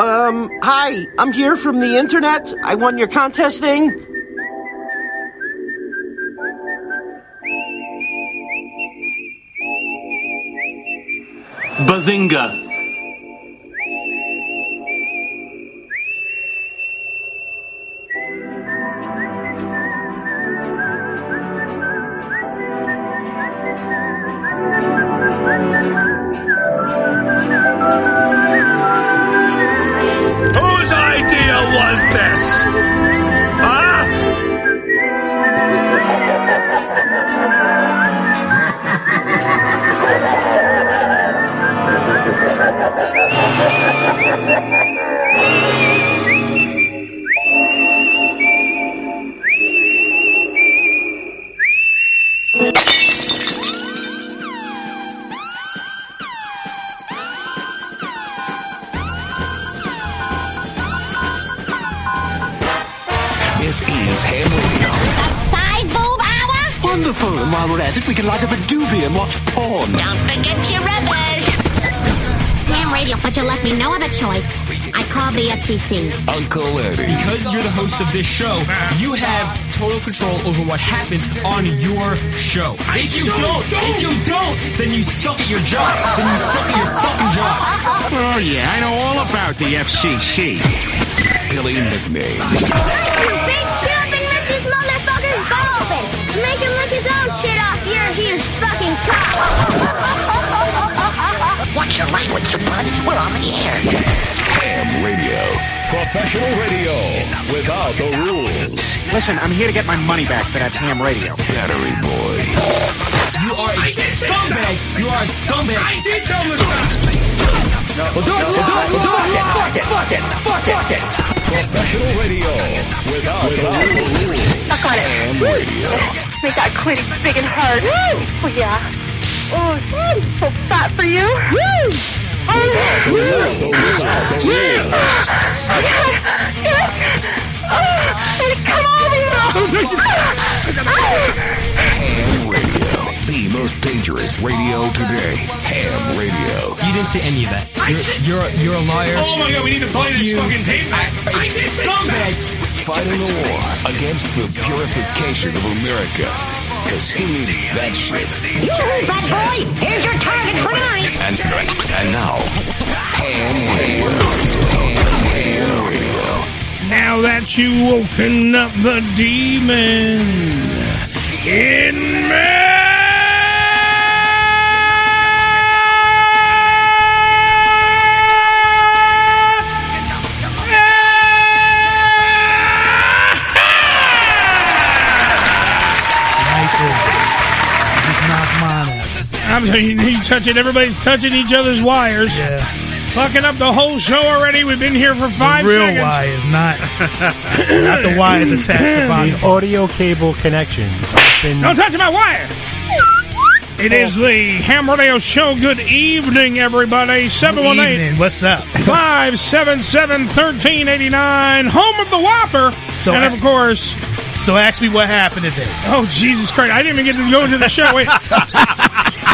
um, hi. I'm here from the internet. I won your contest thing. Bazinga. Over what happens on your show. If you don't, if you don't, then you suck at your job. Then you suck at your fucking job. Oh yeah, I know all about the FCC. Billy nicknames. Bitch, get up and rip this motherfucker's butt open. Make him lick his own shit off your his fucking cock. Watch your language, you bud. We're on the air. Ham Radio. Professional radio without the rules. Listen, I'm here to get my money back for that ham radio. Battery Boy. You are a scumbag. You are a scumbag. I did tell him to stop. Professional radio without, the rules. Suck on it. Ham Radio. Make that clit big and hard. Oh yeah. Oh, so fat for you. Woo! Without the, without the rules. yes, yes. And come on, Ham Radio. The most dangerous radio today. Ham Radio. You didn't say any of that. You're you're, you're a liar. Oh my god, we need to play this fucking tape back. I did say Scumbag. Fighting the war against the purification of America. Cause who needs that shit? Bad boy, here's your target for tonight. And, and now, Ham Ham Radio. Now that you woken up the demon in me. I'm you, you touching. Everybody's touching each other's wires. Yeah. Fucking up the whole show already. We've been here for five the real seconds. wires, not not the wires attached to body. The audio cable connection. Been, Don't touch my wire. It is oh. the Ham Radio Show. Good evening, everybody. Seven one eight. Evening. What's up? 577 1389, home of the Whopper. So and I- of course, So ask me what happened today. oh, Jesus Christ, I didn't even get to go into the show. Wait.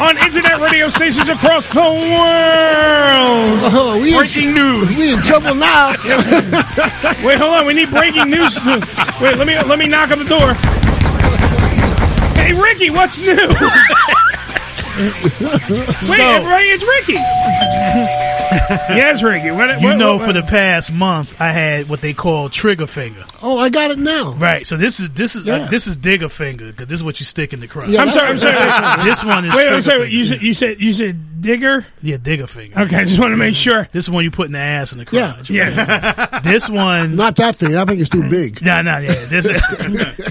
On internet radio stations across the world. Oh, we breaking in, news. We in trouble now. Wait, hold on. We need breaking news. Wait, let me let me knock on the door. Hey, Ricky, what's new? Wait, So- everybody, it's Ricky. yes, Ricky. What, You what- know, what- for the past month, I had what they call trigger finger. Oh, I got it now. Right. So this is this is uh, this is digger finger because this is what you stick in the crotch. Yeah, I'm sorry. I'm sorry. this one is Wait, I'm sorry. finger. You said you said you said digger. Yeah, digger finger. Okay, I just want to make sure. This is one you put in the ass and the Yeah. crotch. Yeah. this one. Not that thing. I think it's too big. No, no, yeah. This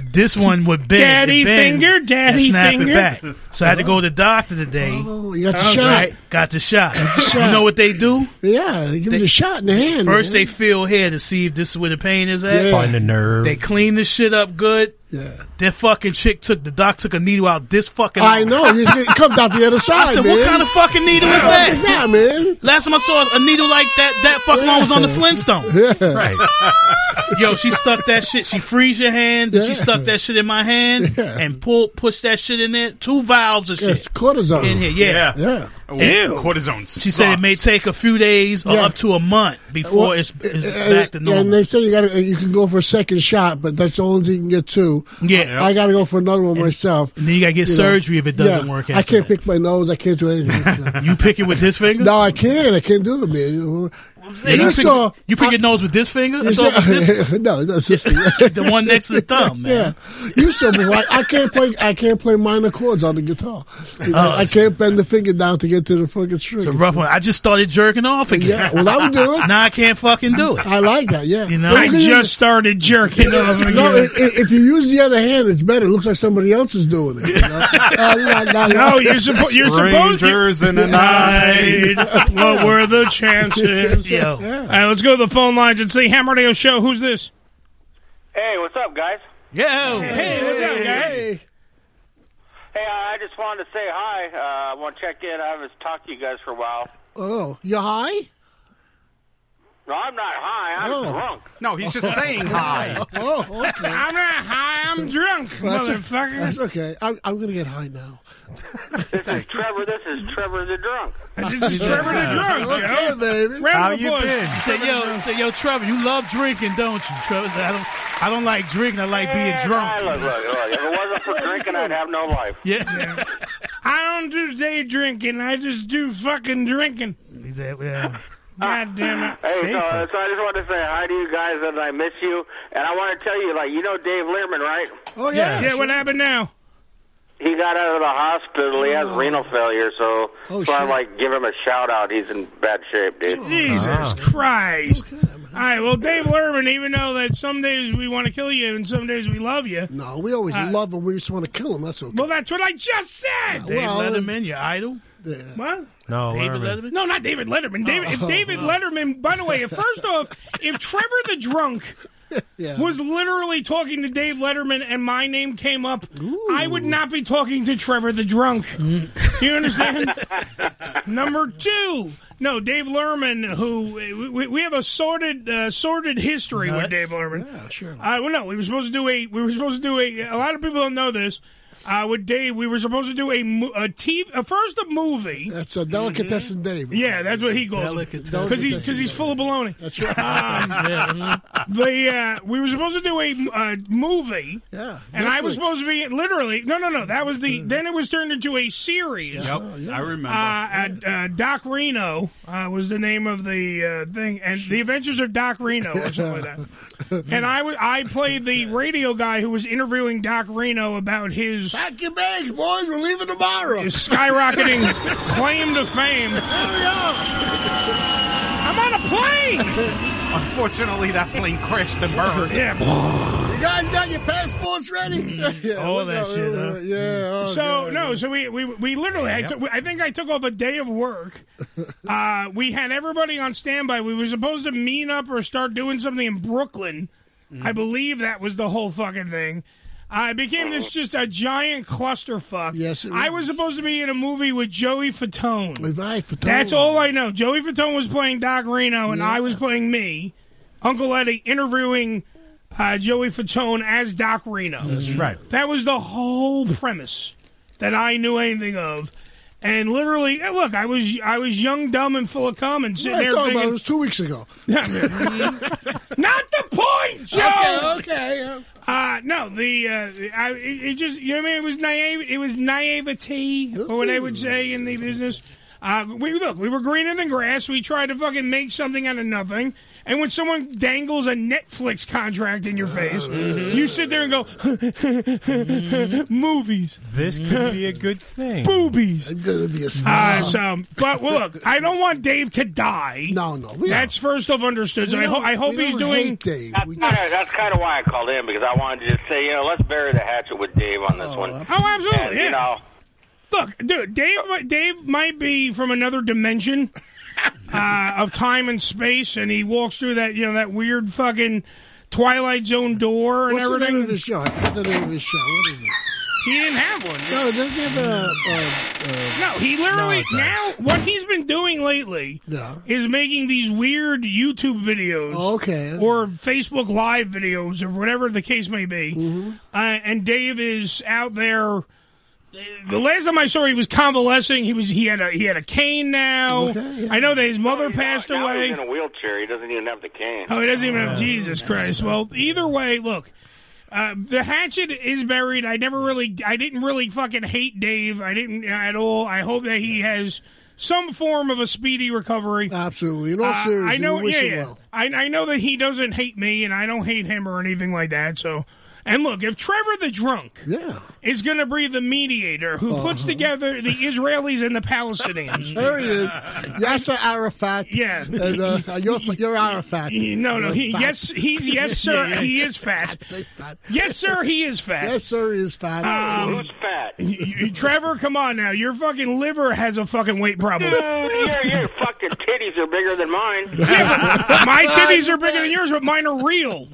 this one would bend. Daddy it bends finger, and daddy snap finger. it back. So I had to go to the doctor today. Oh, you got the Okay. shot. Got the shot. shot. You know what they do? Yeah, they give you a shot in the hand. First, man. they feel here to see if this is where the pain is at. Yeah. Find the nerve. They clean the shit up good. Yeah. That fucking chick took the doc took a needle out this fucking. I know. You- It comes out the other side, I said, man. what kind of fucking needle is What that? is that, man? Last time I saw a needle like that, that fucking one was on the Flintstones. Yeah. Right. Yo, she stuck that shit. She frees your hand. Then she stuck that shit in my hand Yeah. and pull, push that shit in there. Two valves of shit It's cortisone. in here. Yeah. Yeah. Ew. Cortisone. She said it may take a few days or Yeah. up to a month before Well, it's, it's uh, back to normal. And they say you got to you can go for a second shot, but that's the only thing you can get two. Yeah. I got to go for another one myself. And then you gotta get You know. surgery if it doesn't Yeah. work. I can't that. pick my nose. I can't do anything. You pick it with this finger? no, I can't. I can't do it, man. Hey, you you, pick, saw- you pick I- your nose with this finger? I You thought this- no, that's just the one next to the thumb, man. Yeah, you saw me. I, I can't play. I can't play minor chords on the guitar. You know, Oh, I can't bend the finger down to get to the fucking string. It's a rough one. I just started jerking off again. Yeah, well, I would do it. Now I can't fucking do it. I like that. Yeah, You know? I just started jerking off again. No, i- i- if you use the other hand, it's better. It looks like somebody else is doing it. You know? Uh. No, you're, suppo- you're supposed Strangers in the night. night. what were the chances? Yo. All right, let's go to the phone lines. It's the Ham Radio Show. Who's this? Hey, what's up, guys? Yo. Hey, what's up, guys? Hey, Hey, I just wanted to say hi. Uh, I want to check in. I haven't talked to you guys for a while. oh, you high? No, I'm not high. I'm Oh. drunk. No, he's just saying hi. Oh, okay. I'm not high. I'm drunk, That's, motherfucker. that's okay. I'm, I'm gonna get high now. This is Trevor. This is Trevor the drunk. This is Trevor the drunk, Okay, yo. baby. Round How you applause. been? He said, yo, he said, yo, Trevor, you love drinking, don't you? Trevor said, I don't, I don't like drinking. I like being drunk. look, look, look. If it wasn't for drinking, I'd have no life. Yeah. I don't do day drinking. I just do fucking drinking. He said, yeah. God damn it. Hey, so, so I just wanted to say hi to you guys, and I miss you. And I want to tell you, like, you know Dave Lerman, right? Oh yeah. Yeah, what happened now? He got out of the hospital. He has renal failure, so Oh, so I shit. like give him a shout out. He's in bad shape, dude. Jesus Christ. All right, well, Dave Lerman, even though that some days we want to kill you and some days we love you. No, we always Uh, love him. We just want to kill him. That's okay. Well, that's what I just said. Dave Well, Letterman, your idol? Yeah. What? No, David Letterman. Letterman? No, not David Letterman. David, if David Letterman, by the way, if first off, if Trevor the drunk Yeah. was literally talking to Dave Letterman and my name came up, I would not be talking to Trevor the drunk. you understand? Number two. No, Dave Lerman, who we, we have a sordid, uh, sordid history with Dave Lerman. Yeah, sure. Uh, well, no, we were supposed to do a. We were supposed to do a. A lot of people don't know this. Uh, with Dave, we were supposed to do a, a TV, uh, first a movie. That's a delicatessen, Dave. Yeah, that's what he calls it. Delicatessen. Because he's because he's full of baloney. That's right. Um, the uh, we were supposed to do a uh, movie, Yeah. and I was supposed to be literally no, no, no. That was the then it was turned into a series. Yep, I remember. Uh, uh, uh, Doc Reno uh, was the name of the uh, thing, and the Adventures of Doc Reno or something like that. And I was I played the radio guy who was interviewing Doc Reno about his Pack your bags, boys. We're leaving tomorrow. his skyrocketing claim to fame. I'm on a plane. Unfortunately, that plane crashed and burned. Yeah. You guys got your passports ready? Mm. yeah, All that shit, huh? Yeah. Mm. oh, So God. no, so we we, we literally I, took, I think I took off a day of work. Uh, we had everybody on standby. We were supposed to meet up or start doing something in Brooklyn. Mm. I believe that was the whole fucking thing. Uh, it became this just a giant clusterfuck. Yes, it I was supposed to be in a movie with Joey Fatone. Right, Fatone. That's all I know. Joey Fatone was playing Doc Reno, and I was playing me, Uncle Eddie, interviewing uh, Joey Fatone as Doc Reno. That's right. That was the whole premise that I knew anything of. And literally, eh, look, I was I was young, dumb, and full of cum, and sitting What there you talking about? It thinking, was two weeks ago. not the point, Joe. Okay, okay. Uh, no, the uh, I, it, just you know what I mean. It was naive. It was naivety, or what I would say in the business. Uh, we look, we were greener than grass. We tried to fucking make something out of nothing. And when someone dangles a Netflix contract in your face, you sit there and go, movies. This could be a good thing. Boobies. Gonna be a Uh, so, but well, look, I don't want Dave to die. No, no. That's first off understood. So I, ho- I hope he's doing. That's kind, of, that's kind of why I called in because I wanted to just say, you know, let's bury the hatchet with Dave on this one. Oh, absolutely. And, yeah. You know, Look, dude, Dave, Dave might be from another dimension uh, of time and space, and he walks through that, you know, that weird fucking Twilight Zone door and What's the everything. name of his show? I the name of his show. What is it? He didn't have one. No, doesn't he have a. a, a No, he literally No, now what he's been doing lately is making these weird YouTube videos, Okay. or Facebook Live videos, or whatever the case may be. Mm-hmm. Uh, and Dave is out there. The last time I saw, he was convalescing. He was he had a he had a cane now. I know that his mother passed now away. he's in a wheelchair. He doesn't even have the cane. Oh, he doesn't even have Jesus Christ. Well, either way, look. Uh, the hatchet is buried. I never really, I didn't really fucking hate Dave. I didn't at all. I hope that he has some form of a speedy recovery. Absolutely. In all Uh, seriousness, I know. wish yeah, him yeah. well. I, I know that he doesn't hate me, and I don't hate him or anything like that. So, and look, if Trevor the drunk, yeah, is going to be the mediator who puts Uh-huh. together the Israelis and the Palestinians. There he is. Yasser Arafat. Yeah. And, uh, you're, you're Arafat. No, no. You're He, fat. yes, he's yes, sir. He is fat. Yes, sir. He is fat. Yes, sir, he is fat. Um, Who's fat? y- y- Trevor, come on now. Your fucking liver has a fucking weight problem. Dude, your, your fucking titties are bigger than mine. My titties are bigger than yours, but mine are real.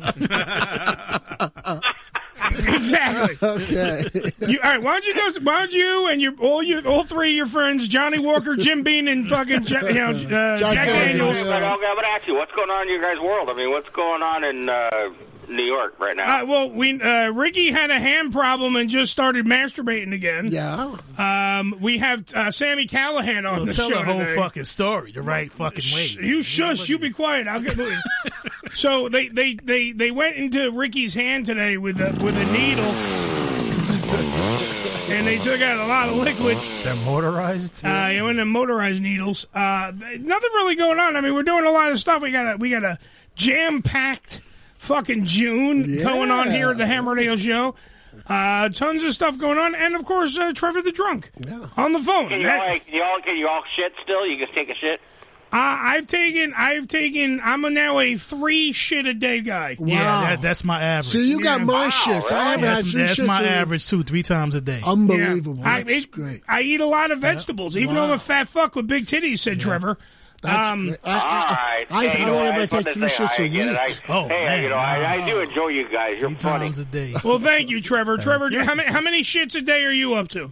exactly. Okay. You, all right, why don't you go? Why don't you and your all your all three of your friends, Johnnie Walker, Jim Beam, and fucking Ja- you know, uh, Jack Daniels. But, okay, but actually, what's going on in your guys' world? I mean, what's going on in uh, New York right now? Uh, well, we uh, Ricky had a hand problem and just started masturbating again. Yeah. Um, we have uh, Sami Callihan on Well, the tell show the whole today. fucking story the right fucking Shh, way. You shush. You be quiet. I'll get. so they, they, they, they went into Ricky's hand today with a with a needle, and they took out a lot of liquid. They're motorized. Uh, you know, the motorized needles. Uh, nothing really going on. I mean, we're doing a lot of stuff. We got a we got a jam packed fucking June going on here at the Ham Radio Show. Uh, tons of stuff going on, and of course, uh, Trevor the drunk on the phone. Can you, That- all, like, can you all can you all shit still? You just take a shit. Uh, I've taken, I've taken, I'm a now a three shit a day guy. Yeah, that, that's my average. See, you got my shits. I haven't that's had three that's shits my average too, three times a day. Unbelievable. Yeah. I, it- great. I eat a lot of vegetables, even though I'm a fat fuck with big titties, said Trevor. Um, all right. I- hey, you I know, only I might take to three say shits a again, and I- week. Oh, hey, man. you know, I, I do enjoy you guys. You're Three funny. times a day. Well, thank you, Trevor. Trevor, how many how many shits a day are you up to?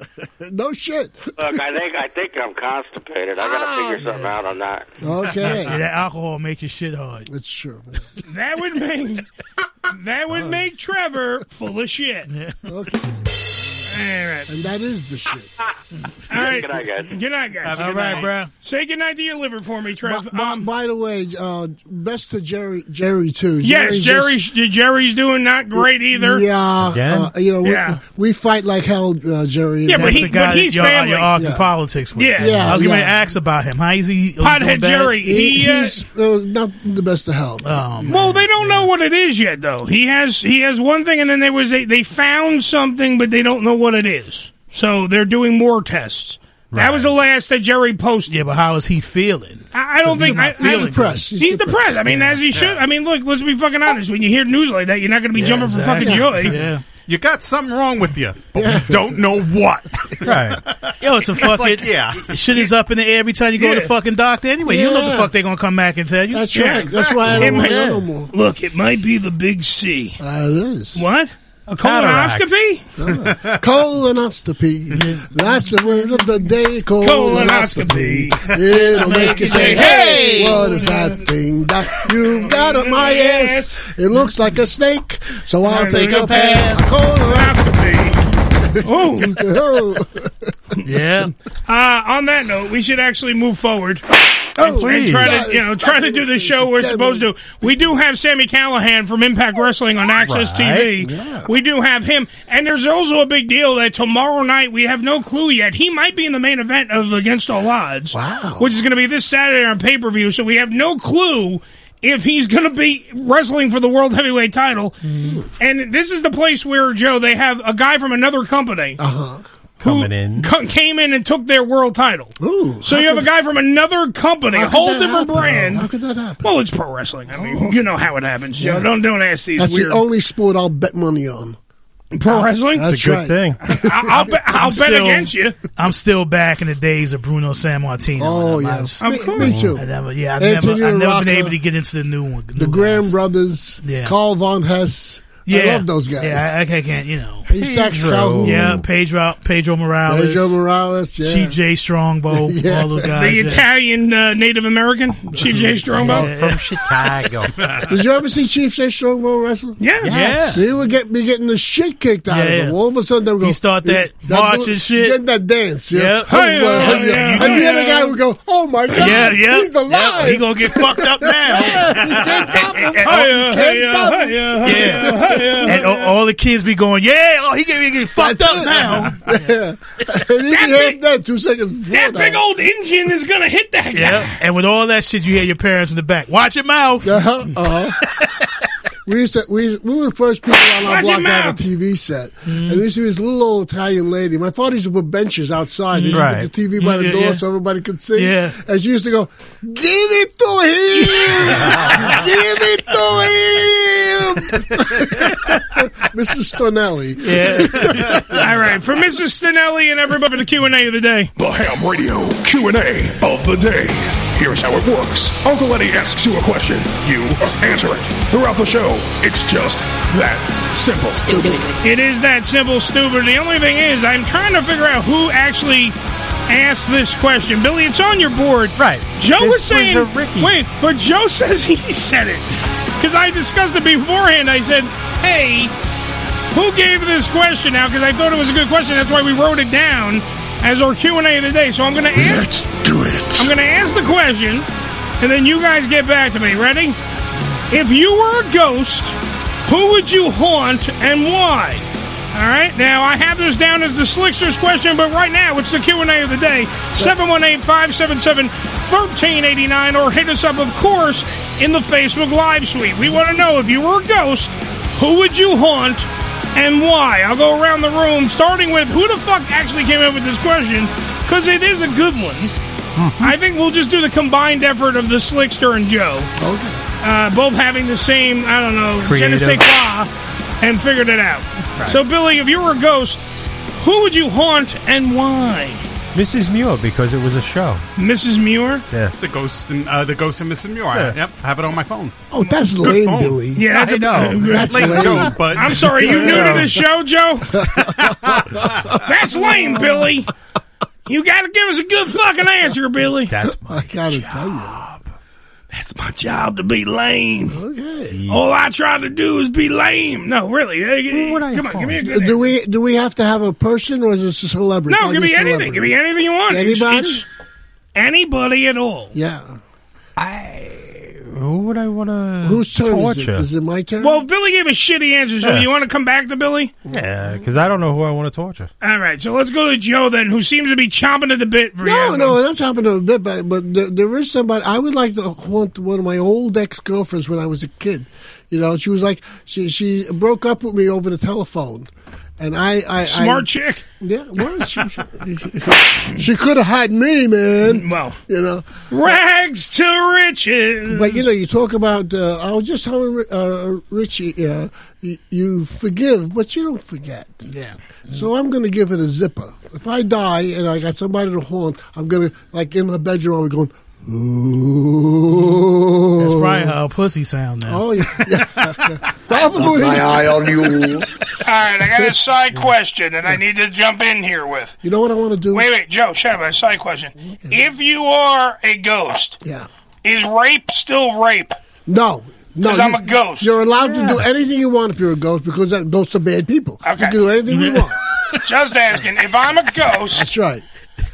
no shit. Look, I think I think I'm constipated. I got to figure something out on that. Okay. Yeah, that alcohol make your shit hard. That's true. That would make that would make Trevor full of shit. Okay. All right. And that is the shit. All right. Good night, guys. Good night, guys. Have a good All right, night. bro. Say good night to your liver for me, Trev. By, by- Um, by the way, uh, best to Jerry, Jerry too. yes, Jerry's Jerry's Jerry's doing not great either. Yeah, uh, you know, we, Yeah. we fight like hell, uh, Jerry. Yeah, but That's he- the guy but he's that you're, family. you're arguing Yeah. politics with. Yeah. Yeah, I was going to yeah. ask about him. How is he? is he Pothead? Jerry. He, He, uh, he's uh, not the best of health. Oh. Well, they don't know what it is yet, though. He has he has one thing, and then there was a they found something, but they don't know what it is. So they're doing more tests. That was the last that Jerry posted. yeah, but how is he feeling? I, I don't So think not I, I, feeling depressed. He's, He's depressed. I mean, as he should. I mean, look, let's be fucking honest. When you hear news like that, you're not going to be Yeah, jumping for fucking joy. Yeah. You got something wrong with you, but we don't know what. Right. Yo, it's a It's fucking like, yeah. shit is up in the air every time you go to the fucking doctor. Anyway, you know what the fuck they're gonna come back and tell you. That's Yeah, right. That's why I don't might- no more. Look, it might be the big C. Uh, it is. What? A colonoscopy? Colonoscopy. That's the word of the day. Colonoscopy. Colonoscopy. It'll make you say, hey, what is that thing that you've got on my ass? It looks like a snake, so I'll take a pass. Colonoscopy. Oh. Oh. Yeah. Uh, on that note, we should actually move forward. And, Oh, and try to you know try to do the show we're supposed to. We do have Sami Callihan from Impact Wrestling on AXS Right. TV. We do have him, and there's also a big deal that tomorrow night we have no clue yet. He might be in the main event of Against All Odds, wow. which is going to be this Saturday on pay per view. So we have no clue. If he's going to be wrestling for the world heavyweight title, and this is the place where Joe they have a guy from another company Uh-huh. Coming in. co- came in and took their world title. Ooh, so you have a guy from another company, a whole different happen? brand. How could that happen? Well, it's pro wrestling. I mean, oh. you know how it happens, Joe. Yeah. Don't don't ask these That's weird the only sport I'll bet money on. pro wrestling. That's right. I'll, I'll, bet, I'll bet still- against you. I'm still back in the days of Bruno Sammartino. Oh, yes. I'm- yeah. I'm- Me- me too. Oh, I never, yeah, I've Anthony never, I've never been able to get into the new one. The Graham brothers, Yeah. Carl Von Hess. Yeah, I love those guys. Yeah, I, I can't, you know. Isaac Stroud. Yeah, Pedro, Pedro Morales. Pedro Morales, yeah. C.J. Strongbow, Yeah. all those guys. The yeah. Italian uh, Native American, Chief Jay Strongbow. Yeah. From Chicago. Did you ever see Chief Jay Strongbow wrestle? Yeah. Yeah. He would get me getting the shit kicked out Yeah, of him. yeah. All of a sudden they would go. He start that march do- and shit. Getting that dance. Yeah. Yep. Oh, Hey, boy, uh, hey, yeah, and the other guy would go, "Oh my god, Yeah, yeah. he's alive. Yeah, he gonna get fucked up now. Yeah, you can't stop him. And- Hiya, You can't hiya, stop him. hiya, Yeah. And all, all the kids be going, yeah, oh, he get, he get fucked up now. Yeah. And he'd be half two seconds before That big old engine is gonna hit that guy. Yeah. And with all that shit, you hear your parents in the back. Watch your mouth. Uh-huh. uh-huh. we used to we, we were the first people on our Watch block your to have a TV set, mm-hmm. and there used to be this little old Italian lady. My father used to put benches outside. They used to Right. put the TV by the Yeah, door yeah. so everybody could see. Yeah. and she used to go, "Give it to him, give it to him." Mrs. Stonelli. Yeah. All right, for Mrs. Stinelli and everybody for the Q and A of the day. The Ham Radio Q&A of the day. Here's how it works. Uncle Eddie asks you a question. You answer it. Throughout the show, it's just that simple. Stupid. It is that simple, stupid. The only thing is, I'm trying to figure out who actually asked this question. Billy, it's on your board. Right. Joe This was saying, was a Ricky. wait, but Joe says he said it. Because I discussed it beforehand. I said, hey, who gave this question now? Because I thought it was a good question. That's why we wrote it down as our Q&A of the day. So I'm going to ask, Let's do it. I'm going to ask the question, and then you guys get back to me. Ready? If you were a ghost, who would you haunt and why? All right. Now I have this down as the Slickster's question, but right now it's the Q and A of the day. 718-577-1389 or hit us up, of course, in the Facebook Live suite. We want to know if you were a ghost, who would you haunt and why? I'll go around the room, starting with who the fuck actually came up with this question, because it is a good one. I think we'll just do the combined effort of the Slickster and Joe. Okay. Uh, both having the same, I don't know, je Creative. quoi, and figured it out. So, Billy, if you were a ghost, who would you haunt and why? Mrs. Muir, because it was a show. Mrs. Muir? Yeah. The ghost and uh, the ghost and Mrs. Muir. I- Yep, I have it on my phone. Oh, that's Good lame, phone. Billy. Yeah, that's I a- know. That's lame lame. joke, but I'm sorry, you new to this show, Joe? That's lame, Billy. You got to give us a good fucking answer, Billy. That's I gotta tell you. That's my job to be lame. Okay. All I try to do is be lame. No, really. Hey, What I Come on, call give me a good Do we do we have to have a person or is this a celebrity? No, Can give you me anything. celebrity? Give me anything you want. It's- Anybody? it's anybody at all. Yeah. Who would I want to Whose turn is it? torture? Is it my turn? Well, Billy gave a shitty answer, so Yeah. you want to come back to Billy? Yeah, because I don't know who I want to torture. All right, so let's go to Joe then, who seems to be chomping at the bit for no, you. no, that's happened to a bit, but, but there, there is somebody. I would like to want one of my old ex girlfriends when I was a kid. You know, she was like she she broke up with me over the telephone, and I, I Smart I, chick. Yeah, well, she, she, she could have had me, man. Well, you know, rags to riches. But you know, you talk about. Uh, I was just telling uh, Richie, uh, you, you forgive, but you don't forget. Yeah. So I'm going to give it a zipper. If I die and I got somebody to haunt, I'm going to like in my bedroom. I'm going. Ooh. That's probably how a pussy sound now. Oh yeah, yeah. probably. My eye on you. All right, I got a side question that I need to jump in here with. You know what I want to do? Wait, wait, Joe, shut up. A side question. If you are a ghost, Yeah. is rape still rape? No. No, 'Cause I'm a ghost. You're allowed to do anything you want if you're a ghost because that, ghosts are bad people. You Okay. can do anything you want. Just asking. If I'm a ghost, That's right.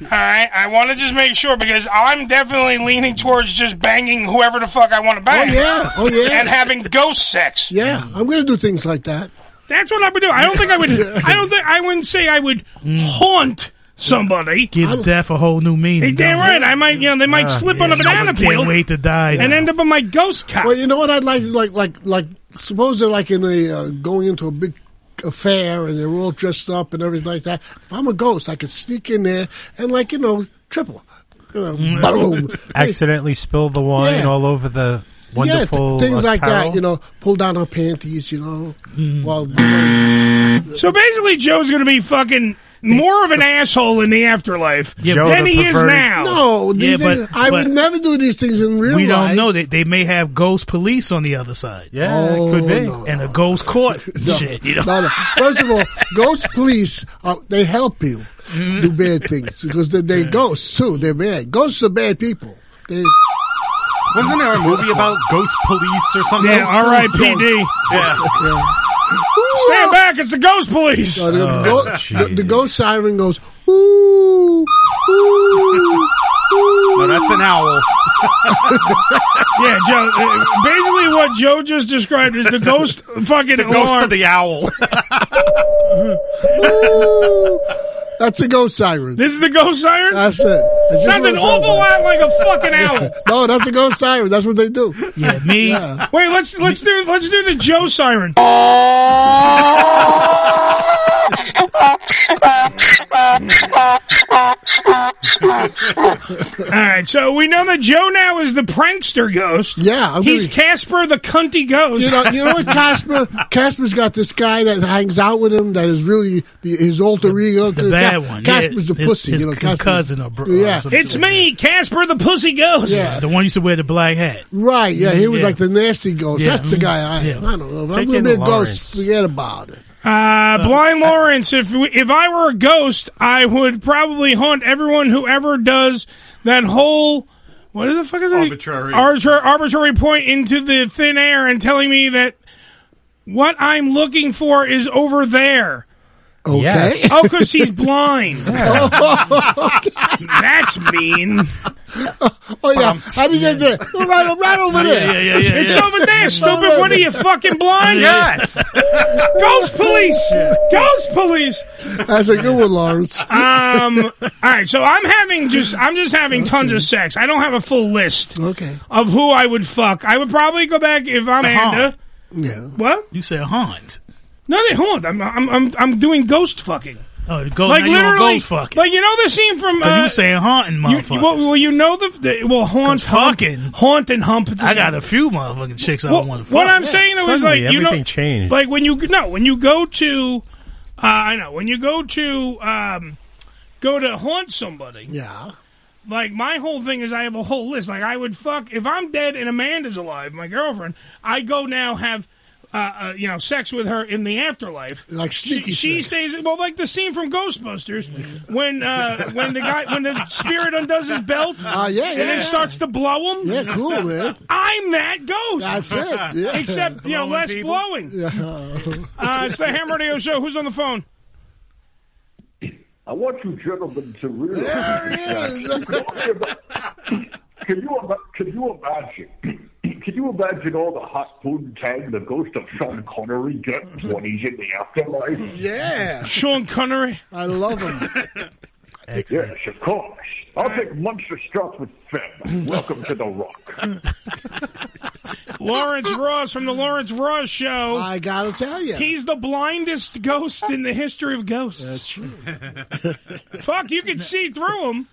All right, I want to just make sure because I'm definitely leaning towards just banging whoever the fuck I want to bang. Oh, yeah. Oh, yeah. and having ghost sex. Yeah, I'm going to do things like that. That's what I would do. I don't think I would. I don't think I wouldn't say I would haunt somebody. Gives death a whole new meaning. Hey, damn right. I might, you know, they might Ah, slip on a yeah, banana I can't peel wait to die and now. end up on my ghost cock. Well, you know what I'd like, like, like, like. Suppose they're like in a uh, going into a big affair and they're all dressed up and everything like that. If I'm a ghost, I could sneak in there and, like, you know, triple. You know, mm. boom. Accidentally spill the wine Yeah. all over the wonderful yeah, th- things like that. You know, pull down her panties. You know, hmm. while So basically, Joe's going to be fucking more of an asshole in the afterlife Joe than the he is perverted- now. No, these Yeah, things, I but- would never do these things in real life. we don't know. They, they may have ghost police on the other side. Yeah, it could be. no, and a ghost court. No, Shit, you know. no, no. First of all, ghost police uh, they help you do bad things because they, they ghosts too. They're bad. Ghosts are bad people. They, Wasn't there a movie about ghost police or something? Yeah, R.I.P.D. Yeah. Stand back! It's the ghost police. So the, Oh, the, the ghost siren goes, ooh, ooh, No, that's an owl. yeah, Joe. uh, basically, what Joe just described is the ghost fucking The ghost alarm. of the owl. ooh. That's a ghost siren. this is the ghost siren. That's it. That's Sounds an it awful like. lot like a fucking owl. No, that's a ghost siren. That's what they do. Yeah, me. Yeah. Wait, let's let's do let's do the Joe siren. All right, so we know that Joe now is the prankster ghost. Yeah, I'm he's gonna- Casper the cunty ghost. You know, you know what, Casper? Casper's got this guy that hangs out with him that is really the, his alter ego. The bad one. Casper's the His- pussy. His, you know, his Casper's- cousin or bro. Yeah. or some shit it's like me, Casper the pussy ghost. Yeah. that. The one used to wear the black hat. Right, yeah, he was Yeah. like the nasty ghost. Yeah, That's the mm, guy I, yeah. I don't know. If I'm Take going in to be a Lawrence. ghost, forget about it. Uh, Blind Lawrence, if we, if I were a ghost, I would probably haunt everyone who ever does that whole what the fuck is it? Arbitrary. arbitrary arbitrary point into the thin air and telling me that what I'm looking for is over there. Okay. Yes. Oh, because he's blind. That's mean. Oh, yeah. How do you get there? Oh, right, right over there. Yeah, yeah, yeah, yeah. It's over there, stupid. What are you fucking blind? Yes. Ghost police. Ghost police. That's a good one, Lawrence. Um. All right. So I'm having just I'm just having tons of sex. I don't have a full list Okay. of who I would fuck. I would probably go back if I'm Amanda. Yeah. What? You said haunt. No, they haunt. I'm I'm I'm, I'm doing ghost fucking. Oh, go like now you on literally, ghost fucking. like you know the scene from. Because Uh, you were saying haunting you, well, well, you know the, the well haunt, 'Cause hump, fucking- haunt and hump. I got a few motherfucking chicks I Well, don't want to fuck. what I'm saying though is like you know, everything changed. like when you no when you go to, uh, I know when you go to um, go to haunt somebody. Yeah. Like my whole thing is I have a whole list. Like I would fuck if I'm dead and Amanda's alive, my girlfriend. I go now have. Uh, uh, you know, sex with her in the afterlife. Like she, sneaky she sex. stays well, like the scene from Ghostbusters when uh, when the guy when the spirit undoes his belt, Ah, yeah, and then yeah. starts to blow him. Yeah, cool, man. I'm that ghost. That's it. Yeah. Except you know, Blowing less people? blowing. Yeah. Uh, it's the Ham Radio Show. Who's on the phone? I want you gentlemen to realize There he that. is. Can you can you imagine? Can you imagine all the hot food tag the ghost of Sean Connery gets mm-hmm. when he's in the afterlife? Yeah. Sean Connery. I love him. Yes, of course. I'll take monster stuff with Fem. Welcome to the Rock. Lawrence Ross from the Lawrence Ross Show. I gotta tell you. He's the blindest ghost in the history of ghosts. That's true. Fuck, you can see through him,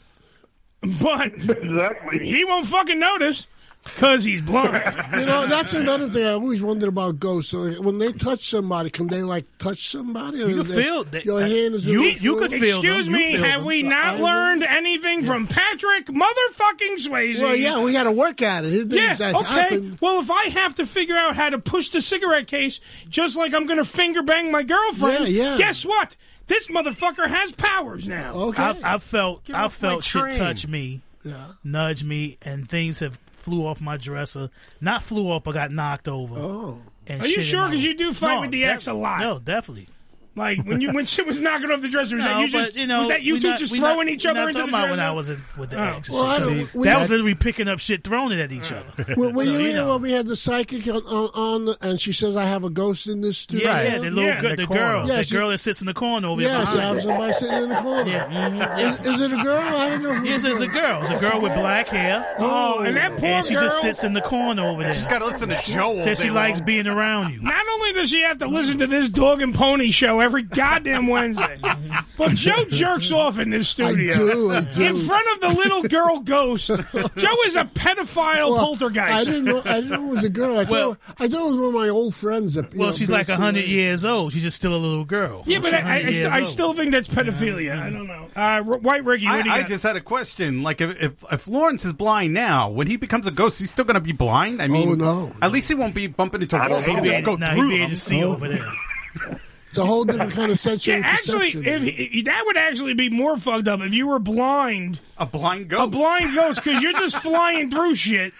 but Exactly. he won't fucking notice because he's blind. You know, that's another thing I always wondered about ghosts. When they touch somebody, can they like touch somebody? Or You can they- feel that- your hand is you- you could feel Excuse them. You me, feel have them. we not I- learned anything from Patrick motherfucking Swayze? Well, yeah, we got to work at it. It- Yeah, things okay. happen. Well, if I have to figure out how to push the cigarette case just like I'm going to finger bang my girlfriend, Yeah, yeah. guess what? This motherfucker has powers now. Okay. I, I felt Get I felt shit train. touch me, yeah. nudge me, and things have flew off my dresser. Not flew off, but got knocked over. Oh. And Are you sure? 'Cause you do fight No, with the def- ex a lot. No, definitely. Like when you when shit was knocking off the dresser, was No, that you just but, you know, was that you two not- just throwing not- each other not into the talking about dresser? when I was in, with the Oh. ex. Well, I don't- that we was literally picking up shit, throwing it at each other. Well, were So, you here know. when we had the psychic on, on, on, and she says I have a ghost in this studio? Yeah, yeah, the little Yeah, girl, the the, girl, Yeah, the she- girl that sits in the corner over Yeah, there. so I have somebody sitting in the corner. Yeah, mhm. Is, is it a girl? I don't know. who Yes, it's a girl. It's a girl with black hair. Oh, and that poor and she just sits in the corner over there. She's got to listen to Joe. Says she likes being around you. Not only does she have to listen to this dog and pony show every goddamn Wednesday, but Joe jerks off in this studio. I do, I do. In front of the little girl ghost. Joe is a pedophile Well, poltergeist. I didn't know. I didn't know it was a girl. I Well- thought I thought it was one of my old friends. That, Well, know, she's like basically- a hundred years old. She's just still a little girl. yeah, but I, I, I, st- I still think that's pedophilia. I don't know. Uh, R- White Ricky, what do you I, I got? just had a question. Like, if, if if Lawrence is blind now, when he becomes a ghost, he's still going to be blind. I mean, Oh, no. At least he won't be bumping into walls. He He'd can be just able- go nah, he'd through be able to see over there. It's a whole different kind of sensory yeah, actually, perception. if that would actually be more fucked up if you were blind. A blind ghost. A blind ghost, because you're just flying through shit.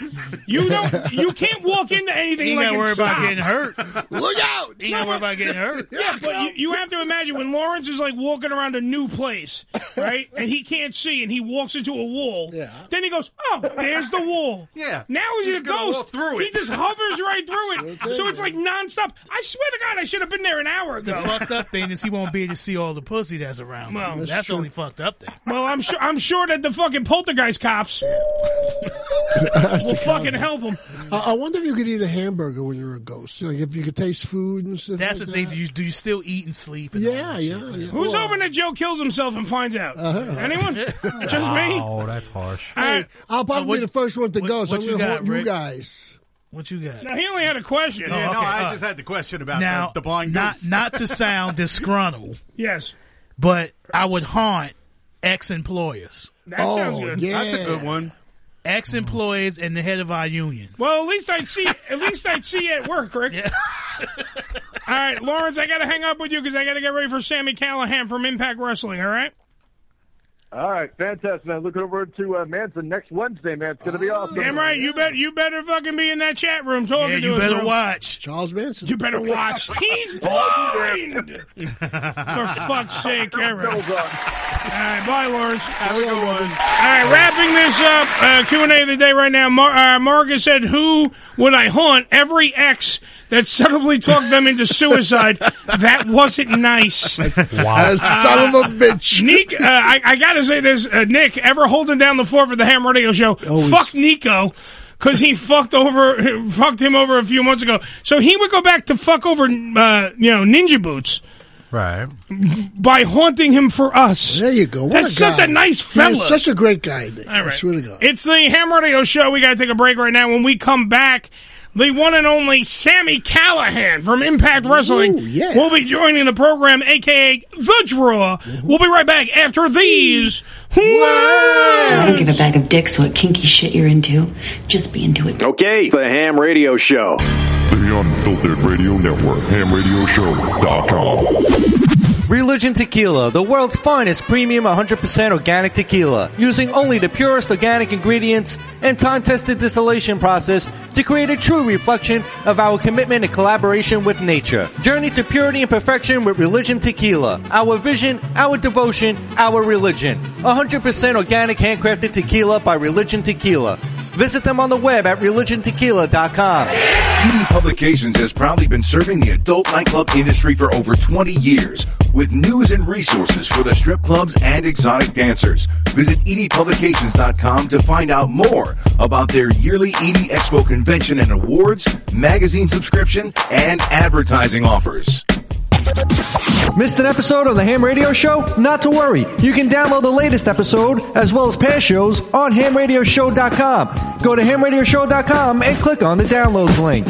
You don't. You can't walk into anything You like gotta and worry about getting hurt. Look out! You gotta worry about getting hurt. Yeah, but you, you have to imagine when Lawrence is like walking around a new place, right? And he can't see, and he walks into a wall. Yeah. Then he goes, "Oh, there's the wall." Yeah. Now he's, He's a ghost. walk through He just hovers right through it. Sure so it's like nonstop. I swear to God, I should have been there an hour The fucked up thing is he won't be able to see all the pussy that's around. Well, that's that's the only fucked up thing. Well, I'm sure. I'm sure that the fucking poltergeist cops we'll fucking help them. I, I wonder if you could eat a hamburger when you're a ghost. Like if you could taste food and stuff. That's like the thing. that. Do you, do you still eat and sleep? And Yeah, yeah, yeah. Who's Well, hoping that Joe kills himself and finds out? Uh-huh. Anyone? Just me. Oh, that's harsh. All right. I'll probably Uh, what- be the first one to what- go, so I'm you going to got, haunt you guys. What you got? Now he only had a question. Yeah, Oh, no, I all just had the question about now, the, the blind not not to sound disgruntled, Yes. but I would haunt ex-employers, That Oh, sounds good. yeah. That's a good one. ex-employers, and the head of our union. Well, at least I'd see. At least I'd see you at work, Rick. All right, Lawrence, I got to hang up with you because I got to get ready for Sami Callihan from Impact Wrestling. All right. All right, fantastic, man. Looking over to uh, Manson next Wednesday, man. It's going to be awesome. Damn right. You bet. You better fucking be in that chat room talking Yeah, to you us, better bro. watch. Charles Manson. You better watch. He's blind. For fuck's sake, Eric. All right, bye, Lawrence. Have a good one. All right, wrapping this up, uh, Q and A of the day right now. Mar- uh, Marcus said, "Who would I haunt? Every ex that subtly talked them into suicide. That wasn't nice." Wow. son of a bitch. Nick, uh, I, I gotta say this, uh, Nick, ever holding down the fort for the Ham Radio Show? Always. Fuck Nico. Cause he fucked over, fucked him over a few months ago. So he would go back to fuck over, uh, you know, Ninja Boots Right. by haunting him for us. There you go. What That's a such guy. a nice He fella. is such a great guy. Nick. All I swear to God. It's the Ham Radio Show. We got to take a break right now. When we come back, the one and only Sami Callihan from Impact Wrestling Ooh, yeah. will be joining the program, aka The Draw. Mm-hmm. We'll be right back after these. I don't give a bag of dicks what kinky shit you're into. Just be into it. Okay, the Ham Radio Show. The Unfiltered Radio Network, hamradioshow.com. Religion Tequila, the world's finest premium 100% organic tequila, using only the purest organic ingredients and time-tested distillation process to create a true reflection of our commitment and collaboration with nature. Journey to purity and perfection with Religion Tequila. Our vision, our devotion, our religion. 100% organic handcrafted tequila by Religion Tequila. Visit them on the web at religiontequila.com. ED Publications has proudly been serving the adult nightclub industry for over 20 years with news and resources for the strip clubs and exotic dancers. Visit edpublications.com to find out more about their yearly ED Expo convention and awards, magazine subscription, and advertising offers. Missed an episode of the Ham Radio Show? Not to worry. You can download the latest episode as well as past shows on hamradioshow.com. Go to hamradioshow.com and click on the downloads link.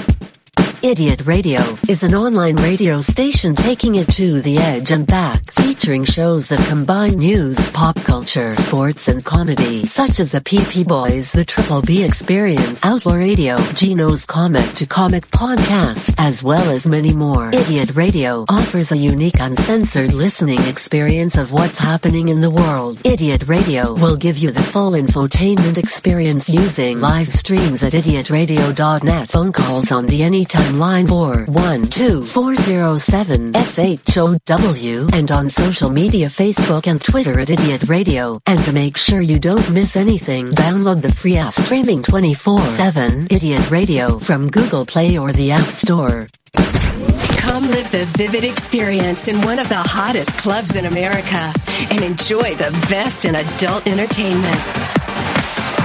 Idiot Radio is an online radio station taking it to the edge and back, featuring shows that combine news, pop culture, sports, and comedy, such as the PP Boys, the Triple B Experience, Outlaw Radio, Gino's Comic to Comic Podcast, as well as many more. Idiot Radio offers a unique uncensored listening experience of what's happening in the world. Idiot Radio will give you the full infotainment experience using live streams at idiotradio.net, phone calls on the Anytime line 412-407-SHOW and on social media Facebook and Twitter at Idiot Radio. And to make sure you don't miss anything, download the free app streaming 24-7 Idiot Radio from Google Play or the App Store. Come live the vivid experience in one of the hottest clubs in America and enjoy the best in adult entertainment.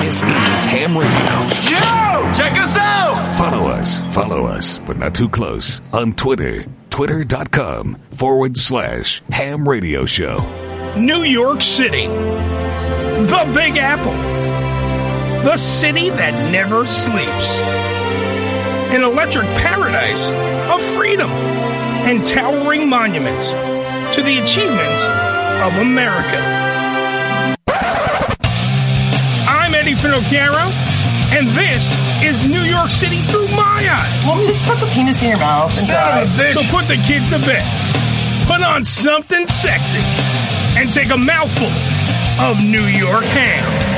This is Ham Radio. Yo! Check us out! Follow us, follow us, but not too close on Twitter. Twitter.com forward slash ham radio show. New York City. The Big Apple. The city that never sleeps. An electric paradise of freedom and towering monuments to the achievements of America. I'm Finocchiaro, and this is New York City through my eyes. Well, just put the penis in your mouth and Son of a bitch. So put the kids to bed. Put on something sexy and take a mouthful of New York ham.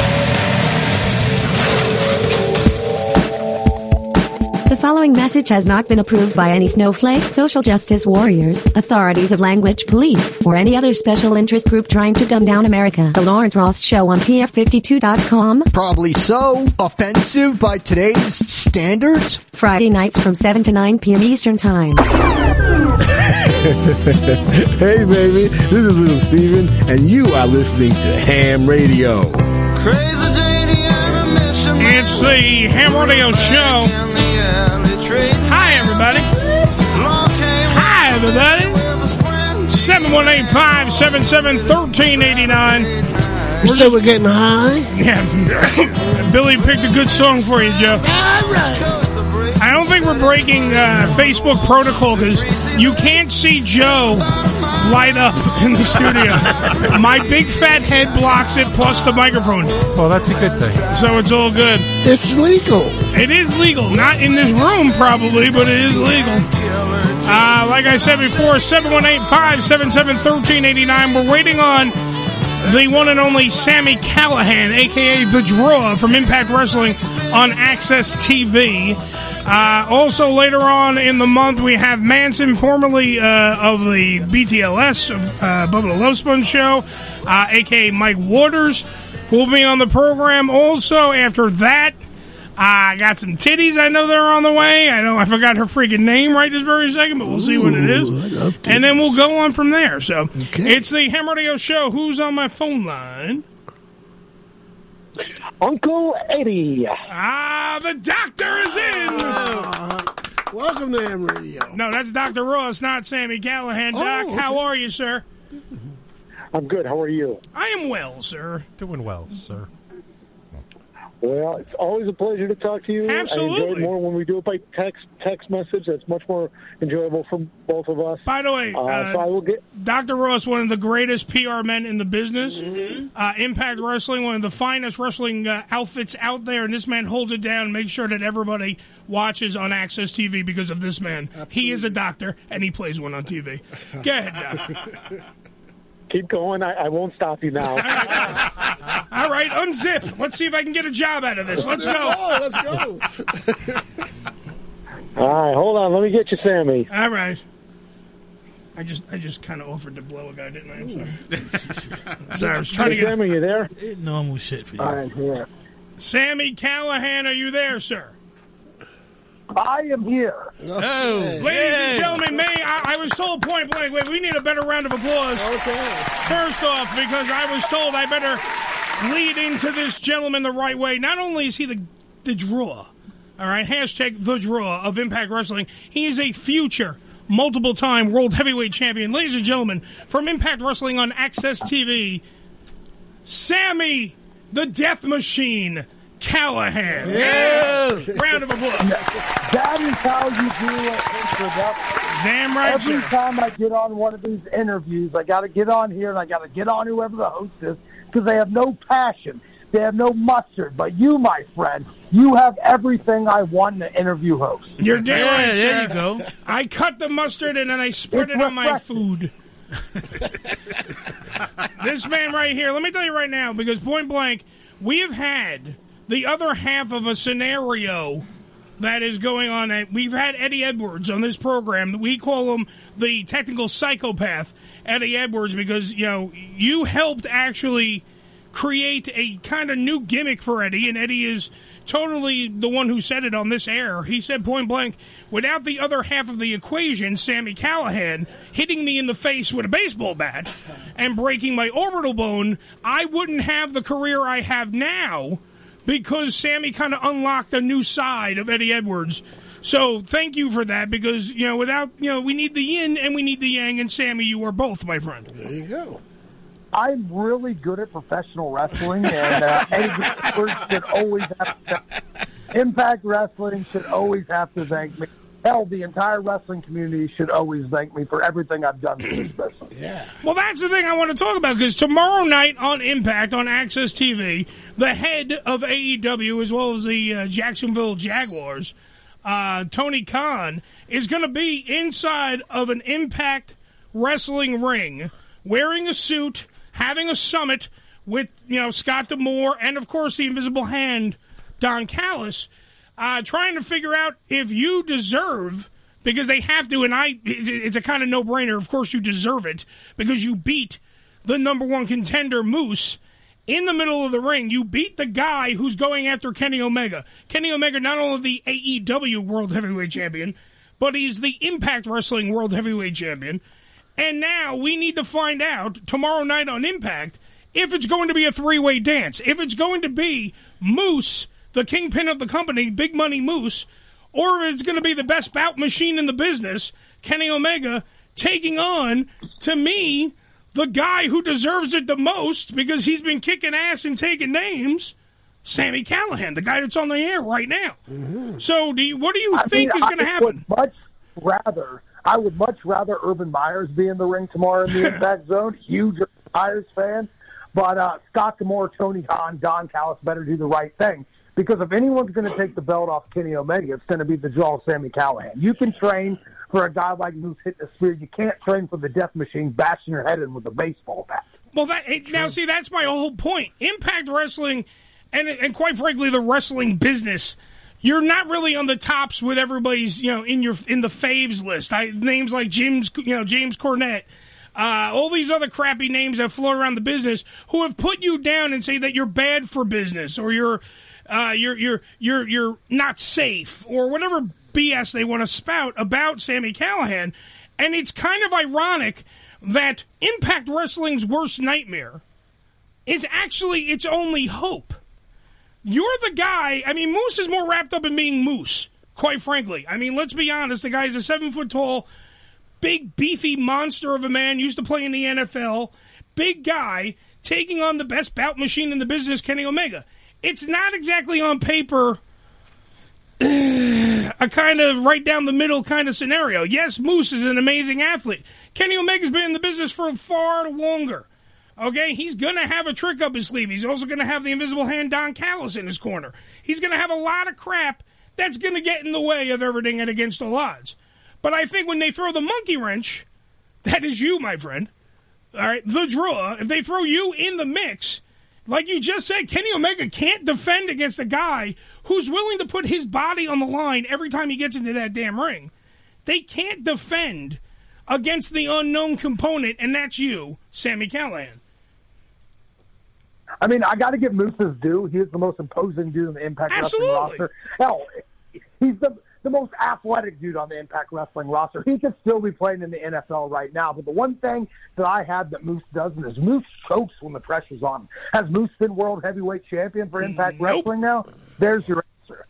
The following message has not been approved by any snowflake, social justice warriors, authorities of language police, or any other special interest group trying to dumb down America. The Lawrence Ross Show on TF52.com. Probably so. Offensive by today's standards. Friday nights from 7 to 9 p.m. Eastern Time. hey, baby, this is Little Steven, and you are listening to Ham Radio. It's the Ham Radio Show. Hi, everybody. Hi, everybody. 718-577-1389. You said we're getting high? Yeah. Billy picked a good song for you, Joe. I don't think we're breaking uh, Facebook protocol because you can't see Joe light up in the studio. My big fat head blocks it, plus the microphone. Well, that's a good thing. So it's all good. It's legal. It is legal. Not in this room, probably, but it is legal. Uh, like I said before, 718-577-1389. We're waiting on the one and only Sami Callihan, a.k.a. The Draw from Impact Wrestling on AXS TV. Uh, also, later on in the month, we have Manson, formerly uh, of the BTLS, uh, Bubba the Love Sponge Show, uh, a.k.a. Mike Waters, who will be on the program. Also, after that, I got some titties. I know they're on the way. I know I forgot her freaking name right this very second, but we'll see what it is. And then we'll go on from there. So it's the Ham Radio Show. Who's on my phone line? Uncle Eddie. Ah, the doctor is in. Welcome to Ham Radio. No, that's Dr. Ross, not Sami Callihan. Doc, Oh, how are you, sir? I'm good. How are you? I am well, sir. Doing well, sir. Well, it's always a pleasure to talk to you. I enjoy Absolutely. it more when we do it by text text message. That's much more enjoyable for both of us. By the way, uh, uh, so I will get. Dr. Ross, one of the greatest PR men in the business. Mm-hmm. Uh, Impact Wrestling, one of the finest wrestling uh, outfits out there, and this man holds it down. Makes sure that everybody watches on AXS TV because of this man. He is a doctor, and he plays one on TV. Go ahead, Doc. Keep going. I, I won't stop you now. All right, unzip. Let's see if I can get a job out of this. Let's go. Oh, let's go. All right, hold on. Let me get you, Sami. All right. I just, I just kind of offered to blow a guy, didn't I? I'm sorry. sorry, I was trying to get. Sami, you there? It's normal shit for you. All right, here. Sami Callihan, are you there, sir? I am here. Oh, Ladies and gentlemen, may I, I point blank. Wait, we need a better round of applause. Okay. First off, because I was told I better lead into this gentleman the right way. Not only is he the the draw, all right, hashtag the draw of Impact Wrestling. He is a future multiple time world heavyweight champion. Ladies and gentlemen, from Impact Wrestling on AXS TV, Sami the Death Machine Callihan. Yeah. Round of applause. That is how you do an introduction. Damn right, Every sir. time I get on one of these interviews, I got to get on here and I got to get on whoever the host is because they have no passion. They have no mustard. But you, my friend, you have everything I want in an interview host. You're damn Yeah, right, there sir. you go. I cut the mustard and then I spread It's it on my food. this man right here, let me tell you right now, because point blank, we have had the other half of a scenario that is going on. We've had Eddie Edwards on this program. We call him the technical psychopath, Eddie Edwards, because you know you helped actually create a kind of new gimmick for Eddie, and Eddie is totally the one who said it on this air. He said point blank, without the other half of the equation, Sami Callihan, hitting me in the face with a baseball bat and breaking my orbital bone, I wouldn't have the career I have now because Sami kind of unlocked a new side of Eddie Edwards. So thank you for that because you know without you know we need the yin and we need the yang and Sami you are both my friend. There you go. I'm really good at professional wrestling, and uh, Eddie Edwards should always have to, Impact Wrestling should always have to thank me. Hell, the entire wrestling community should always thank me for everything I've done for this business. Yeah. Well, that's the thing I want to talk about because tomorrow night on Impact on AXS TV, the head of AEW as well as the uh, Jacksonville Jaguars, uh, Tony Khan, is going to be inside of an Impact wrestling ring, wearing a suit, having a summit with you know Scott D'Amore and of course the Invisible Hand, Don Callis, uh, trying to figure out if you deserve because they have to, and I it's a kind of no brainer. Of course, you deserve it because you beat the number one contender Moose in the middle of the ring. You beat the guy who's going after Kenny Omega. Kenny Omega, not only the AEW World Heavyweight Champion, but he's the Impact Wrestling World Heavyweight Champion. And now we need to find out tomorrow night on Impact if it's going to be a three way dance, if it's going to be Moose, the kingpin of the company, Big Money Moose, or it's going to be the best bout machine in the business, Kenny Omega, taking on, to me, the guy who deserves it the most because he's been kicking ass and taking names, Sami Callihan, the guy that's on the air right now. So, do you, what do you I think mean, is going to happen? Would much rather, I would much rather Urban Myers be in the ring tomorrow in the Impact Zone. Huge Urban Myers fan, but uh, Scott D'Amore, Tony Khan, Don Callis better do the right thing. Because if anyone's going to take the belt off Kenny Omega, it's going to be the jaw of Sami Callihan. You can train for a guy like who's hitting a spear. You can't train for the death machine bashing your head in with a baseball bat. Well, that now see that's my whole point. Impact Wrestling, and and quite frankly, the wrestling business. You're not really on the tops with everybody's, you know, in your in the faves list. I, names like James, you know, James Cornette, uh, all these other crappy names that float around the business, who have put you down and say that you're bad for business or you're, uh, you're you're you're you're not safe or whatever BS they want to spout about Sami Callihan. And it's kind of ironic that Impact Wrestling's worst nightmare is actually its only hope. You're the guy. I mean, Moose is more wrapped up in being Moose, quite frankly. I mean, let's be honest. The guy's a seven foot tall, big, beefy monster of a man, used to play in the NFL. Big guy taking on the best bout machine in the business, Kenny Omega. It's not exactly on paper a kind of right down the middle kind of scenario. Yes, Moose is an amazing athlete. Kenny Omega's been in the business for far longer. Okay, he's going to have a trick up his sleeve. He's also going to have the invisible hand Don Callis in his corner. He's going to have a lot of crap that's going to get in the way of everything and against all odds. But I think when they throw the monkey wrench, that is you, my friend. All right, the draw. If they throw you in the mix, like you just said, Kenny Omega can't defend against a guy who's willing to put his body on the line every time he gets into that damn ring. They can't defend against the unknown component, and that's you, Sami Callihan. I mean, I got to give Moose his due. He is the most imposing dude in the Impact Absolutely. Wrestling roster. Hell, he's the the most athletic dude on the Impact Wrestling roster. He could still be playing in the NFL right now. But the one thing that I have that Moose doesn't is Moose chokes when the pressure's on. him. Has Moose been World Heavyweight Champion for Impact Wrestling now? There's your answer.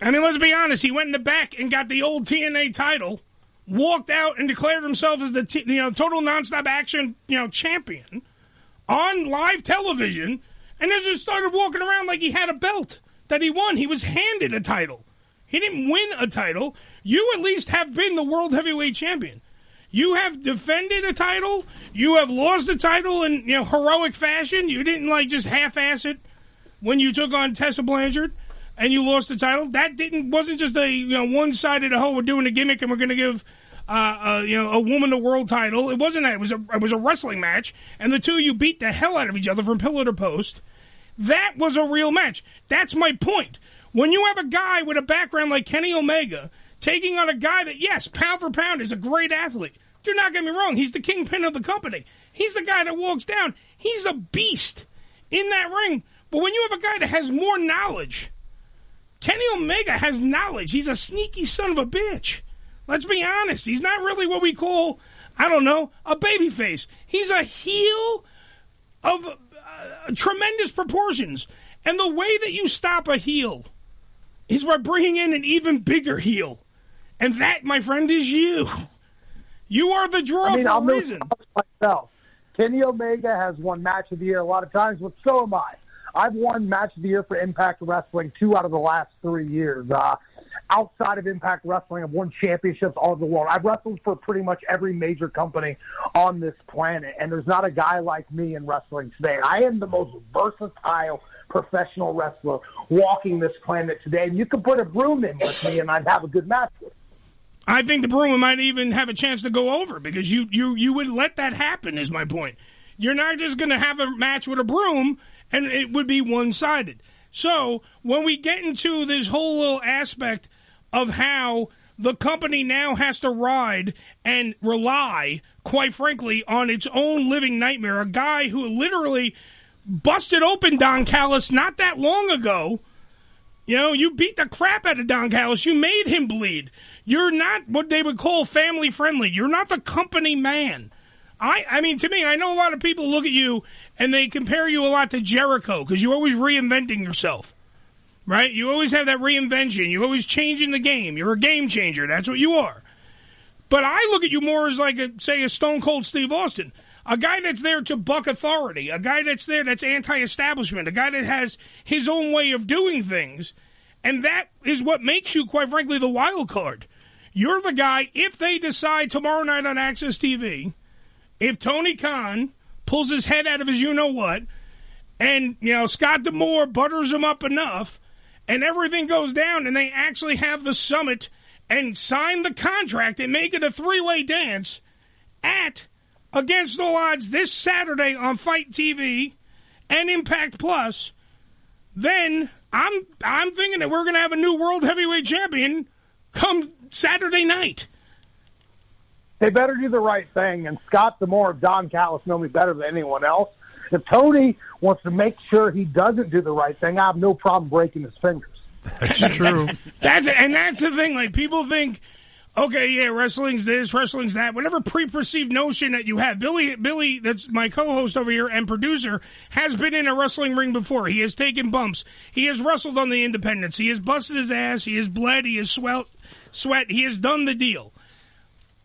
I mean, let's be honest. He went in the back and got the old TNA title, walked out and declared himself as the t- you know total nonstop action you know champion on live television, and then just started walking around like he had a belt that he won. He was handed a title. He didn't win a title. You at least have been the world heavyweight champion. You have defended a title. You have lost a title in you know heroic fashion. You didn't like just half-ass it when you took on Tessa Blanchard and you lost the title. That didn't wasn't just a you know one-sided. Oh, we're doing a gimmick and we're going to give uh, uh, you know a woman the world title. It wasn't that. It was a it was a wrestling match, and the two you beat the hell out of each other from pillar to post. That was a real match. That's my point. When you have a guy with a background like Kenny Omega taking on a guy that, yes, pound for pound is a great athlete. Do not get me wrong. He's the kingpin of the company. He's the guy that walks down. He's a beast in that ring. But when you have a guy that has more knowledge, Kenny Omega has knowledge. He's a sneaky son of a bitch. Let's be honest. He's not really what we call, I don't know, a babyface. He's a heel of uh, tremendous proportions. And the way that you stop a heel is by bringing in an even bigger heel. And that, my friend, is you. You are the draw I mean, for I'll a reason. myself. Kenny Omega has won Match of the Year a lot of times, but so am I. I've won Match of the Year for Impact Wrestling two out of the last three years. Uh, outside of Impact Wrestling, I've won championships all over the world. I've wrestled for pretty much every major company on this planet, and there's not a guy like me in wrestling today. I am the most versatile professional wrestler walking this planet today, and you could put a broom in with me, and I'd have a good match with. I think the broom might even have a chance to go over because you you you would let that happen. Is my point. You're not just going to have a match with a broom and it would be one sided. So when we get into this whole little aspect of how the company now has to ride and rely, quite frankly, on its own living nightmare, a guy who literally busted open Don Callis not that long ago. You know, you beat the crap out of Don Callis. You made him bleed. You're not what they would call family friendly. You're not the company man. I, I mean, to me, I know a lot of people look at you and they compare you a lot to Jericho because you're always reinventing yourself, right? You always have that reinvention. You're always changing the game. You're a game changer. That's what you are. But I look at you more as like, a, say, a Stone Cold Steve Austin, a guy that's there to buck authority, a guy that's there that's anti-establishment, a guy that has his own way of doing things, and that is what makes you, quite frankly, the wild card. You're the guy. If they decide tomorrow night on AXS TV, if Tony Khan pulls his head out of his you know what, and you know Scott D'Amore butters him up enough, and everything goes down, and they actually have the summit and sign the contract and make it a three way dance at Against All Odds this Saturday on FITE TV and Impact Plus, then I'm I'm thinking that we're going to have a new world heavyweight champion come Saturday night. They better do the right thing, and Scott D'Amore of Don Callis know me better than anyone else. If Tony wants to make sure he doesn't do the right thing, I have no problem breaking his fingers. That's true. that's and that's the thing. Like people think, okay, yeah, wrestling's this, wrestling's that. Whatever pre-perceived notion that you have, Billy, Billy, that's my co-host over here and producer, has been in a wrestling ring before. He has taken bumps. He has wrestled on the independents. He has busted his ass. He has bled. He has swelt, sweat. He has done the deal.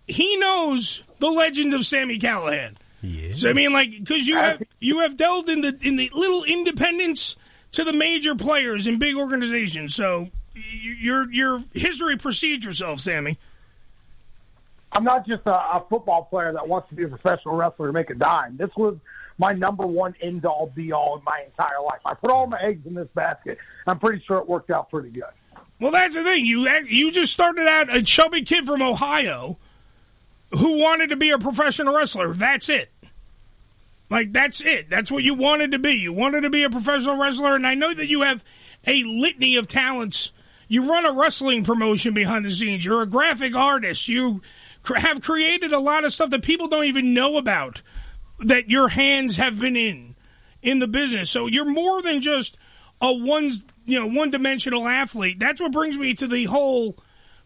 He knows the legend of Sami Callihan. So I mean, like, because you have you have delved in the in the little independents to the major players in big organizations. So your your history precedes yourself, Sami. I'm not just a, a football player that wants to be a professional wrestler to make a dime. This was my number one end all be all in my entire life. I put all my eggs in this basket. I'm pretty sure it worked out pretty good. Well, that's the thing. You you just started out uh, a chubby kid from Ohio who wanted to be a professional wrestler. That's it. Like that's it. That's what you wanted to be. You wanted to be a professional wrestler, and I know that you have a litany of talents. You run a wrestling promotion behind the scenes. You're a graphic artist. You have created a lot of stuff that people don't even know about that your hands have been in in the business. So you're more than just a one you know one dimensional athlete. That's what brings me to the whole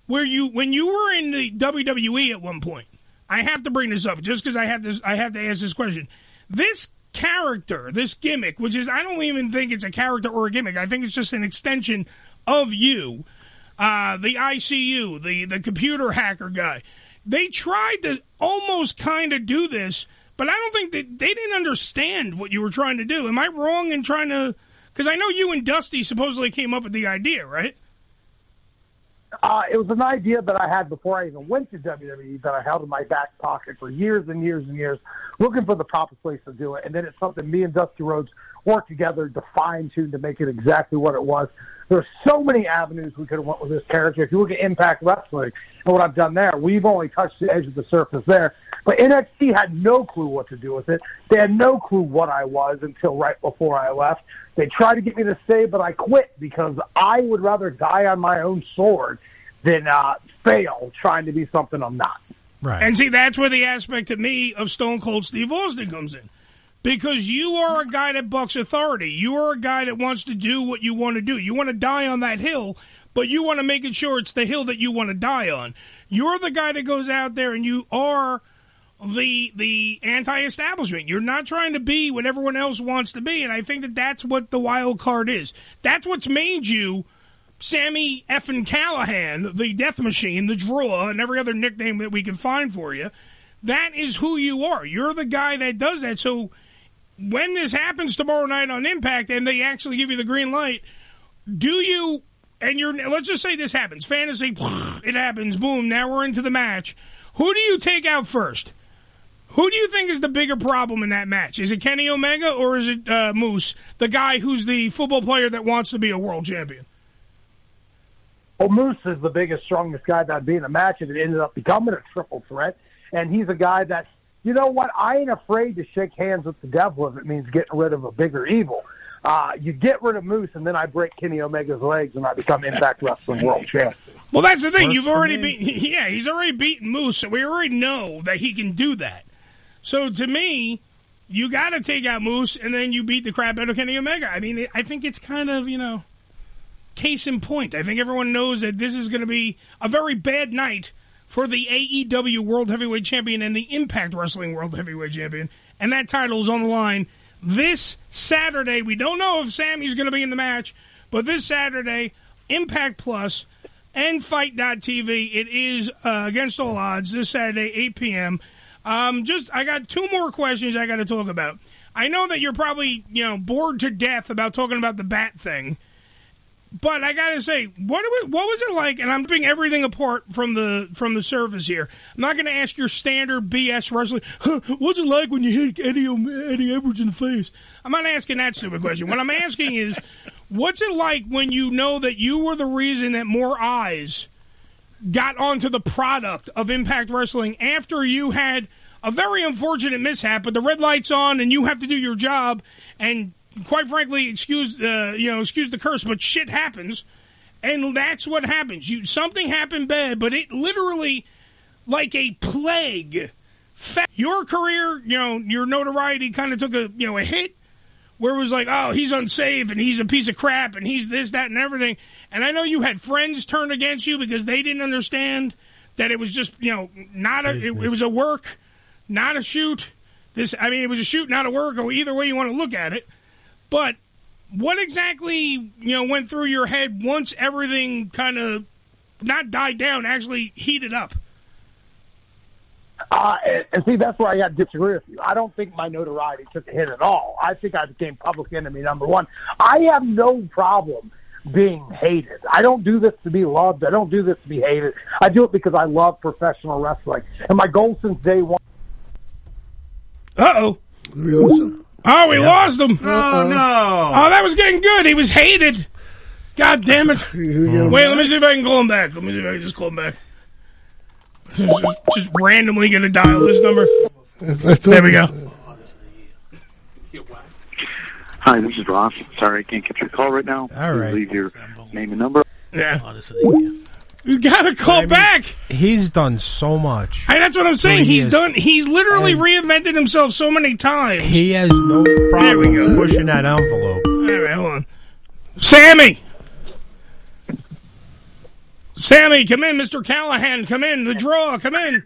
where you when you were in the WWE at one point. I have to bring this up just because I have this. I have to ask this question. This character, this gimmick, which is I don't even think it's a character or a gimmick. I think it's just an extension of you, uh, the ICU, the the computer hacker guy. They tried to almost kind of do this, but I don't think that they didn't understand what you were trying to do. Am I wrong in trying to? Because I know you and Dusty supposedly came up with the idea, right? Uh, it was an idea that I had before I even went to WWE that I held in my back pocket for years and years and years, looking for the proper place to do it. And then it's something me and Dusty Rhodes worked together to fine tune to make it exactly what it was. There's so many avenues we could have went with this character. If you look at Impact Wrestling and what I've done there, we've only touched the edge of the surface there. But NXT had no clue what to do with it. They had no clue what I was until right before I left. They tried to get me to stay, but I quit because I would rather die on my own sword than uh, fail trying to be something I'm not. Right. And see, that's where the aspect to me of Stone Cold Steve Austin comes in. Because you are a guy that bucks authority. You are a guy that wants to do what you want to do. You want to die on that hill, but you want to make it sure it's the hill that you want to die on. You're the guy that goes out there and you are the the anti-establishment. You're not trying to be what everyone else wants to be, and I think that that's what the wild card is. That's what's made you Sami effing Callihan, the Death Machine, the Draw, and every other nickname that we can find for you. That is who you are. You're the guy that does that. So when this happens tomorrow night on Impact and they actually give you the green light, do you and you're let's just say this happens, fantasy it happens, boom, now we're into the match. Who do you take out first? Who do you think is the bigger problem in that match? Is it Kenny Omega or is it uh, Moose, the guy who's the football player that wants to be a world champion? Well, Moose is the biggest, strongest guy that'd be in the match, and it ended up becoming a triple threat. And he's a guy that, you know what, I ain't afraid to shake hands with the devil if it means getting rid of a bigger evil. Uh, you get rid of Moose, and then I break Kenny Omega's legs, and I become Impact Wrestling World Champion. Well, that's the thing. Works You've already me. beat. Yeah, he's already beaten Moose, so we already know that he can do that. So to me, you got to take out Moose, and then you beat the crap out of Kenny Omega. I mean, I think it's kind of you know, case in point. I think everyone knows that this is going to be a very bad night for the AEW World Heavyweight Champion and the Impact Wrestling World Heavyweight Champion, and that title is on the line this Saturday. We don't know if Sami's going to be in the match, but this Saturday, Impact Plus and FITE.tv. It is uh, against all odds this Saturday, 8 p.m. Um, just I got two more questions I got to talk about. I know that you're probably you know bored to death about talking about the bat thing, but I gotta say, what what was it like? And I'm picking everything apart from the from the surface here. I'm not to ask your standard BS wrestling. Huh, what's it like when you hit Eddie Eddie Edwards in the face? I'm not asking that stupid question. What I'm asking is, what's it like when you know that you were the reason that more eyes got onto the product of Impact Wrestling after you had a very unfortunate mishap, but the red light's on and you have to do your job. And quite frankly, excuse uh, you know excuse the curse, but shit happens, and that's what happens. You something happened bad, but it literally like a plague. Your career, you know, your notoriety kind of took a you know a hit where it was like, oh, he's unsafe and he's a piece of crap and he's this, that, and everything. And I know you had friends turn against you because they didn't understand that it was just, you know, not a, it, it was a work, not a shoot. This, I mean, it was a shoot, not a work, or either way you want to look at it. But what exactly, you know, went through your head once everything kind of not died down, actually heated up? Uh, and, and see, that's where I got to disagree with you. I don't think my notoriety took a hit at all. I think I became public enemy number one. I have no problem being hated. I don't do this to be loved. I don't do this to be hated. I do it because I love professional wrestling. And my goal since day one. Uh oh. Oh, we lost him. Oh no! Oh, that was getting good. He was hated. God damn it! Wait, let me see if I can call him back. Let me see if I can just call him back. Just, just randomly gonna dial this number. There we go. Hi, this is Ross. Sorry, I can't get your call right now. All right. Leave your name and number. Yeah. You gotta call back. He's done so much. Hey, that's what I'm saying. He He's is- done. He's literally reinvented himself so many times. He has no problem pushing that envelope. All right, hold on. Sami! Sami, come in. Mr. Callihan, come in. The draw, come in.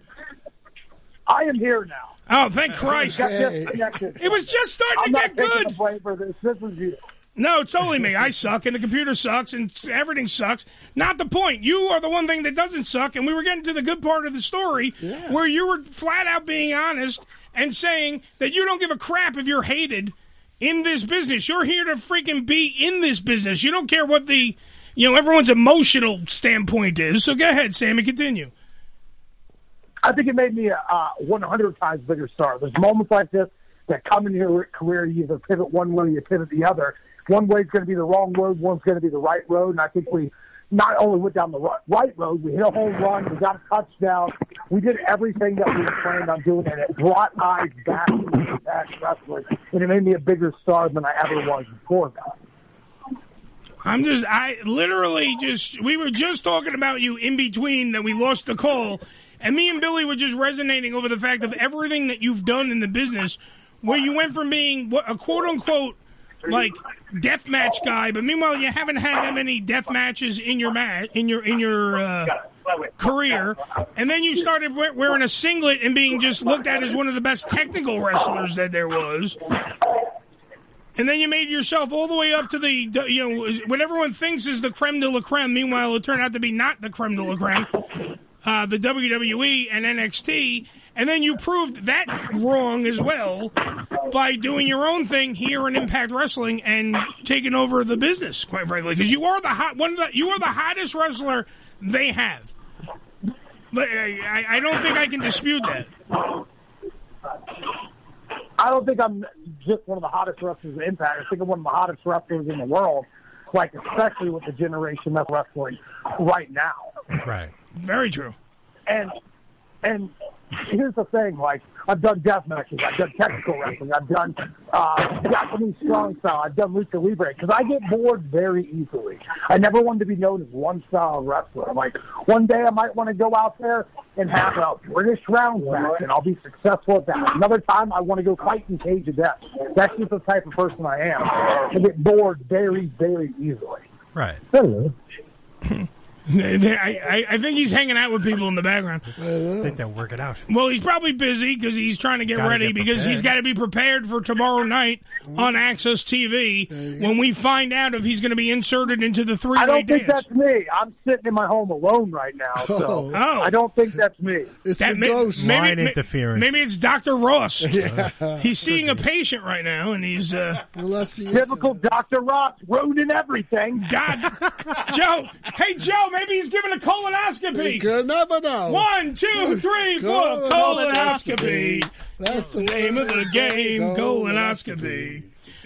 I am here now. Oh, thank Christ. Got disconnected. It was just starting I'm to not get taking good. the blame for this. This is you. No, it's totally me. I suck, and the computer sucks, and everything sucks. Not the point. You are the one thing that doesn't suck, and we were getting to the good part of the story where you were flat out being honest and saying that you don't give a crap if you're hated in this business. You're here to freaking be in this business. You don't care what the you know everyone's emotional standpoint is. So go ahead, Sami, continue. I think it made me a uh, 100 times bigger star. There's moments like this that come in your career. You either pivot one way, or you pivot the other. One way is going to be the wrong road. One's going to be the right road. And I think we not only went down the right road, we hit a home run, we got a touchdown. We did everything that we planned on doing, and it brought eyes back to Impact Wrestling, and it made me a bigger star than I ever was before that. I'm just, I literally just, we were just talking about you in between that we lost the call, and me and Billy were just resonating over the fact of everything that you've done in the business, where you went from being a quote unquote like death match guy, but meanwhile you haven't had that many death matches in your match in your in your uh, career, and then you started wearing a singlet and being just looked at as one of the best technical wrestlers that there was. And then you made yourself all the way up to the, you know, what everyone thinks is the creme de la creme. Meanwhile, it turned out to be not the creme de la creme, uh, the WWE and NXT. And then you proved that wrong as well by doing your own thing here in Impact Wrestling and taking over the business, quite frankly, because you are the hot one. Of the, you are the hottest wrestler they have. But uh, I, I don't think I can dispute that. I don't think I'm just one of the hottest wrestlers in Impact. I think I'm one of the hottest wrestlers in the world, like especially with the generation that's wrestling right now. Right. Very true. And and here's the thing: like I've done death matches, I've done technical wrestling, I've done uh, Japanese strong style, I've done lucha libre because I get bored very easily. I never wanted to be known as one style wrestler. I'm like one day I might want to go out there and have a British round match, and I'll be successful at that. Another time I want to go fight in cage of death. That's just the type of person I am. I get bored very, very easily. Right. I, I, I think he's hanging out with people in the background. I think they'll work it out. Well, he's probably busy because he's trying to get Gotta ready get because he's got to be prepared for tomorrow night on AXS TV when we find out if he's going to be inserted into the three I way don't think dance. that's me. I'm sitting in my home alone right now, so Oh. I don't think that's me. It's That may- Maybe, may- Maybe it's Dr. Ross. He's seeing a patient right now, and he's uh, typical Dr. Ross ruining everything. God, Joe. Hey, Joe. Maybe he's giving a colonoscopy. You could never know. One, two, three, four. Colonoscopy. That's the name of the game. Colonoscopy.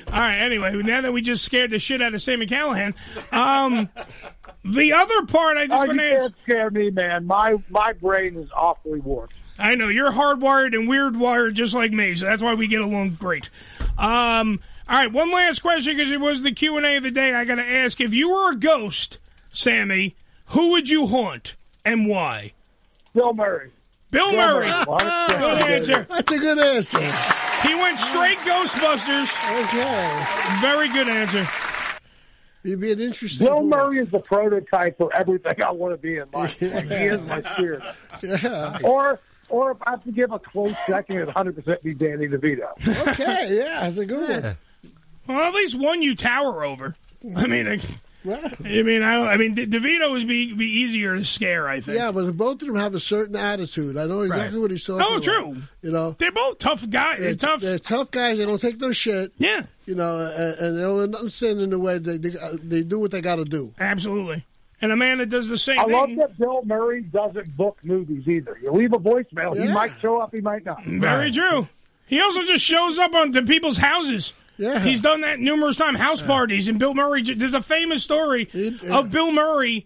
All right. Anyway, now that we just scared the shit out of Sami Callihan, um, the other part I just Oh, want to ask. can't scare me, man. My my brain is awfully warped. I know you're hardwired and weird wired just like me, so that's why we get along great. Um, all right, one last question because it was the Q and A of the day. I got to ask: If you were a ghost, Sami, who would you haunt and why? Bill Murray. Bill Bill Murray. Murray. Good answer. That's a good answer. He went straight Ghostbusters. Okay. Very good answer. You'd be an interesting. Bill Murray is the prototype for everything I want to be in life. Like, he is my spirit. Yeah. Or or if I have to give a close second, it'd 100% be Danny DeVito. Okay, yeah, that's a good one. Well, at least one you tower over. I mean, I, I mean, I, don't- I mean, De- DeVito would be be easier to scare. I think. Yeah, but both of them have a certain attitude. I know exactly what he's talking Oh, about. true. You know, they're both tough guys. They're tough. They're tough guys. They don't take no shit. Yeah. You know, and, and they don't let nothing stand in the way. They they, uh, they do what they got to do. Absolutely. And a man that does the same I thing. love that Bill Murray doesn't book movies either. You leave a voicemail, he might show up, he might not. Very true. He also just shows up onto people's houses. Yeah. He's done that numerous times. House parties. And Bill Murray, there's a famous story of Bill Murray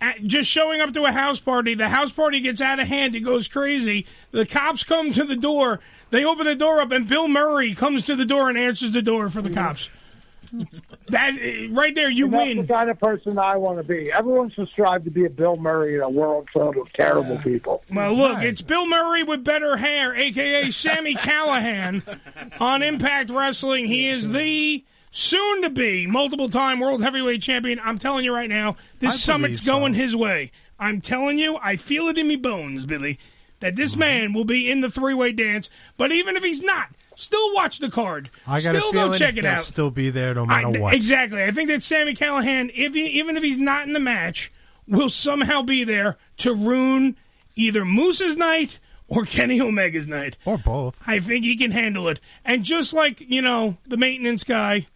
at, just showing up to a house party. The house party gets out of hand. It goes crazy. The cops come to the door. They open the door up, and Bill Murray comes to the door and answers the door for the cops. that right there, you And that's win. the kind of person I want to be. Everyone should strive to be a Bill Murray in a world filled with terrible people. Well, look, it's Bill Murray with better hair, aka Sami Callihan, on Impact Wrestling. He is the soon to be multiple time world heavyweight champion. I'm telling you right now, this I summit's believe so. going his way. I'm telling you, I feel it in me bones, Billy, that Mm-hmm. this man will be in the three way dance. But even if he's not, still watch the card. I got still go check it out. still be there no I- matter what. Exactly. I think that Sami Callihan, if he, even if he's not in the match, will somehow be there to ruin either Moose's night or Kenny Omega's night. Or both. I think he can handle it. And just like, you know, the maintenance guy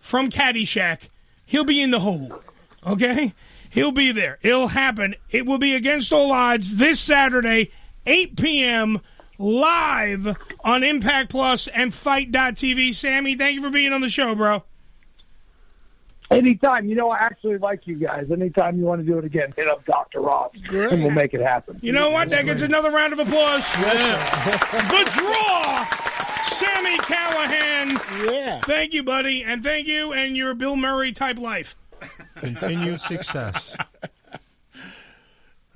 from Caddyshack, he'll be in the hole. Okay? He'll be there. It'll happen. It will be against all odds this Saturday, 8 p.m. live on Impact Plus and FITE.tv. Sami, thank you for being on the show, bro. Anytime. You know, I actually like you guys. Anytime you want to do it again, hit up Dr. Ross and we'll make it happen. You know what? That gets another round of applause. the draw, Sami Callihan. Yeah. Thank you, buddy, and thank you, and your Bill Murray type life. Continued success.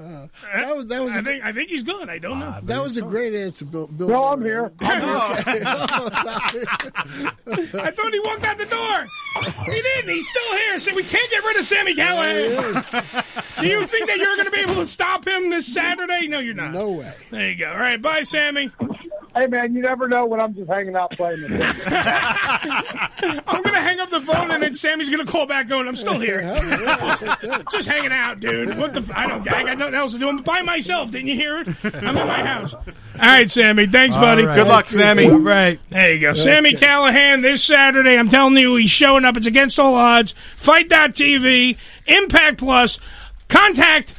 Uh, that was that was. I a- think I think he's good. I don't know. that was a great answer, Bill. Bill No, I'm Murray. here. I thought he walked out the door. He didn't. He's still here. So we can't get rid of Sami Callihan. Do you think that you're going to be able to stop him this Saturday? No, you're not. No way. There you go. All right. Bye, Sami. Hey, man, you never know when I'm just hanging out playing the game. I'm going to hang up the phone and then Sami's going to call back going, I'm still here. just hanging out, dude. What the? f- I don't. I got nothing else to do. I'm by myself. Didn't you hear it? I'm in my house. All right, Sami. Thanks, buddy. All right. Good luck, Sami. All right. There you go. Sami Callihan this Saturday. I'm telling you, he's showing up. It's against all odds. FITE.tv, Impact Plus, contact.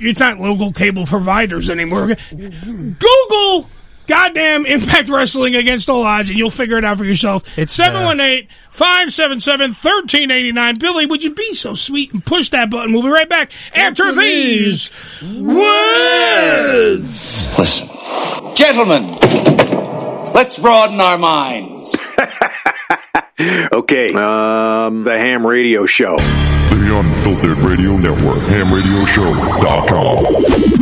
It's not local cable providers anymore. Google goddamn Impact Wrestling against all odds, and you'll figure it out for yourself. It's 718 577 1389. Billy, would you be so sweet and push that button? We'll be right back after these words. Listen, gentlemen, let's broaden our minds. Okay, um, the Ham Radio Show. The Unfiltered Radio Network, hamradioshow.com.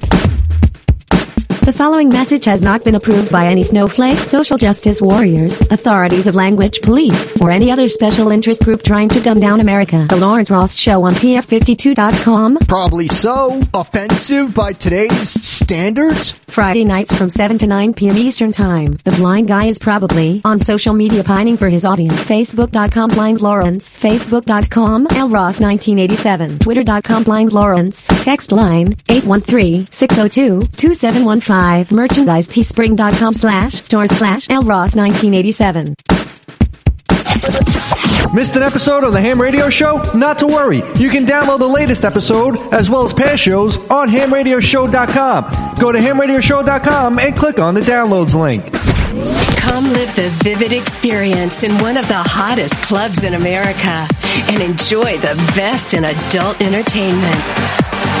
The following message has not been approved by any snowflake, social justice warriors, authorities of language police, or any other special interest group trying to dumb down America. The Lawrence Ross Show on TF52.com. Probably so. Offensive by today's standards. Friday nights from 7 to 9 p.m. Eastern Time. The blind guy is probably on social media pining for his audience. Facebook.com blind Lawrence. Facebook.com L Ross 1987. Twitter.com blind Lawrence. Text line oh 813-602-2715. Merchandise teespring.com slash store slash L Ross 1987. Missed an episode of the Ham Radio Show? Not to worry. You can download the latest episode as well as past shows on hamradioshow.com. Go to hamradioshow.com and click on the downloads link. Come live the vivid experience in one of the hottest clubs in America and enjoy the best in adult entertainment.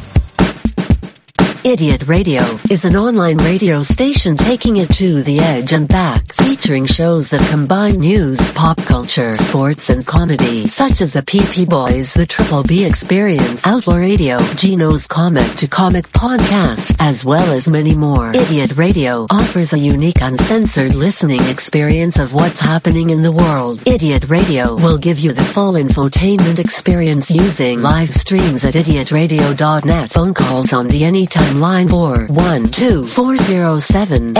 Idiot Radio is an online radio station taking it to the edge and back, featuring shows that combine news, pop culture, sports, and comedy, such as the PP Boys, the Triple B Experience, Outlaw Radio, Gino's Comic to Comic Podcast, as well as many more. Idiot Radio offers a unique uncensored listening experience of what's happening in the world. Idiot Radio will give you the full infotainment experience using live streams at idiotradio.net, phone calls on the anytime line 412-407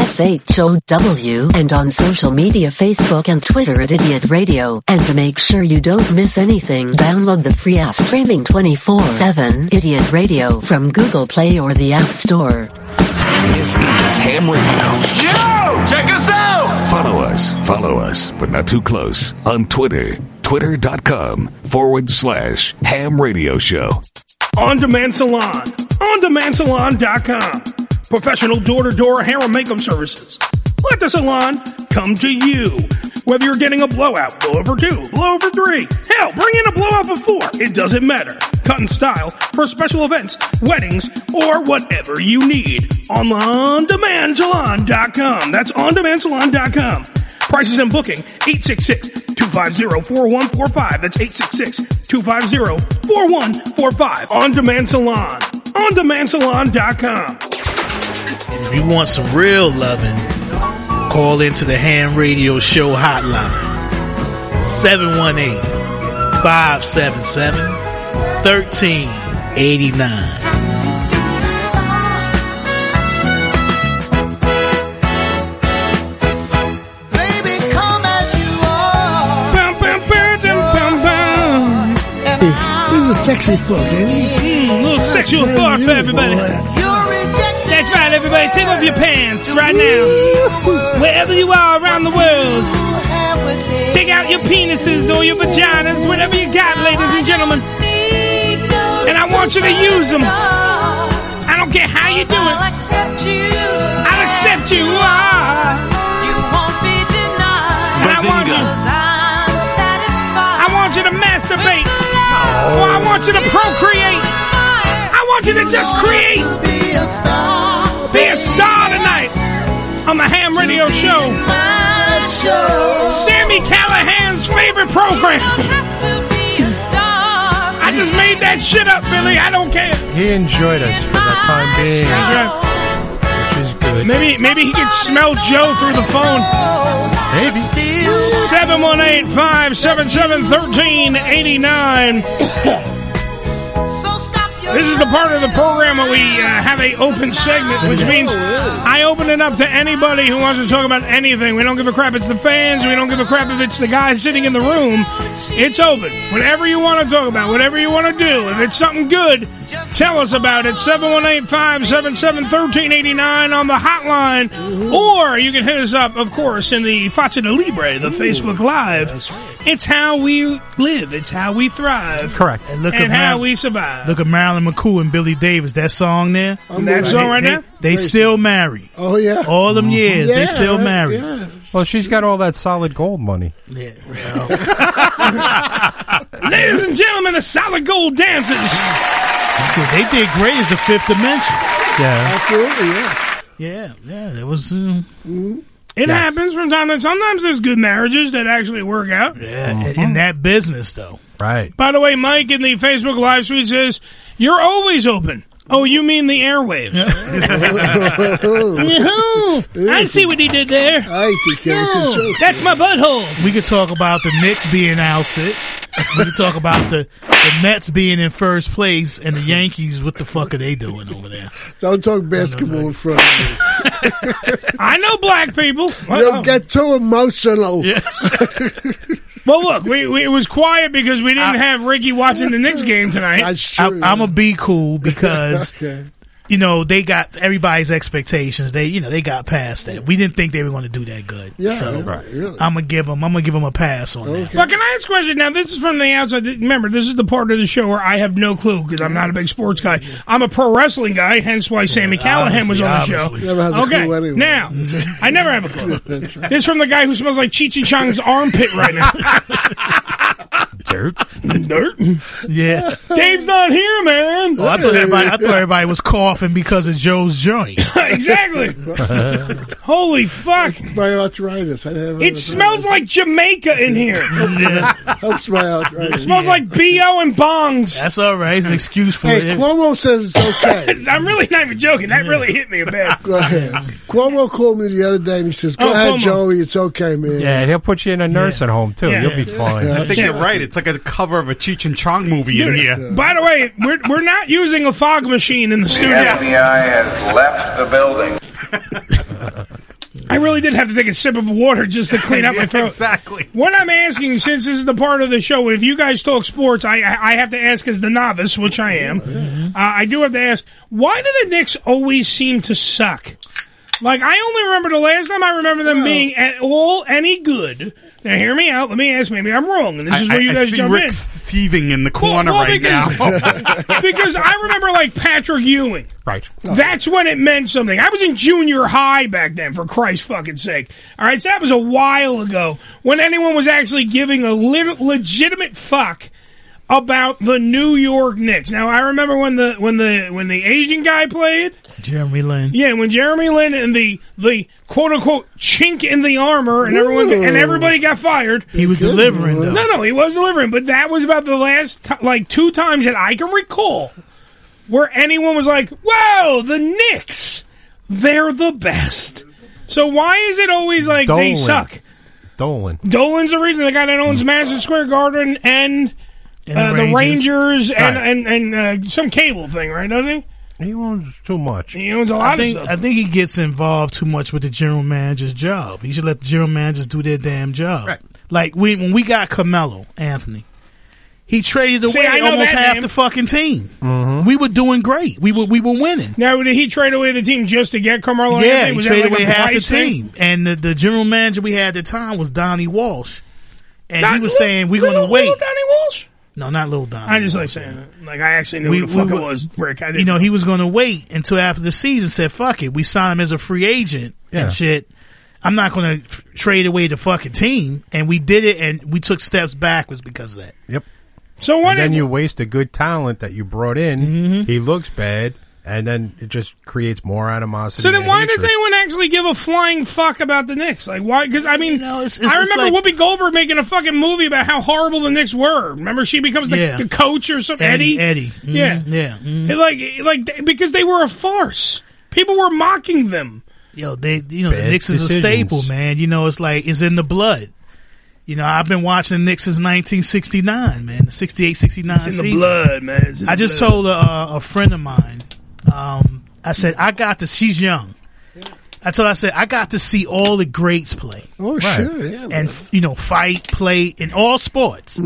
SHOW and on social media Facebook and Twitter at Idiot Radio. And to make sure you don't miss anything, download the free app streaming 24-7 Idiot Radio from Google Play or the App Store. This is Ham Radio. Yo! Check us out! Follow us, follow us, but not too close on Twitter. Twitter.com forward slash ham radio show. On Demand Salon. OnDemandSalon.com. Professional door-to-door hair and makeup services. Let the salon come to you. Whether you're getting a blowout, blowover two, blowover three, hell, bring in a blowout for four. It doesn't matter. cut and style for special events, weddings, or whatever you need. On OnDemandSalon.com. That's OnDemandSalon.com. Prices and booking, 866-250-4145. That's 866-250-4145. On Demand Salon. OnDemandSalon.com. If you want some real loving, call into the Ham Radio Show hotline. 718-577-1389. This is a sexy fuck, ain't it? Mm, little sexual That's thoughts for you, everybody. boy. That's right, everybody. Take off your pants right now. Wherever you are around the world. Take out your penises or your vaginas, whatever you got, ladies and gentlemen. And I want you to use them. I don't care how you do it. I'll accept you. I'll accept you. Ah. And I want you. I want you to masturbate. Or I want you to procreate. I want you to just create. Be a star tonight on the Ham Radio Show. Sami Callihan's favorite program. I just made that shit up, Billy. I don't care. He enjoyed us for the time being, which is good. Maybe maybe he could smell Joe through the phone. Maybe. 718-577-1389. This is the part of the program where we uh, have a open segment, which means I open it up to anybody who wants to talk about anything. We don't give a crap. It's the fans. We don't give a crap if it's the guy sitting in the room. It's open. Whatever you want to talk about, whatever you want to do. If it's something good, tell us about it. 718-577-1389 on the hotline. Or you can hit us up, of course, in the Faccia de Libre, the Facebook Live. It's how we live. It's how we thrive. Correct. And look and at how Mar- we survive. Look at Marilyn McCoo and Billy Davis. That song there. That song right they, there? They still marry. Oh yeah. All them years, they still right, married. yeah. Well, she's got all that solid gold money. Yeah. Ladies and gentlemen, the solid gold dancers. So they did great as the fifth dimension. Yeah. Absolutely, yeah. Yeah, yeah. It was. Uh, It happens from time to time. Sometimes there's good marriages that actually work out. yeah, in- in that business though. Right. By the way, Mike in the Facebook live stream says, You're always open. Oh, you mean the airwaves? Yahoo! I see what he did there. I think that's a joke. That's my butthole. We could talk about the Knicks being ousted. We could talk about the, the Mets being in first place and the Yankees. What the fuck are they doing over there? Don't talk basketball in front of me. I know black people. You'll get too emotional. Well, look, we, we, it was quiet because we didn't have Ricky watching the Knicks game tonight. That's I, true. I'm gonna be cool because Okay. You know they got everybody's expectations. They you know they got past that. We didn't think they were going to do that good. Yeah, so really. I'm gonna give them. I'm gonna give them a pass on that. But can I ask a question? Now, this is from the outside. Remember, this is the part of the show where I have no clue because I'm not a big sports guy. I'm a pro wrestling guy, hence why Sami Callihan was on the obviously, show. Never has a okay, clue anyway. now, I never have a clue. Right. This is from the guy who smells like Cheech and Chong's armpit right now. Dirt. Dirt. Yeah. Dave's not here, man. Well, I thought everybody. I thought everybody was coughing because of Joe's joint. exactly. Holy fuck. My arthritis. I have It smells like Jamaica in here. helps my arthritis. It smells like BO and bongs. That's all right. It's an excuse for Hey, it. Cuomo says it's okay. I'm really not even joking. That really hit me a bit. Go ahead. Cuomo called me the other day and he says, "Go Oh, ahead, Cuomo. Joey. It's okay, man." Yeah, and he'll put you in a nursing home too. Yeah. You'll be fine. I think Yeah. you're right. It's like a cover of a Cheech and Chong movie in here. By the way, we're, we're not using a fog machine in the studio. The FBI has left the building. I really did have to take a sip of water just to clean out my throat. exactly. What I'm asking, since this is the part of the show, if you guys talk sports, I I I have to ask as the novice, which I am. Uh, I do have to ask, why do the Knicks always seem to suck? Like I only remember the last time I remember them being at all any good. Now hear me out. Let me ask. Maybe I'm wrong, and this is I, where you I guys see jump Rick in. seething in the corner well, right because- now. because I remember like Patrick Ewing. right. That's when it meant something. I was in junior high back then, for Christ's fucking sake. All right, so that was a while ago when anyone was actually giving a lit- legitimate fuck about the New York Knicks. Now I remember when the when the when the Asian guy played. Jeremy Lin. Yeah, when Jeremy Lin and the the quote unquote chink in the armor and everyone and everybody got fired. He was delivering though. No, no, he was delivering, but that was about the last ti like two times that I can recall where anyone was like, "Whoa, the Knicks, they're the best." So why is it always like they suck? Dolan. Dolan's the reason the guy that owns Madison Square Garden and, And uh, the the Rangers Rangers. and Right. and, and uh, some cable thing, right? Doesn't he? He owns too much. He owns a I lot think of I think he gets involved too much with the general manager's job. He should let the general managers do their damn job. Right. Like we when we got Carmelo Anthony, he traded away I know almost half name. the fucking team. Mm-hmm. We were doing great. We were we were winning. Now, did he trade away the team just to get Carmelo yeah, Anthony? he Was that traded like away half the price thing? team, and the, the general manager we had at the time was Donnie Walsh, and Don- he was saying we're going to wait. Little Donnie Walsh? No, not little Don. I just like saying it. Like I actually knew We- who the fuck we it was. Rick, I didn't you know, he was going to wait until after the season. Said, "Fuck it, we signed him as a free agent Yeah. and shit." I'm not going to f- trade away the fucking team, and we did it, and we took steps backwards because of that. Yep. So what? And then you waste a good talent that you brought in. Mm-hmm. He looks bad, and then it just creates more animosity. So then, why hatred. does anyone actually give a flying fuck about the Knicks? Like, why? Because I mean, it's- I remember like- Whoopi Goldberg making a fucking movie about how horrible the Knicks were. Remember, she becomes the, Yeah. the coach or something. Eddie, Eddie, Eddie, Mhm, yeah, yeah. It like, like because they were a farce. People were mocking them. Yo, they, you know, the Bad Knicks is a staple, man. You know, it's like it's in the blood. You know, I've been watching the Knicks since 1969, man. The 68, 69 It's in the blood, man. It's in I the just blood. told a, a friend of mine. Um, I said I got to. She's young. I told her, I said I got to see all the greats play. Oh, sure, yeah, and you know, fight, play in all sports.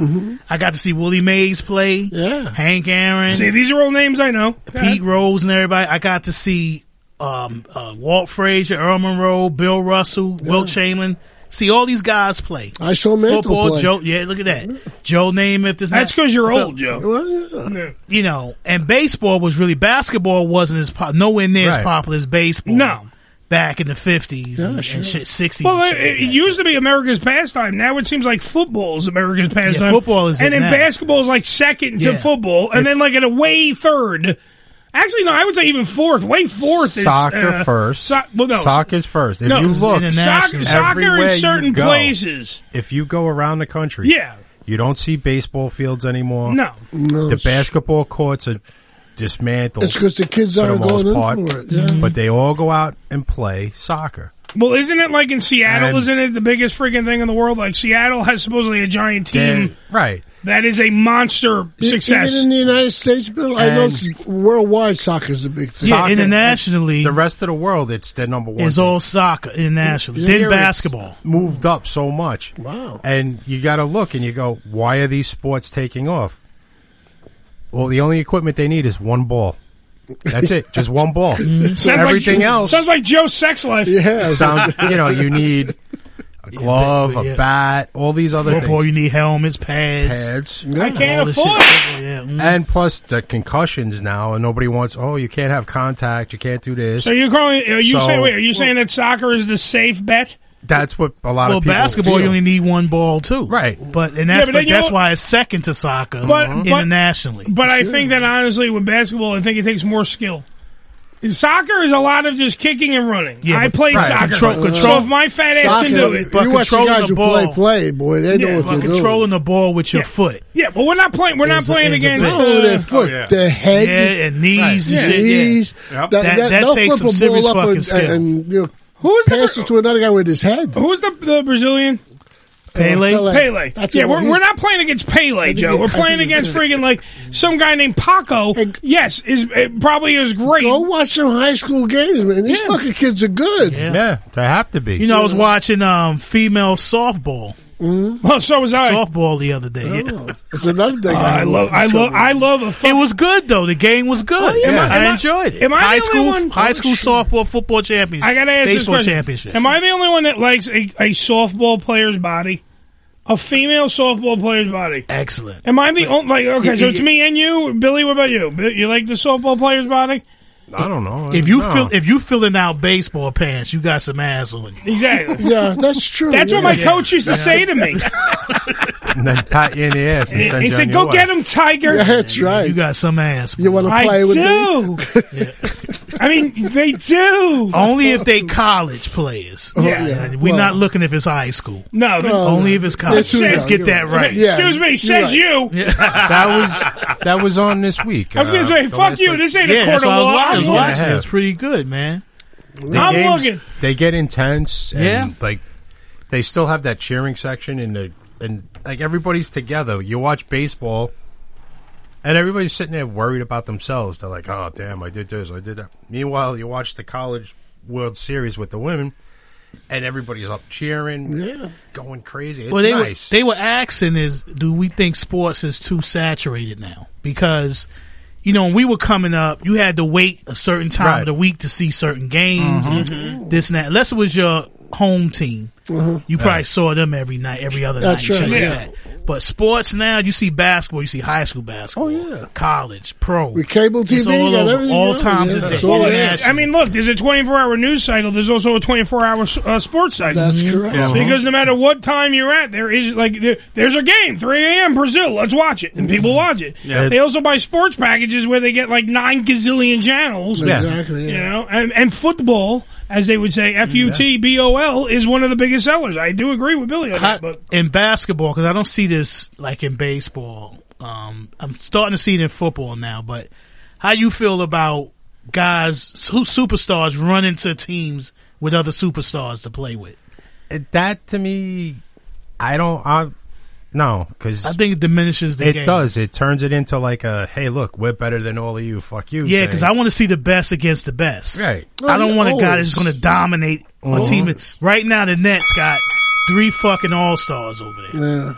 I got to see Willie Mays play. Yeah, Hank Aaron. See, these are all names I know. Pete Rose and everybody. I got to see um, uh, Walt Frazier, Earl Monroe, Bill Russell, Wilt Chamberlain. See all these guys play. I saw Mantle Football, play. Joe. Yeah, look at that. Joe Namath. This That's 'cause you're old, Joe. Well, yeah. You know, and baseball was really basketball wasn't as po- nowhere near as popular as baseball. No. back in the fifties and, sure. and shit, sixties. Well, it, it used to be America's pastime. Now it seems like football is America's pastime. football is and it then now. basketball is like second to Yeah. football, and then like at a way third. Actually, no, I would say even fourth. Way fourth Soccer is uh, first. So, well, no, Soccer's first. If no, you look, soccer, soccer in certain go, places. If you go around the country, Yeah. you don't see baseball fields anymore. No. No, the basketball courts are dismantled. It's because the kids aren't most going in part, for it, yeah. But they all go out and play soccer. Well, isn't it like in Seattle? And- isn't it the biggest freaking thing in the world? Like Seattle has supposedly a giant team Then- right. That is a monster success. Even in the United States, Bill, I know it's- worldwide soccer is a big thing. Yeah, Soccer- internationally, The rest of the world, it's their number one. is thing. all soccer internationally. Yeah, then it's- basketball. moved up so much. Wow. And you got to look and you go, why are these sports taking off? Well, the only equipment they need is one ball. That's it, just one ball. Sounds Everything like, else sounds like Joe's sex life. Yeah. sounds. You know, you need a glove, yeah. a bat, all these other things. Football, things. you need helmets, pads. Pads. I can't all afford it. Yeah, mm. And plus the concussions now, and nobody wants. Oh, you can't have contact. You can't do this. So you're calling? Are you So- saying? Wait, are you saying that soccer is the safe bet? That's what a lot well, of people. Well, basketball, feel. you only need one ball too, Right. But and Yeah, that's but but that's why it's second to soccer But- but- internationally. But I think that honestly, with basketball, I think it takes more skill. Soccer is a lot of just kicking and running. Yeah, I but- played right, soccer, control- so if my fat ass Soccer, can do it, But you watch the controlling guys the who play, play, boy, they know Yeah, what but they're doing. controlling the ball with your foot. yeah, but we're not playing. We're not a- playing a against. bit- Not their Uh, foot, yeah. their head, Yeah, and knees Yeah. and shit. knees. Yeah. That, That- that, that takes some serious fucking and, skill. and you know, who is the it to another guy with his head. Who's the the Brazilian? Pele. Pele. Pele. That's yeah, we're, He's- we're not playing against Pele, Joe. We're playing against friggin' like some guy named Paco. Yes, is uh, probably is great. Go watch some high school games, man. These fucking kids are good. Yeah, they have to be. You know, I was watching um female softball. Well, so was I. Softball the other day. Yeah. Oh, it's another thing. Uh, I love, I love, I love a It was good though. The game was good. Oh, yeah. Am I- I, enjoyed it. am I high school, one- high Oh, school shit. softball, football championship. I gotta ask this baseball question. championship. Am I the only one that likes a, a softball player's body? A female softball player's body. Excellent. Am I the only like? Okay, Yeah, so yeah, it's me and you, Billy. What about you? Bill, You like the softball player's body? I don't know. If you No. fill if you filling out baseball pants, you got some ass on you. Exactly. Yeah, that's true. That's yeah. what my Yeah. coach used to say to me. and then pat you in the ass and He, send he you said, on your "Go way." get him, Tiger." Yeah, that's right. You got some ass. You want to I play with do. me? I mean, they do. Only if they college players. Oh, yeah. We're Well- not looking if it's high school. No, the- only if it's college. They're too Let's young, get that right. right. Yeah. Excuse me, says right. you. that was that was on this week. I was gonna Uh, say, the fuck you. like, This ain't a that's court I of was, law. I was watching. It's pretty good, man. the I'm games, looking. They get intense. And, Yeah. like they still have that cheering section in the and like everybody's together. You watch baseball, and everybody's sitting there worried about themselves. They're like, "Oh, damn, I did this, I did that." Meanwhile, you watch the college World Series with the women, and everybody's up cheering, Yeah. going crazy. It's well, they nice. were they were asking is, do we think sports is too saturated now? Because you know when we were coming up, you had to wait a certain time Right. of the week to see certain games, and mm-hmm. this and that. Unless it was your home team, you probably saw them every night, every other That's night, right, like yeah. that. But sports now, you see basketball, you see high school basketball, Oh, yeah. college, pro, With cable It's TV, all you got over, all going, times yeah. of day. all Well. I mean, look, there's a 24 hour news cycle. There's also a 24 hour uh, sports cycle. That's correct. Uh-huh. Because no matter what time you're at, there is like there, there's a game, 3 a.m. Brazil. Let's watch it, and people watch it. Yeah. They also buy sports packages where they get like nine gazillion channels. Yeah. Exactly. You know, and, and football, as they would say, F U T B O L, is one of the biggest sellers. I do agree with Billy on that, but in basketball, because I don't see this like in baseball. Um, I'm starting to see it in football now. But how you feel about guys who superstars run into teams with other superstars to play with? That to me, I don't. I no, because I think it diminishes the it game. does. It turns it into like a hey, look, we're better than all of you. Fuck you. Yeah, because I want to see the best against the best. Right. I don't want a guy that's going to dominate a Always. team. Right now, the Nets got three fucking all stars over there. Yeah.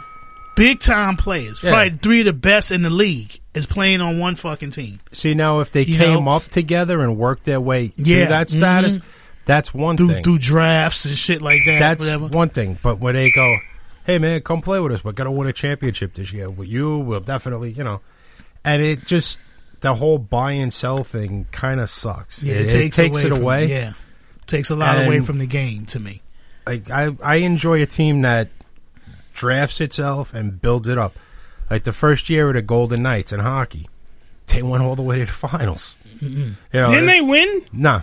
Big time players. Yeah. Probably three of the best in the league is playing on one fucking team. See now, if they You came know? up together and worked their way Yeah. to that status, Mhm. that's one Do thing. do drafts and shit like that. that's whatever. one thing. But when they go, hey man, come play with us. We're gonna win a championship this year with you. We'll definitely, you know. And it just the whole buy and sell thing kind of sucks. Yeah, it, it, takes, takes away it from- away. yeah, takes a lot away from the game to me. like I I enjoy a team that drafts itself and builds it up. Like the first year of the Golden Knights in hockey, they went all the way to the finals. You know, didn't they it's- win? Nah,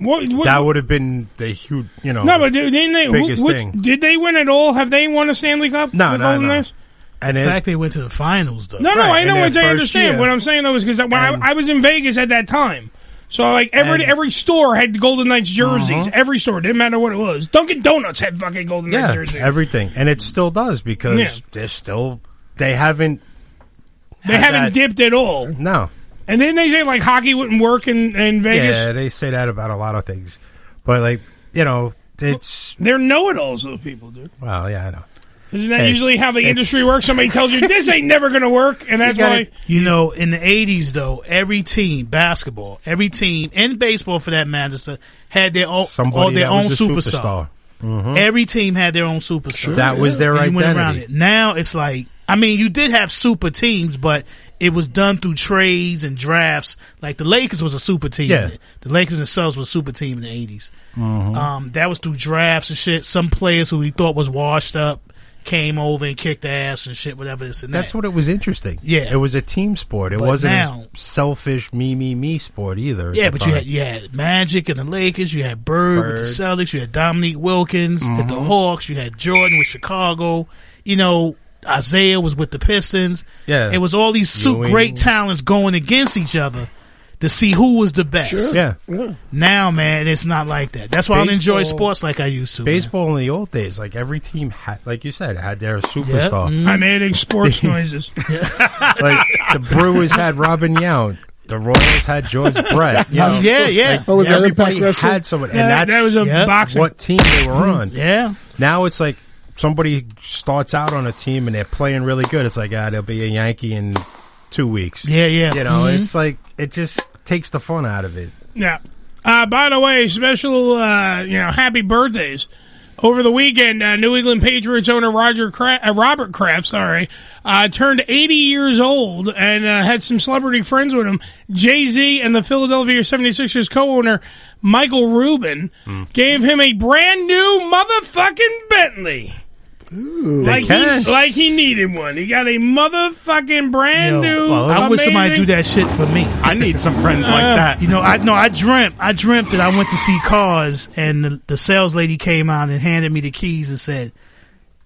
What, what, that would have been the huge. You know, no, but didn't they? biggest what- thing. Did they win at all? Have they won a Stanley Cup? No, no, Golden no. Knights? And In it, fact, they went to the finals though. No, no, Right, I in know what I understand. year. What I'm saying though is because when I, I was in Vegas at that time, so like every And- every store had Golden Knights jerseys. Uh-huh. Every store didn't matter what it was. Dunkin' Donuts had fucking Golden Knights yeah, jerseys. everything, and it still does because Yeah. they're still they haven't. they haven't that- dipped at all. No, And then they say like hockey wouldn't work in, in Vegas. yeah, they say that about a lot of things, but like you know, it's They're know-it-alls. Those people, dude. well, yeah, I know. Isn't that Hey, usually how the industry works? Somebody tells you this ain't never going to work, and that's gotta- why. You know, in the '80s though, every team, basketball, every team, and baseball for that matter, had their own, Somebody all their own was a superstar. superstar. Mhm. Every team had their own superstar. That was their And you went around identity. it. Now it's like, I mean, you did have super teams, but it was done through trades and drafts. Like the Lakers was a super team. Yeah. The Lakers themselves was a super team in the 80s. Mhm. Um, that was through drafts and shit. Some players who we thought was washed up came over and kicked ass and shit, whatever this and That's that. what it was interesting. Yeah. it was a team sport. It But wasn't now- a selfish me me me sport either. Yeah, but you had you had Magic and the Lakers, you had Bird, with the Bird. Celtics, you had Dominique Wilkins with the Mhm. Hawks, you had Jordan with Chicago, you know, Isiah was with the Pistons. Yeah. It was all these su- great talents going against each other to see who was the best. Sure. Yeah. Yeah. Now, man, it's not like that. That's why I don't enjoy sports like I used to. man. Baseball in the old days, like every team had, like you said, had their superstar. Mm-hmm. I'm adding sports noises. like the Brewers had Robin Yount, the Royals had George Brett. You know? Yeah, yeah. Like, Oh, was that everybody had someone, Yeah, and that's that was a Yep. boxing. what team they were on. Yeah. Now it's like somebody starts out on a team and they're playing really good. It's like, ah, they'll be a Yankee in two weeks. Yeah, yeah. You know, Mhm. it's like it just takes the fun out of it. Yeah. Uh, by the way, special, uh, you know, happy birthdays. Over the weekend, uh, New England Patriots owner Roger Cra- uh, Robert Kraft, sorry, uh, turned 80 years old and uh, had some celebrity friends with him. Jay Z and the Philadelphia 76ers co-owner Michael Rubin gave him a brand new motherfucking Bentley. Like he, like he needed one. He got a motherfucking brand Yo, new. I wish somebody amazing- do that shit for me. I need some friends like Uh, that. You know, I no, I dreamt, I dreamt that I went to see cars, and the, the sales lady came out and handed me the keys and said,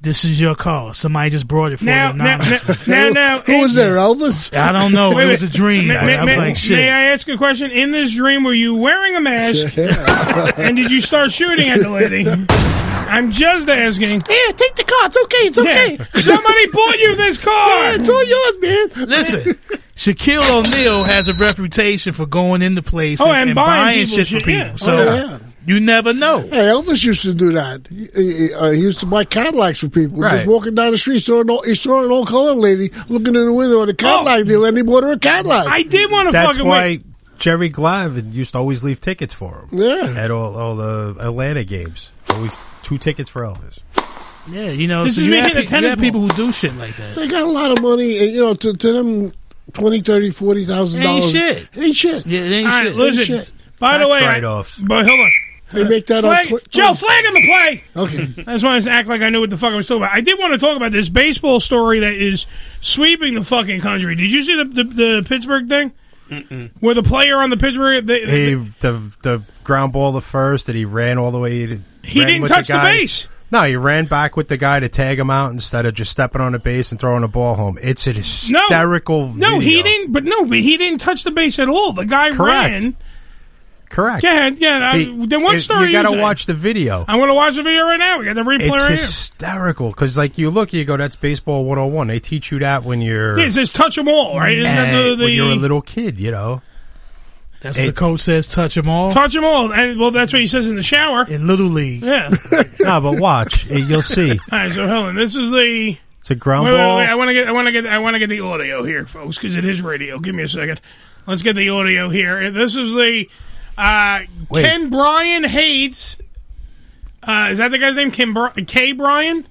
"This is your car. Somebody just brought it for Now, you." now, anonymously." now, now, Who was there, Elvis? I don't know. Wait, it was a dream. May, but may- I was may- like, "Shit." may I ask a question? In this dream, were you wearing a mask? and did you start shooting at the lady? I'm just asking. Yeah, take the car. It's okay. It's okay. Yeah. Somebody bought you this car. Yeah, it's all yours, man. Listen, Shaquille O'Neal has a reputation for going into places Oh, and buying people shit for people. yeah. So Oh, yeah. you never know. Hey, Elvis used to do that. He, he, uh, he used to buy Cadillacs for people. Right. Just walking down the street, saw an old, he saw an old colored lady looking in the window at a Cadillac dealer, and he bought her a Cadillac. I did want to fucking. That's fucking why wait. Jerry Glavin used to always leave tickets for him. Yeah. At all, all the Atlanta games. Always two tickets for Elvis. Yeah, you know, This so is you, making have, a pe- you tennis have ball. people who do shit like that. They got a lot of money, and, you know, to, to them, twenty, thirty, forty thousand Ain't dollars shit. Ain't shit. Yeah, it ain't All right, shit. listen. shit. By the Tax way, I- write-offs. but hold on. They make that Flag, on Twi- Joe, flag on the play. Okay. I just wanted to act like I knew what the fuck I was talking about. I did want to talk about this baseball story that is sweeping the fucking country. Did you see the the, the Pittsburgh thing? Where the player on the Pittsburgh, they, He the the ground ball the first, that he ran all the way. To, He didn't touch the guy. base. No, he ran back with the guy to tag him out instead of just stepping on the base and throwing the ball home. It's no, hysterical. no, he video. didn't. But no, but he didn't touch the base at all. The guy Correct. ran. Correct. Yeah, yeah. I- He- then what story? You got to watch the video. I'm going to watch the video right now. We got the replay It's right hysterical because, like, you look, you go, "That's baseball 101." They teach you that when you're Yeah, it says touch them all, right? Isn't that eh, the, the when you're a little kid, you know. That's what the coach says. Touch them all. touch them all? And well, that's what he says in the shower. in little league. Yeah. no, but watch, you'll see. All right, so Helen, this is the. It's a ground Wait, wait, ball. wait! I want to get, I want to get, I want to get the audio here, folks, because it is radio. Give me a second. Let's get the audio here. This is the uh, Ken Bryan Hayes. Uh, is that the guy's name? Ken Bri- Ke'Bryan.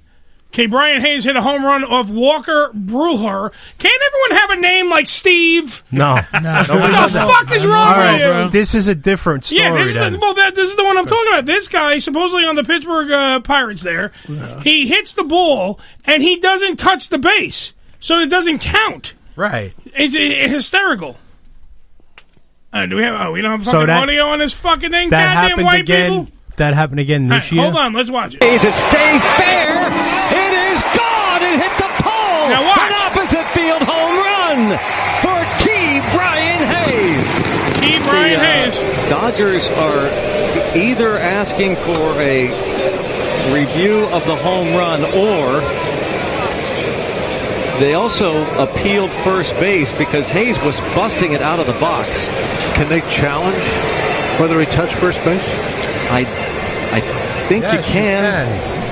K. Brian Hayes hit a home run off Walker Buehler. Can't everyone have a name like Steve? No, no. What the fuck is wrong All right, with you? this is a different story. Yeah, this is, then. the, well, that, this is the one I'm talking about. This guy, supposedly on the Pittsburgh uh, Pirates, there, he hits the ball and he doesn't touch the base, so it doesn't count. right. It's, uh, hysterical. Uh, do we have? Oh, we don't have So fucking that- audio on this fucking thing. That Goddamn happened white again. people. That happened again All this right, year. hold on, let's watch it. Is it stay fair? It is gone. It hit the pole. Now watch. An opposite field home run for Key Brian Hayes. Ke'Bryan The, uh, Hayes. Dodgers are either asking for a review of the home run or they also appealed first base because Hayes was busting it out of the box. Can they challenge whether he touched first base? I I think Yes, you you can.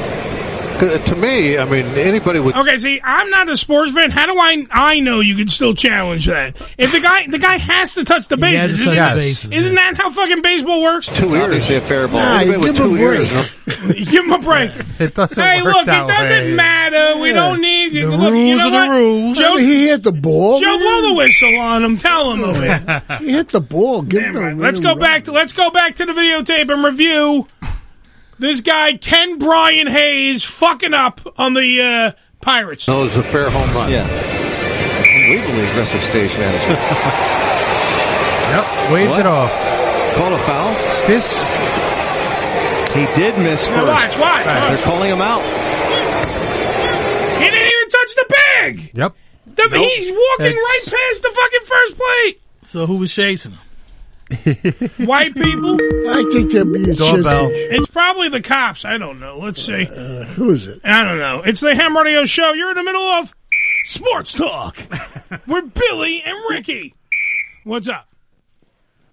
'Cause, uh, To me, I mean, anybody would. Okay, see, I'm not a sports fan. How do I I know you could still challenge that? If the guy the guy has to touch the bases, to touch isn't, the bases, isn't that how fucking baseball works? Two It's obviously a fair ball. Nah, give him a two ears, break. no? Give him a break. It doesn't Hey, look, it doesn't way. matter. We Yeah. don't need The look, you rules know are the what? rules. Joe, he hit the ball. Joe, man. blow the whistle on him. Tell him. He hit the ball. Give Damn him right. the Let's go back to let's go back to the videotape and review this guy Ken Brian Hayes fucking up on the uh, Pirates. No, it was a fair home run. Yeah. Unbelievably aggressive stage management. Yep, waved What? it off. Call a foul? This He did miss Now first. watch, watch, They're watch. calling him out. He didn't even touch the bag. Yep. The- Nope. He's walking It's- right past the fucking first plate. So who was chasing him? White people. I think they're being Doorbell. shitty. It's probably the cops. I don't know. Let's see. Uh, who is it? I don't know. It's the Ham Radio Show. You're in the middle of Sports Talk with Billy and Ricky. What's up?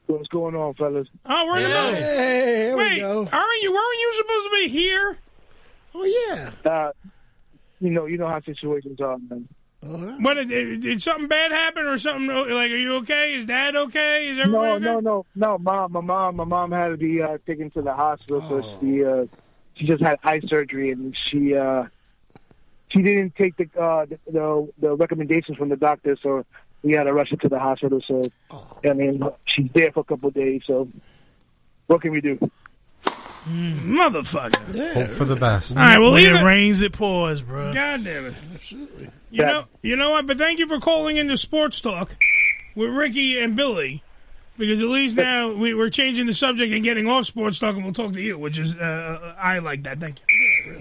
What's going on, fellas? Oh, we're in the middle. Hey, here Wait, we go. aren't you? Weren't you supposed to be here? Oh yeah. Uh, you know, you know how situations are, man. What did, did, did something bad happen or something? Like, are you okay? Is Dad okay? Is everyone No, okay? no, no, no. Mom, my mom, my mom had to be uh, taken to the hospital. So Oh. she, uh, she just had eye surgery, and she, uh, she didn't take the, uh, the the the recommendations from the doctor. So we had to rush her to the hospital. So I mean, she's there for a couple of days. So what can we do? Motherfucker. Hope for the best. All right, well, when leave it it. rains, it pours, bro. God damn it. Absolutely. You know, you know what? But thank you for calling into Sports Talk with Ricky and Billy, because at least now we, we're changing the subject and getting off Sports Talk, and we'll talk to you, which is uh, I like that. Thank you.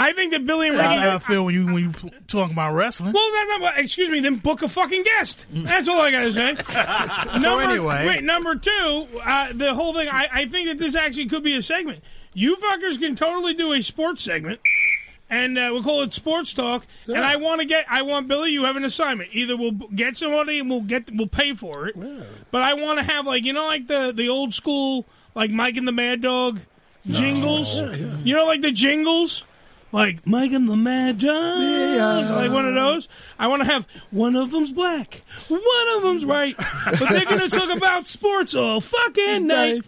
I think that Billy and That's Ricky. how I feel when you when you pl- talk about wrestling. Well, that, that, excuse me. Then book a fucking guest. That's all I gotta say. So number, anyway. wait. Number two, uh, the whole thing. I, I think that this actually could be a segment. You fuckers can totally do a sports segment, and uh, we'll call it Sports Talk. And I want to get. I want Billy. You have an assignment. Either we'll b- get somebody and we'll get. We'll pay for it. But I want to have like you know like the the old school like Mike and the Mad Dog jingles. You know like the jingles. Like Mike and the Mad Dog, like one of those. I want to have one of them's black, one of them's white, but they're going to talk about sports all fucking night.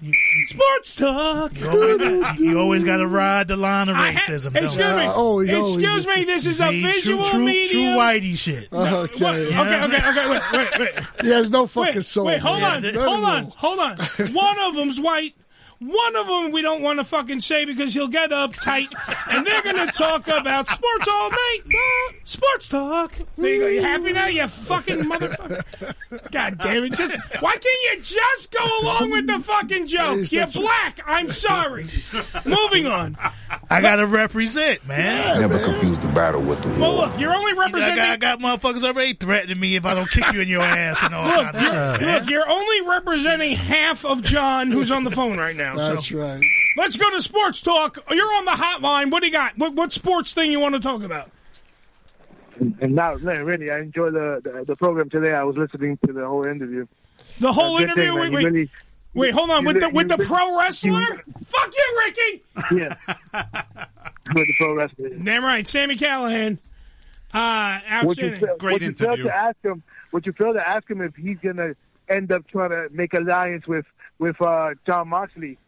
Sports talk. You always, you always got to ride the line of I ha- racism. don't excuse you? me. oh, excuse me. This is a visual true, true, medium. True whitey shit. Uh, okay. Okay, okay, okay. Wait, wait, wait. He has no fucking wait, soul. Wait, hold man. on, None hold on, hold on. One of them's white. One of them we don't want to fucking say because he'll get uptight, and they're going to talk about sports all night. Sports talk. There you go. You happy now? You fucking motherfucker. God damn it! Just why can't you just go along with the fucking joke? You're black. I'm sorry. Moving on. I got to represent, man. Never confuse the battle with the war. Well, look, you're only I representing. got, I got motherfuckers already threatening me if I don't kick you in your ass and all Look, kind of you're, shit. man. look, you're only representing half of John, who's on the phone right now. That's so. right. Let's go to sports talk. You're on the hotline. What do you got? What, what sports thing you want to talk about? And now, no, really, I enjoyed the, the the program today. I was listening to the whole interview. The whole Uh, interview. thing, wait, wait, really- wait, hold on. you With the with you the pro wrestler? Fuck you, Ricky. Yeah. With the pro wrestler. Damn right, Sami Callihan. Uh, What you, outstanding. fa- what you failed to ask him, what you failed to ask him if he's gonna end up trying to make alliance with with uh, Jon Moxley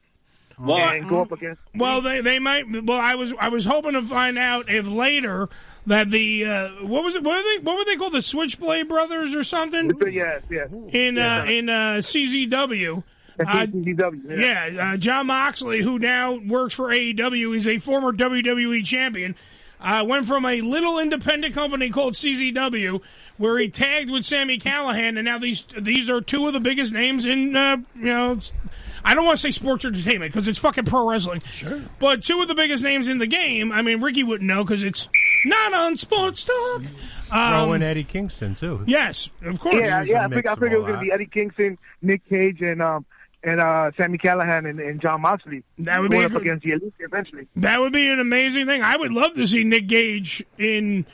Well, and go up against. Well, they they might. Well, I was I was hoping to find out if later that the uh, what was it? What were they? What were they called? The Switchblade Brothers or something? Yes, yes. In uh, in uh, CZW. Uh, yeah, uh, Jon Moxley, who now works for AEW, is a former WWE champion. Uh, went from a little independent company called CZW, where he tagged with Sami Callihan, and now these these are two of the biggest names in uh, you know. I don't want to say sports entertainment because it's fucking pro wrestling. Sure. But two of the biggest names in the game. I mean, Ricky wouldn't know because it's not on sports talk. Throw in Eddie Kingston too. Yes, of course. Yeah, yeah. I mix think I figured it was going to be Eddie Kingston, Nick Gage, and um and uh Sami Callihan and, and Jon Moxley. That would be going a up good- against the Elite eventually. That would be an amazing thing. I would love to see Nick Gage in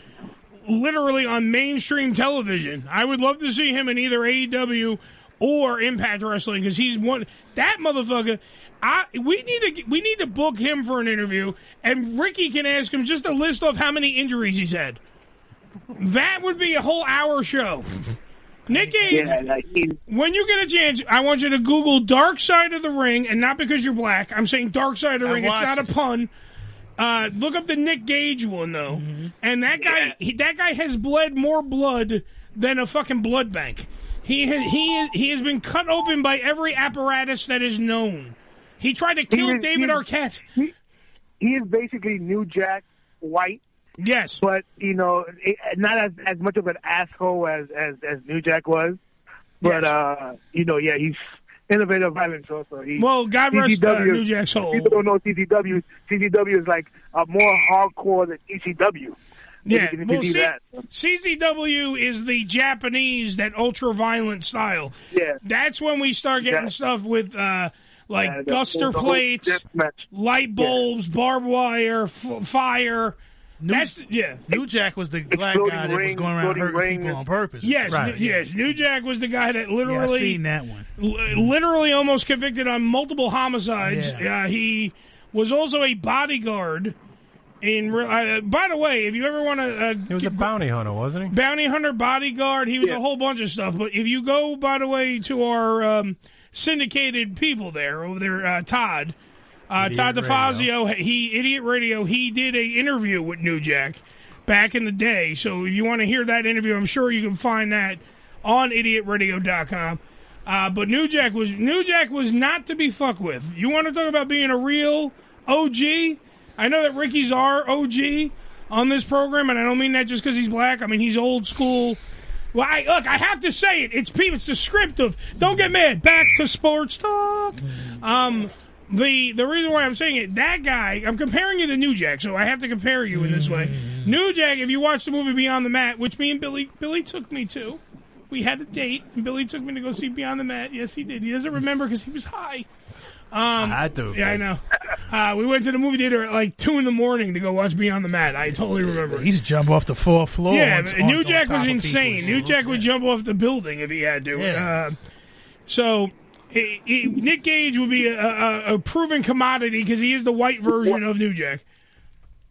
literally on mainstream television. I would love to see him in either AEW or Impact Wrestling because he's one that motherfucker. I we need to we need to book him for an interview, and Ricky can ask him just a list of how many injuries he's had. That would be a whole hour show. Nick Gage, Yeah, like when you get a chance, I want you to Google Dark Side of the Ring, and not because you're black. I'm saying Dark Side of the I Ring. It's watched not a pun. Uh, look up the Nick Gage one though, Mm-hmm. and that guy, he, that guy has bled more blood than a fucking blood bank. He has, he he has been cut open by every apparatus that is known. He tried to kill is- David he- Arquette. he, he is basically New Jack White. Yes, but you know, not as as much of an asshole as as as New Jack was. But uh, you know, yeah, he's innovative violence also. He, Well, God rest, uh, New Jack's soul. People don't know CZW. CZW is like a more hardcore than ECW. Yeah, If you well, do C- CZW is the Japanese that ultra violent style. Yeah, that's when we start getting Yeah. stuff with uh, like Yeah, duster plates, light bulbs, barbed wire, f- fire. That's the- yeah. New Jack was the black guy that was going around hurting people on purpose. Yes, Right. New- yes. New Jack was the guy that Yeah, literally seen that one. l- literally almost convicted on multiple homicides. Yeah. Uh, he was also a bodyguard. In uh, by the way, if you ever want to, uh, He was a bounty hunter, wasn't he? bounty hunter, bodyguard. He was a whole bunch of stuff. But if you go, by the way, to our um, syndicated people there over there, uh, Todd, uh, Idiot Todd Radio. DeFazio, he Idiot Radio, he did a interview with New Jack back in the day. So if you want to hear that interview, I'm sure you can find that on idiotradio.com. Uh, but New Jack was New Jack was not to be fucked with. You want to talk about being a real OG? I know that Ricky's our OG on this program, and I don't mean that just because he's black. I mean he's old school. Well, I, look, I have to say it. It's. It's descriptive. Don't get mad. Back to sports talk. Um, the the reason why I'm saying it, that guy, I'm comparing you to New Jack, so I have to compare you in this way. New Jack, if you watch the movie Beyond the Mat, which me and Billy Billy took me to, we had a date, and Billy took me to go see Beyond the Mat. Yes, he did. He doesn't remember because he was high. Um, I do. Yeah, I know. Uh, we went to the movie theater at like two in the morning to go watch Beyond the Mat. I totally remember. He's jump off the fourth floor. Yeah, on- but on- New on Jack top was insane. New Jack would jump off the building if he had to. Yeah. Uh, so i i Nick Gage would be a, a, a proven commodity because he is the white version of New Jack.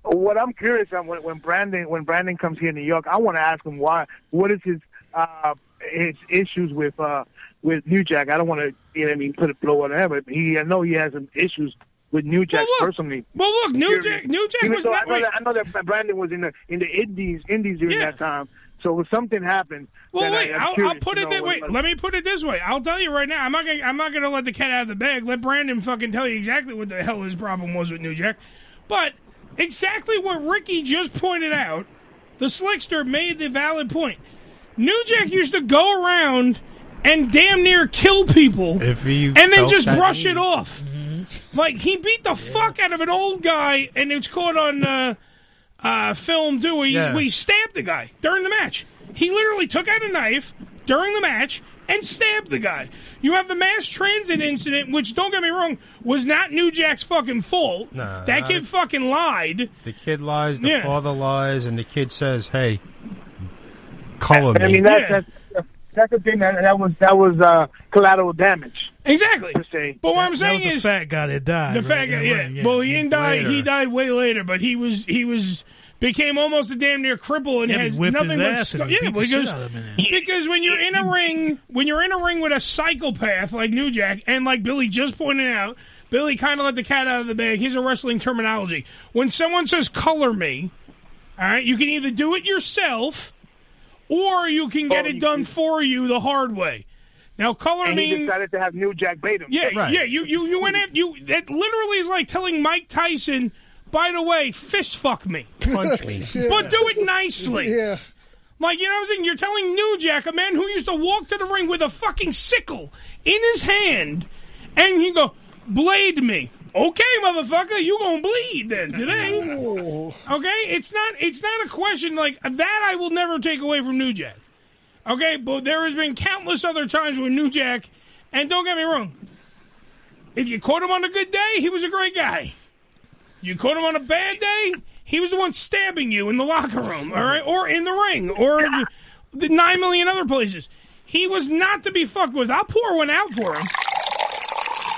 What I'm curious on when, when Brandon when Brandon comes here in New York, I want to ask him why. What is his uh, his issues with uh, with New Jack? I don't want to you know I mean put it blow on him, but he I know he has some issues with New Jack personally. Well, look, New Jack, New Jack Even was not. I know, that, I know that Brandon was in the in the Indies Indies during that time. So if something happened, Well, wait. I, I'm I'll, I'll put it that wait. Let me put it this way. I'll tell you right now. I'm not gonna. I'm not gonna let the cat out of the bag. Let Brandon fucking tell you exactly what the hell his problem was with New Jack. But exactly what Ricky just pointed out, the slickster made the valid point. New Jack used to go around and damn near kill people, If he and then just brush it off. Like he beat the fuck out of an old guy, and it's caught on uh, uh, film too. Where he, Yeah. where he stabbed the guy during the match. He literally took out a knife during the match and stabbed the guy. You have the mass transit incident, which don't get me wrong, was not New Jack's fucking fault. Nah, that kid if- fucking lied. The kid lies, the Yeah. father lies, and the kid says, "Hey, color me." I mean that's that's, that's the thing that that was that was uh, collateral damage. Exactly. Per. But what I'm That saying was the is, fat guy that died. the right? fact, Yeah, yeah, right, Well, he didn't die. He died way later, but he was he was became almost a damn near cripple and Yeah, had he whipped nothing his but ass and he yeah, beat because out of him in because when you're in a ring, when you're in a ring with a psychopath like New Jack, and like Billy just pointed out, Billy kind of let the cat out of the bag. Here's a wrestling terminology: when someone says "color me," all right, you can either do it yourself, or you can get it done for you the hard way. Now, color And he decided to have New Jack bait him. yeah, yeah. You you you went at you. That literally is like telling Mike Tyson. By the way, fist fuck me, punch me, but do it nicely. Yeah. Like you know what I'm saying? You're telling New Jack, a man who used to walk to the ring with a fucking sickle in his hand, and he go blade me. Okay, motherfucker, you gonna bleed then today? Okay, it's not it's not a question like that. I will never take away from New Jack. Okay, but there has been countless other times where New Jack, and don't get me wrong, if you caught him on a good day, he was a great guy. You caught him on a bad day, he was the one stabbing you in the locker room, all right, or in the ring, or the nine million other places. He was not to be fucked with. I'll pour one out for him.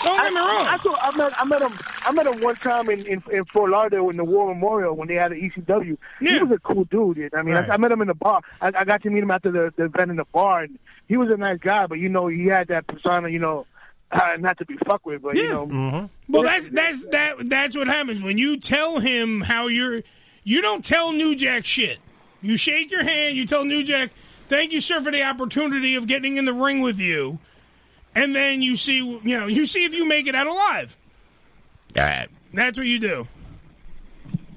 Don't get me wrong. I, I, I met I met him I met him one time in, in, in Fort Lauderdale in the War Memorial when they had the ECW. He was a cool dude. I mean, Right. I, I met him in the bar. I, I got to meet him after the, the event in the bar, and he was a nice guy. But you know, he had that persona, you know, uh, not to be fucked with. But you know, Mm-hmm. Well, that's that's that that's what happens when you tell him how you're. You don't tell New Jack shit. You shake your hand. You tell New Jack, "Thank you, sir, for the opportunity of getting in the ring with you," and then you see, you know, you see if you make it out alive. That's what you do.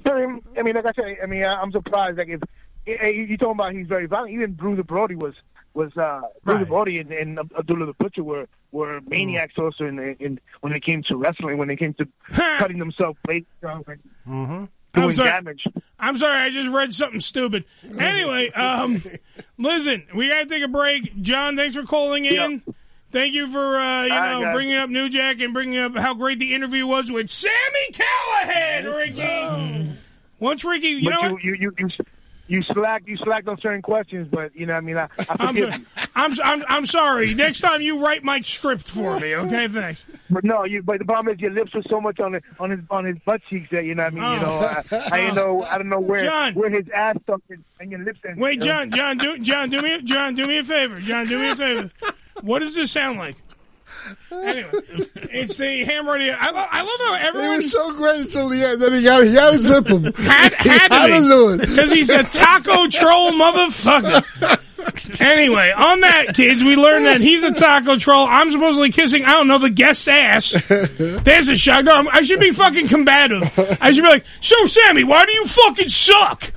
I mean, I mean, like I said, I mean, I- I'm surprised. Like if eh, you you talking about he's very violent. Even Bruiser Brody was was uh, Bruiser Brody and, and Abdullah the Butcher were were maniacs also in, in when it came to wrestling. When it came to cutting themselves blades off and Mm-hmm. doing I'm sorry. damage. I'm sorry, I just read something stupid. Anyway, um, listen, we gotta take a break. John, thanks for calling in. Thank you for uh, you All know bringing up New Jack and bringing up how great the interview was with Sami Callihan, Ricky. Once Ricky, you know you, what? you you you you slacked you slacked on certain questions, but you know, what I mean, I, I you. I'm, I'm I'm sorry. Next time you write my script for me, okay? Thanks. But no, you. But the problem is your lips were so much on the, on his on his butt cheeks that you know. what I mean, you know, I, I didn't know. I don't know where John. where his ass stuck and, and your lips. ended, Wait? John, John, do John, do me, John, do me a favor. John, do me a favor. What does this sound like? Anyway, it's the ham radio. I, lo- I love how He everyone was so great until the end. Then he got he got to zip him. had, had had to do it because he's a taco troll motherfucker. Anyway, on that, kids, we learned that he's a taco troll. I'm supposedly kissing, I don't know, the guest's ass. There's a shock. No, I should be fucking combative. I should be like, so, Sami, why do you fucking suck?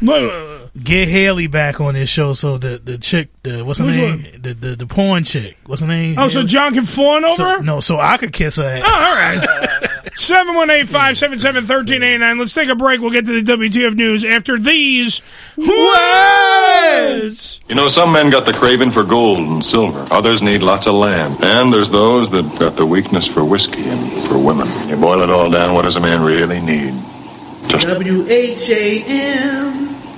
Get Haley back on this show so the the chick the what's her Which name the, the the porn chick what's her name Oh, so John can fawn over So- no so I could kiss her ass Oh, all right. 718-577-1389. Let's take a break. We'll get to the WTF news after these words. You know, some men got the craving for gold and silver. Others need lots of land. And there's those that got the weakness for whiskey and for women. You boil it all down, what does a man really need? W-H-A-M,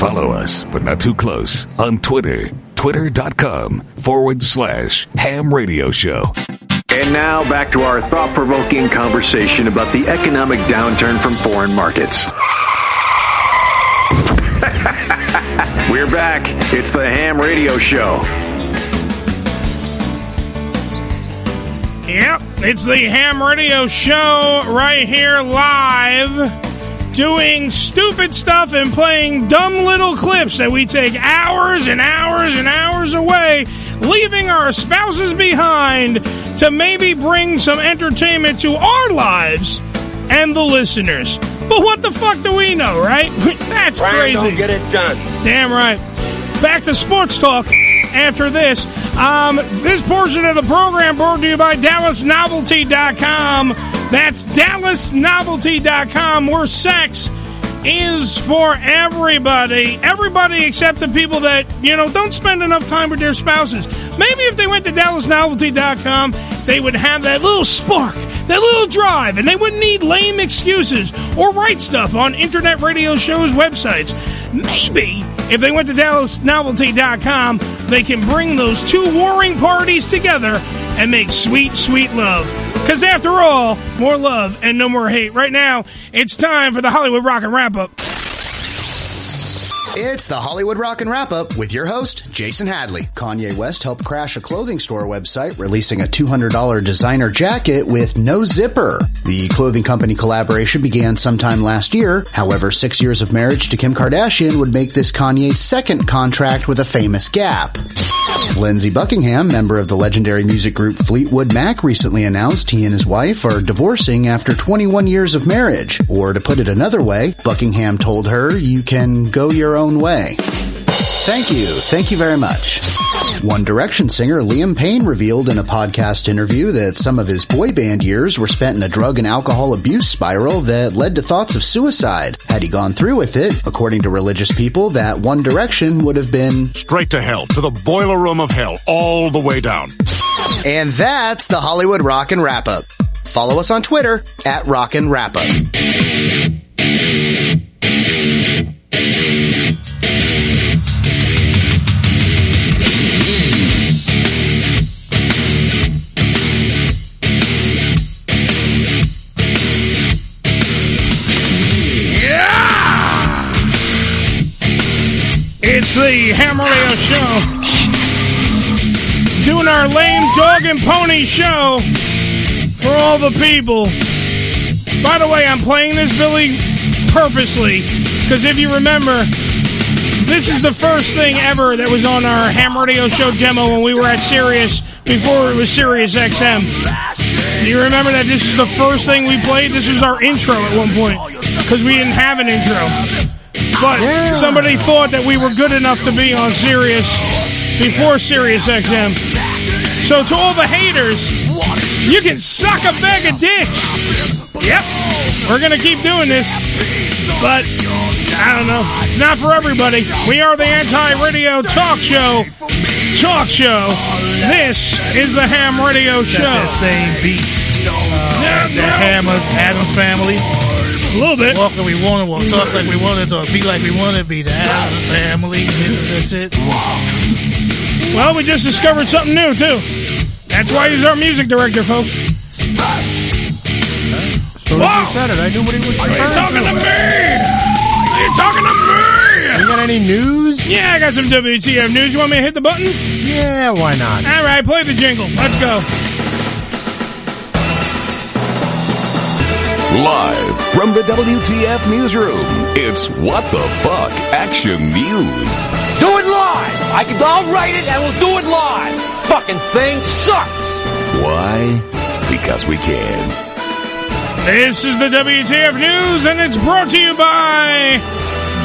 Follow us, but not too close on Twitter. Twitter.com forward slash ham radio show. And now back to our thought provoking conversation about the economic downturn from foreign markets. We're back. It's the Ham Radio Show. Yep, it's the Ham Radio Show right here live. Doing stupid stuff and playing dumb little clips that we take hours and hours and hours away, leaving our spouses behind to maybe bring some entertainment to our lives and the listeners. But what the fuck do we know, right? That's Brian, crazy. don't get it done. Damn right. Back to sports talk after this. Um, this portion of the program brought to you by DallasNovelty.com. That's DallasNovelty.com, where sex is for everybody. Everybody except the people that, you know, don't spend enough time with their spouses. Maybe if they went to DallasNovelty.com, they would have that little spark, that little drive, and they wouldn't need lame excuses or write stuff on internet radio shows' websites. Maybe if they went to DallasNovelty.com, they can bring those two warring parties together and make sweet, sweet love. Because after all, more love and no more hate. Right now, it's time for the Hollywood Rock and Wrap Up. It's the Hollywood Rock and Wrap Up with your host, Jason Hadley. Kanye West helped crash a clothing store website, releasing a $200 designer jacket with no zipper. The clothing company collaboration began sometime last year. However, six years of marriage to Kim Kardashian would make this Kanye's second contract with a famous Gap. Lindsey Buckingham, member of the legendary music group Fleetwood Mac, recently announced he and his wife are divorcing after 21 years of marriage. Or to put it another way, Buckingham told her, you can go your own way. Thank you. Thank you very much. One Direction singer Liam Payne revealed in a podcast interview that some of his boy band years were spent in a drug and alcohol abuse spiral that led to thoughts of suicide. Had he gone through with it, according to religious people, that One Direction would have been Straight to hell, to the boiler room of hell, all the way down. And that's the Hollywood Rock and Wrap Up. Follow us on Twitter at Rock and Wrap Up. Ham Radio Show. Doing our lame dog and pony show for all the people. By the way, I'm playing this, Billy, purposely. Because if you remember, this is the first thing ever that was on our Ham Radio Show demo when we were at Sirius before it was Sirius XM. Do you remember that this is the first thing we played? This was our intro at one point because we didn't have an intro. But somebody thought that we were good enough to be on Sirius before Sirius XM. So to all the haters, you can suck a bag of dicks. Yep, we're gonna keep doing this, but I don't know. It's not for everybody. We are the anti-radio talk show. Talk show. This is the Ham Radio Show. That same beat. Uh, the Hammers, Addams Family. A little bit. Walk like we want to walk, talk like we want to talk, be like we want to be. The Addams Family. That's it. Well, we just discovered something new too. That's why he's our music director, folks. So Wow. he said it. I knew what he was Are you talking to to. me? Are you talking to me? You got any news? Yeah, I got some WTF news. You want me to hit the button? Yeah, why not? All right, play the jingle. Let's go. Live from the WTF newsroom, it's What the Fuck Action News. Do it live! I can, I'll write it and we'll do it live! Fucking thing sucks! Why? Because we can. This is the WTF news, and it's brought to you by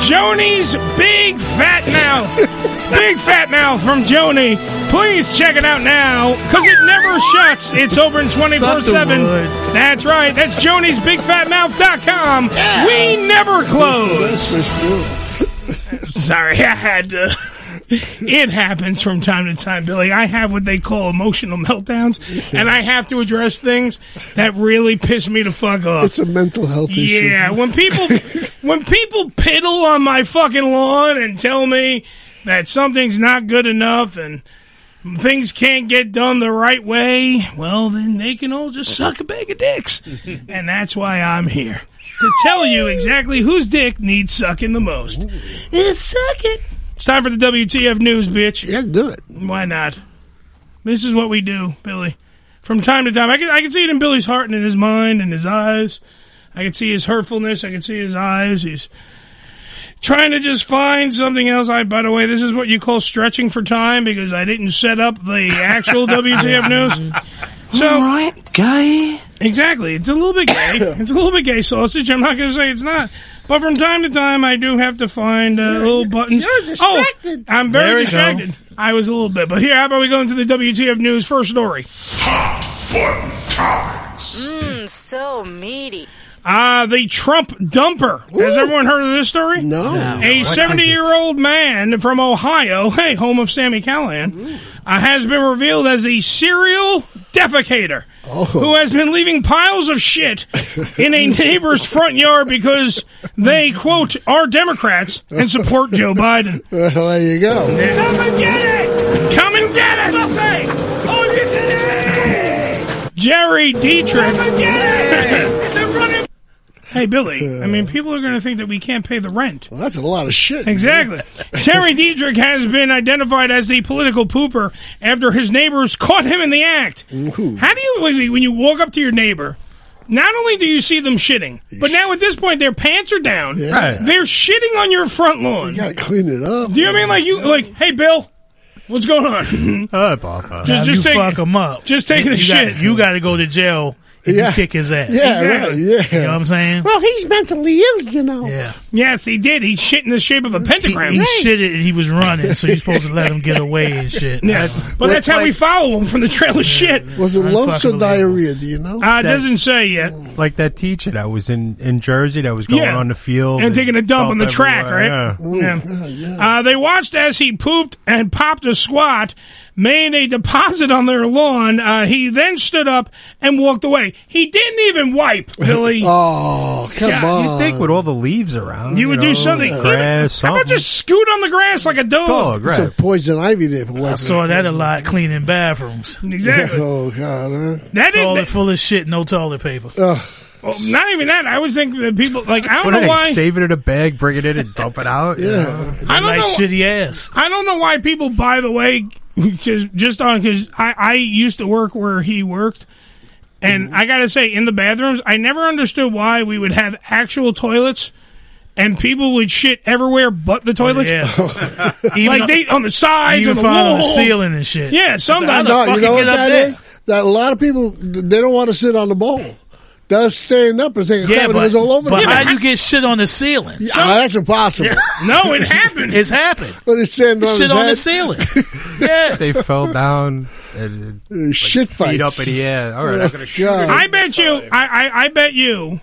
Joni's Big Fat Mouth. Big Fat Mouth from Joni. Please check it out now, because it never shuts. It's open 24 7. That's right. That's Joni's BigFatMouth.com. We never close. Sorry, I had to. It happens from time to time, Billy. I have what they call emotional meltdowns, and I have to address things that really piss me the fuck off. It's a mental health issue. Yeah, when people when people piddle on my fucking lawn and tell me that something's not good enough and things can't get done the right way, well then they can all just suck a bag of dicks. and that's why I'm here. To tell you exactly whose dick needs sucking the most. It's suck it. It's time for the WTF news, bitch. Yeah, do it. Why not? This is what we do, Billy. From time to time, I can I can see it in Billy's heart and in his mind and his eyes. I can see his hurtfulness. I can see his eyes. He's trying to just find something else. I, by the way, this is what you call stretching for time because I didn't set up the actual WTF news. So, All right, gay. Exactly. It's a little bit gay. It's a little bit gay sausage. I'm not going to say it's not. But from time to time, I do have to find uh, little buttons. Oh, I'm There very we go. distracted. I was a little bit. But here, how about we go into the WTF News first story? Hot foot topics. Mmm, so meaty. Ah, the Trump dumper. Has everyone heard of this story? No. A 70 year old man from Ohio, hey, home of Sami Callihan, uh, has been revealed as a serial defecator who has been leaving piles of shit in a neighbor's front yard because they, quote, are Democrats and support Joe Biden. Well, there you go. Come and get it! Come and get it! Oh, you did it! Jerry Diedrich. hey, Billy. I mean, people are going to think that we can't pay the rent. Well, that's a lot of shit. Exactly. Terry Diedrich has been identified as the political pooper after his neighbors caught him in the act. How do you, wait, wait, when you walk up to your neighbor, not only do you see them shitting, but now at this point their pants are down. Yeah. They're shitting on your front lawn. You gotta clean it up. Do you know what I mean? Like you, like, hey, Bill, What's going on? Papa. Just- just you take- fuck him up. just taking a you got- shit. you got to go to jail if Yeah. you kick his ass. Yeah, Exactly. right. Yeah. You know what I'm saying? Well, he's mentally ill, you know. Yeah. Yes, he did. He shit in the shape of a pentagram. He, pentagram. he shitted and he was running, so you're supposed to let him get away and shit. Yeah, but that's how we follow him from the trail of shit. Was it lumps or diarrhea? Do you know? Uh, it doesn't say yet. Like that teacher that was in, in Jersey that was going Yeah. on the field and taking a dump on the dumped track, right? everywhere, Yeah. yeah. Uh, they watched as he pooped and popped a squat, made a deposit on their lawn. Uh, he then stood up and walked away. He didn't even wipe, Billy. oh, come Yeah, on. You'd think with all the leaves around, You would do know, something. Grass, How about just scoot on the grass like a dog? Dog, right. Some poison ivy there for I saw that a lot cleaning bathrooms. Exactly. Oh God, huh? That is- toilet full of shit, no toilet paper. Well, not even that. I would think that people like I don't are know why. save it in a bag, bring it in, and dump it out? you know? I don't like know. shitty ass. I don't know why people. By the way, just just on because I I used to work where he worked, and Mm-hmm. I gotta say in the bathrooms I never understood why we would have actual toilets. And people would shit everywhere but the toilet. Yeah. like on- they on the sides, even on the find on wall, the ceiling and shit. Yeah, sometimes. No, fuck you know what get up that there? is? That a lot of people they don't want to sit on the bowl. They're standing up and taking Yeah, crap and it but, goes all over but the how place. you get shit on the ceiling? Yeah, that's impossible. no, it happened. It's happened. But it's standing on Shit his on the ceiling. yeah. They fell down and Uh, shit feet up fights. in the air. All right, I'm going to shoot it. I bet you. I, I I bet you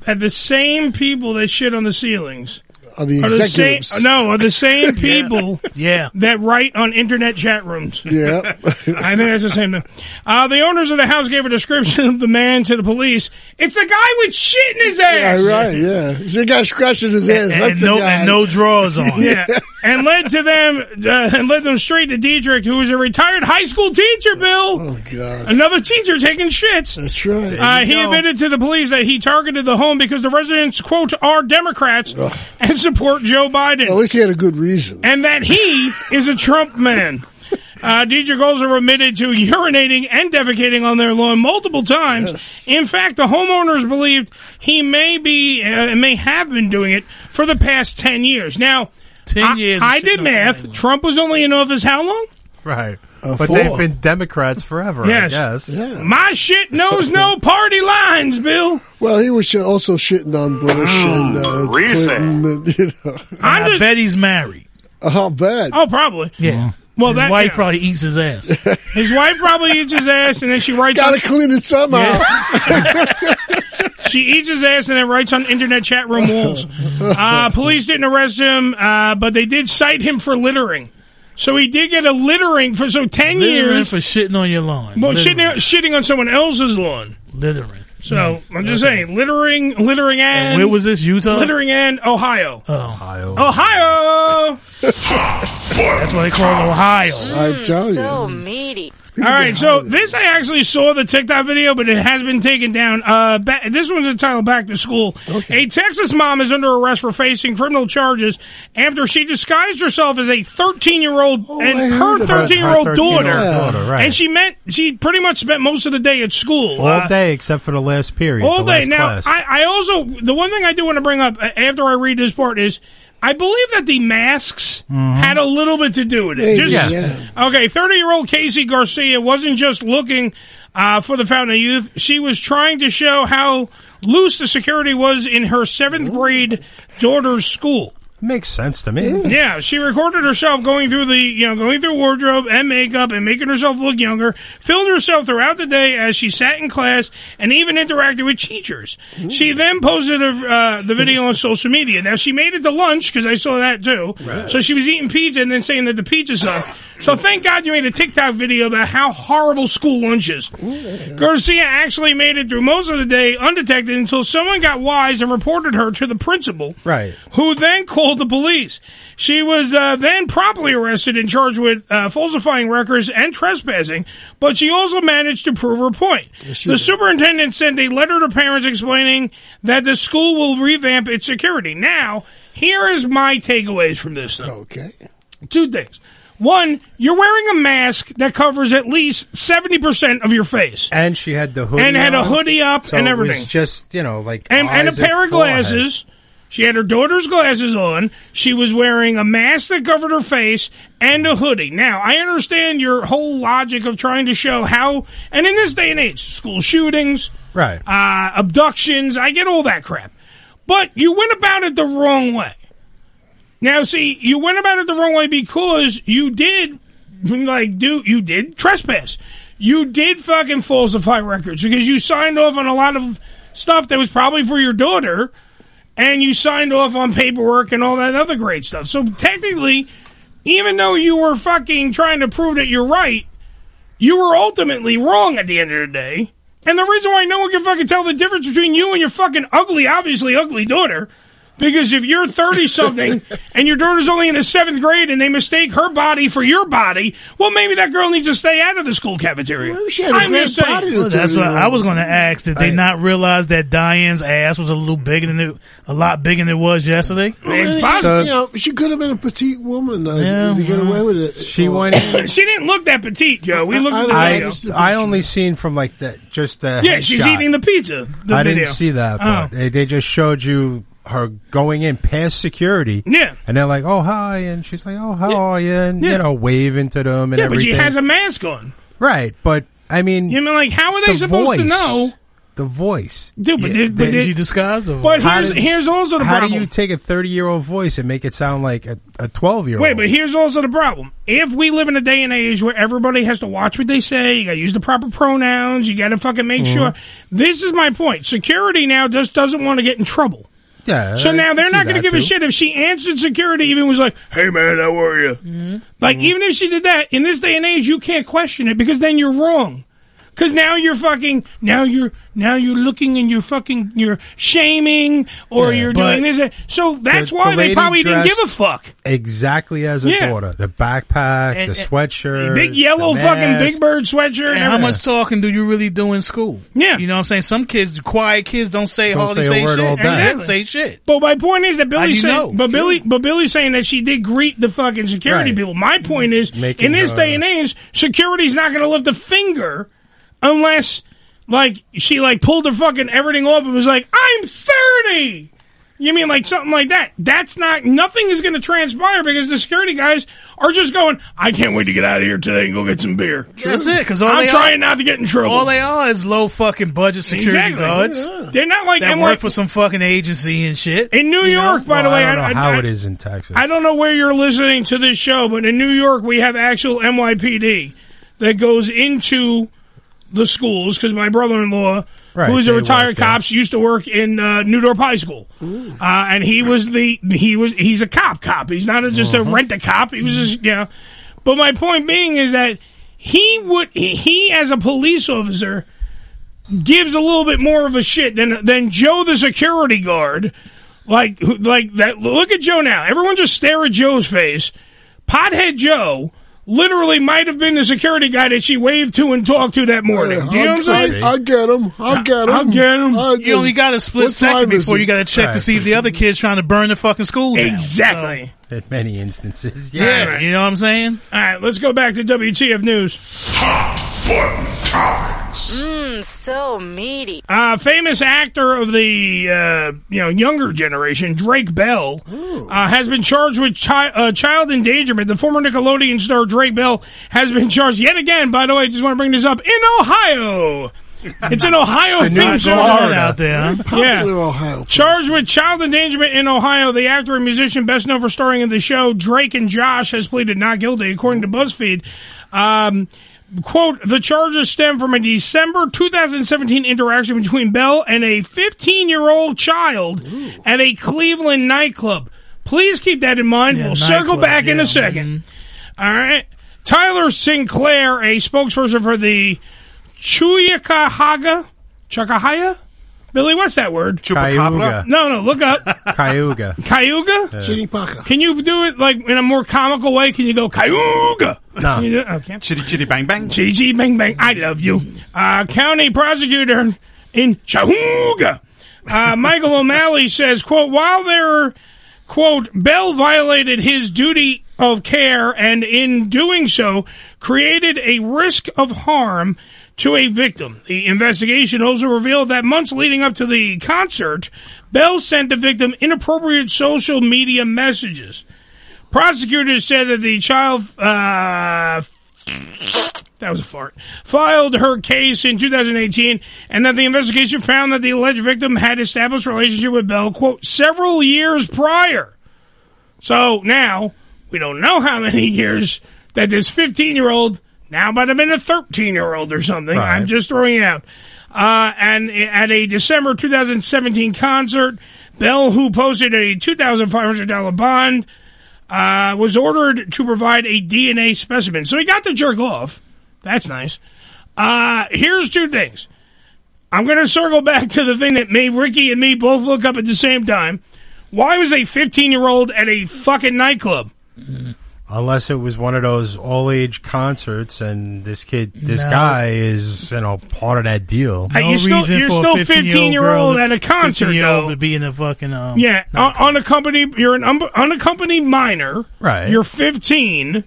that the same people that shit on the ceilings Are the are the same. No, are the same people Yeah. that write on internet chat rooms. Yeah. I think that's the same thing. Uh, the owners of the house gave a description of the man to the police. It's the guy with shit in his yeah, ass. right, yeah. See the guy scratching his ass. And, That's and the no, guy. and no drawers on. Yeah, and led to them uh, and led them straight to Diedrich, who was a retired high school teacher. Bill, Oh God. another teacher taking shits. That's right. Uh, he admitted to the police that he targeted the home because the residents, quote, are Democrats and support Joe Biden. At least he had a good reason. and that he is a Trump man. Uh, Deidre also admitted to urinating and defecating on their lawn multiple times. In fact, the homeowners believed he may be, uh, may have been doing it for the past 10 years. Now, 10 I, years. I did math. toilet. Trump was only in office how long? Right. Uh, but four. they've been Democrats forever, Yes. I guess. Yeah. My shit knows no party lines, Bill. Well, he was also shitting on Bush and uh, Clinton, and, you know. I'm I just, bet he's married. Oh, bad. oh, probably. Yeah. Well, His that wife yeah. probably eats his ass. His wife probably eats his ass, and then she writes. Gotta on, clean it somehow. she eats his ass, and then writes on internet chat room walls. Uh, police didn't arrest him, uh, but they did cite him for littering. So he did get a littering for so ten Littering years. for shitting on your lawn. Well, Littering. shitting, shitting on someone else's lawn. Littering. So I'm just saying, littering, littering, and, And where was this? Utah? littering and Ohio. Oh. Ohio. Ohio. That's why they call it Ohio. I tell so you. meaty. All right, so this I actually saw the TikTok video, but it has been taken down. Uh, ba- this one's entitled "Back to School." A Texas mom is under arrest for facing criminal charges after she disguised herself as a 13-year-old Oh, and her 13-year-old daughter, 13-year-old daughter, right. and she meant she pretty much spent most of the day at school. All Uh, day except for the last period. all the day. Now. I, I also the one thing I do want to bring up after I read this part is I believe that the masks had a little bit to do with it. Just- yeah. Okay, thirty-year-old Casey Garcia wasn't just looking uh, for the Fountain of Youth; she was trying to show how loose the security was in her seventh grade daughter's school. Makes sense to me. Yeah, she recorded herself going through the, you know, going through wardrobe and makeup and making herself look younger. Filmed herself throughout the day as she sat in class and even interacted with teachers. She then posted her, uh, the video on social media. Now she made it to lunch because I saw that too. So she was eating pizza and then saying that the pizza sucked. So thank God you made a TikTok video about how horrible school lunch is. Garcia actually made it through most of the day undetected until someone got wise and reported her to the principal Right. who then called the police. She was uh, then promptly arrested and charged with uh, falsifying records and trespassing, but she also managed to prove her point. the superintendent sent a letter to parents explaining that the school will revamp its security. Now, here is my takeaways from this. Though. Okay. Two things. One, you're wearing a mask that covers at least 70% of your face. And she had the hoodie And had a on, hoodie up so and it everything. was just, you know, like And, and a eyes pair of forehead. glasses. She had her daughter's glasses on. She was wearing a mask that covered her face and a hoodie. Now, I understand your whole logic of trying to show how, and in this day and age, school shootings, Right. uh, abductions, I get all that crap. But you went about it the wrong way. Now, see, you went about it the wrong way because you did, like, do you did trespass. You did fucking falsify records because you signed off on a lot of stuff that was probably for your daughter, and you signed off on paperwork and all that other great stuff. So technically, even though you were fucking trying to prove that you're right, you were ultimately wrong at the end of the day. And the reason why no one can fucking tell the difference between you and your fucking ugly, obviously ugly daughter, because if you're 30 something and your daughter's only in the seventh grade and they mistake her body for your body, well, maybe that girl needs to stay out of the school cafeteria. I'm just saying. Well, that's what I was going to ask. Did they not realize that Diane's ass was a little bigger than it, a lot bigger than it was yesterday? It's possible. you know, she could have been a petite woman uh, Yeah. to get away with it. She went she didn't look that petite, Joe. We looked at the I, video. I only seen from like that just the yeah, she's headshot. eating the pizza. The I video. didn't see that. Oh. They, they just showed you her going in past security. Yeah. And they're like, "Oh hi," and she's like, "Oh how are you?" And Yeah. you know, waving to them and yeah, but everything. she has a mask on. right, but I mean, You mean like how are they the supposed to know? the voice, Dude, but, they- but they- disguise the But here's, does- here's also the how problem. do you take a thirty-year-old voice and make it sound like a a twelve-year-old? Wait, but here's also the problem. If we live in a day and age where everybody has to watch what they say, you got to use the proper pronouns, you got to fucking make Mhm. sure. This is my point. Security now just doesn't want to get in trouble. Yeah. So now they're not going to give a shit if she answered security, even was like, "Hey man, how are you?" Mm-hmm. Like even if she did that in this day and age, you can't question it because then you're wrong. Because now you're fucking now you're now you're looking and you're fucking you're shaming or Yeah, you're doing this. So that's The- why the they probably didn't give a fuck. Exactly as a Yeah. daughter. The backpack, And- the sweatshirt, Big yellow the fucking. Big Bird sweatshirt. And how much talking do you really do in school? Yeah. You know what I'm saying? Some kids, quiet kids, don't say Don't hardly say a say, word shit. all day. And they Exactly. say shit. But my point is that How do Billy's you saying, know? but Billy, but Billy's saying that she did greet the fucking security Right. people. My point is, Making in this her- day and age, security's not going to lift a finger unless, like, she like pulled her fucking everything off and was like, "I'm 30." You mean like something like that? That's not. Nothing is going to transpire because the security guys are just going. I can't wait to get out of here today and go get some beer. That's it. Because I'm they trying are, not to get in trouble. All they are is low fucking budget security Exactly. guards. Yeah. They're not like that work like- for some fucking agency and shit. In New You know? York, by the way, I don't know I, how I- it is in Texas. I don't know where you're listening to this show, but in New York, we have actual NYPD that goes into the schools because my brother-in-law, Right, who is a retired cop, used to work in uh, New Dorp High School, uh, and he was the he was he's a cop cop. He's not a, just Uh-huh. a rent a cop. He was just you know. But my point being is that he would he as a police officer gives a little bit more of a shit than than Joe the security guard. Like like that. Look at Joe now. Everyone just stare at Joe's face. Pothead Joe literally might have been the security guy that she waved to and talked to that morning. Do you know what I'm saying? I, I get him. I get him. I'll get him. I You only got a split What second time before you got to check to see if the other kid's trying to burn the fucking school down. Exactly. In many instances, Yeah, yes. you know what I'm saying? All right, let's go back to WTF News. Mmm, so meaty. Uh, famous actor of the uh, you know younger generation, Drake Bell, uh, has been charged with chi- uh, child endangerment. The former Nickelodeon star Drake Bell has been charged yet again. By the way, I just want to bring this up in Ohio. It's an Ohio It's a new thing Florida. out there. Huh? Yeah. Popular Ohio. Charged with child endangerment in Ohio, the actor and musician best known for starring in the show Drake and Josh has pleaded not guilty, according to BuzzFeed. Um, quote, the charges stem from a December 2017 interaction between Bell and a 15 year old child at a Cleveland nightclub. Please keep that in mind. Yeah, we'll circle back in a 2nd mm-hmm. All right. Tyler Sinclair, a spokesperson for the Chuyakahaga, Chakahaya? Billy, what's that word? Cayuga. No, no, look up. Cayuga. Cayuga? Chiripaka. Can you do it like in a more comical way? Can you go Cayuga? No. Can you do it? Okay. Chitty chitty bang bang. Gigi Bang Bang, I love you. Uh, county prosecutor in Chattanooga, uh, Michael O'Malley says, quote, while there, quote, Bell violated his duty of care and in doing so created a risk of harm to a victim. The investigation also revealed that months leading up to the concert, Bell sent the victim inappropriate social media messages. Prosecutors said that the child, uh, that was a fart, filed her case in 2018 and that the investigation found that the alleged victim had established relationship with Bell, quote, several years prior. So now, we don't know how many years that this 15 year old now might have been a 13 year old or something. Right. I'm just throwing it out. Uh, and at a December 2017 concert, Bell, who posted a $2,500 bond, uh, was ordered to provide a DNA specimen. So he got the jerk off. That's nice. Uh, here's two things. I'm going to circle back to the thing that made Ricky and me both look up at the same time. Why was a 15 year old at a fucking nightclub? Unless it was one of those all age concerts, and this kid, this No. guy is, you know, part of that deal. Uh, you're still- you're for a still 15-year-old at a concert, 15-year-old though. to be in a fucking um, Yeah, un- unaccompanied. You're an un- unaccompanied minor. Right. You're 15,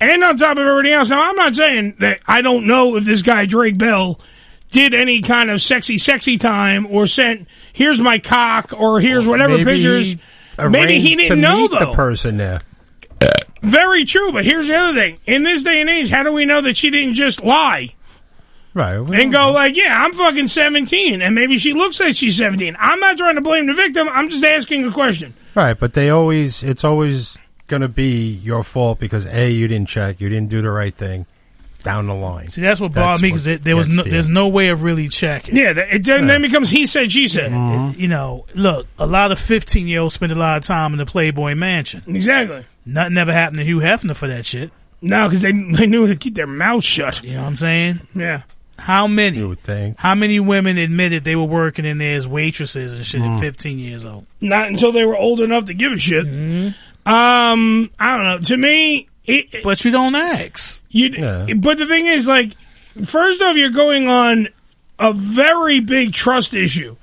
and on top of everything else. Now, I'm not saying that I don't know if this guy Drake Bell did any kind of sexy, sexy time or sent here's my cock or here's whatever Maybe pictures. he Maybe he didn't know meet though. the person there. Very true, but here's the other thing. In this day and age, how do we know that she didn't just lie? Right. and go like, yeah, I'm fucking 17, and maybe she looks like she's 17. I'm not trying to blame the victim. I'm just asking a question. Right, but they always, it's always going to be your fault because A, you didn't check, you didn't do the right thing down the line. See, that's what bothered me because there was no, to you. there's no way of really checking. Yeah, that- it then, then becomes he said, she said. Mm-hmm. You know, look, a lot of 15 year olds spend a lot of time in the Playboy Mansion. Exactly. Nothing ever happened to Hugh Hefner for that shit. No, because they they knew to keep their mouths shut. You know what I'm saying? Yeah. How many? You would think. How many women admitted they were working in there as waitresses and shit Mm. at 15 years old? Not until they were old enough to give a shit. Mm-hmm. Um, I don't know. To me, it, but you don't ask. You, but the thing is, like, first off, you're going on a very big trust issue.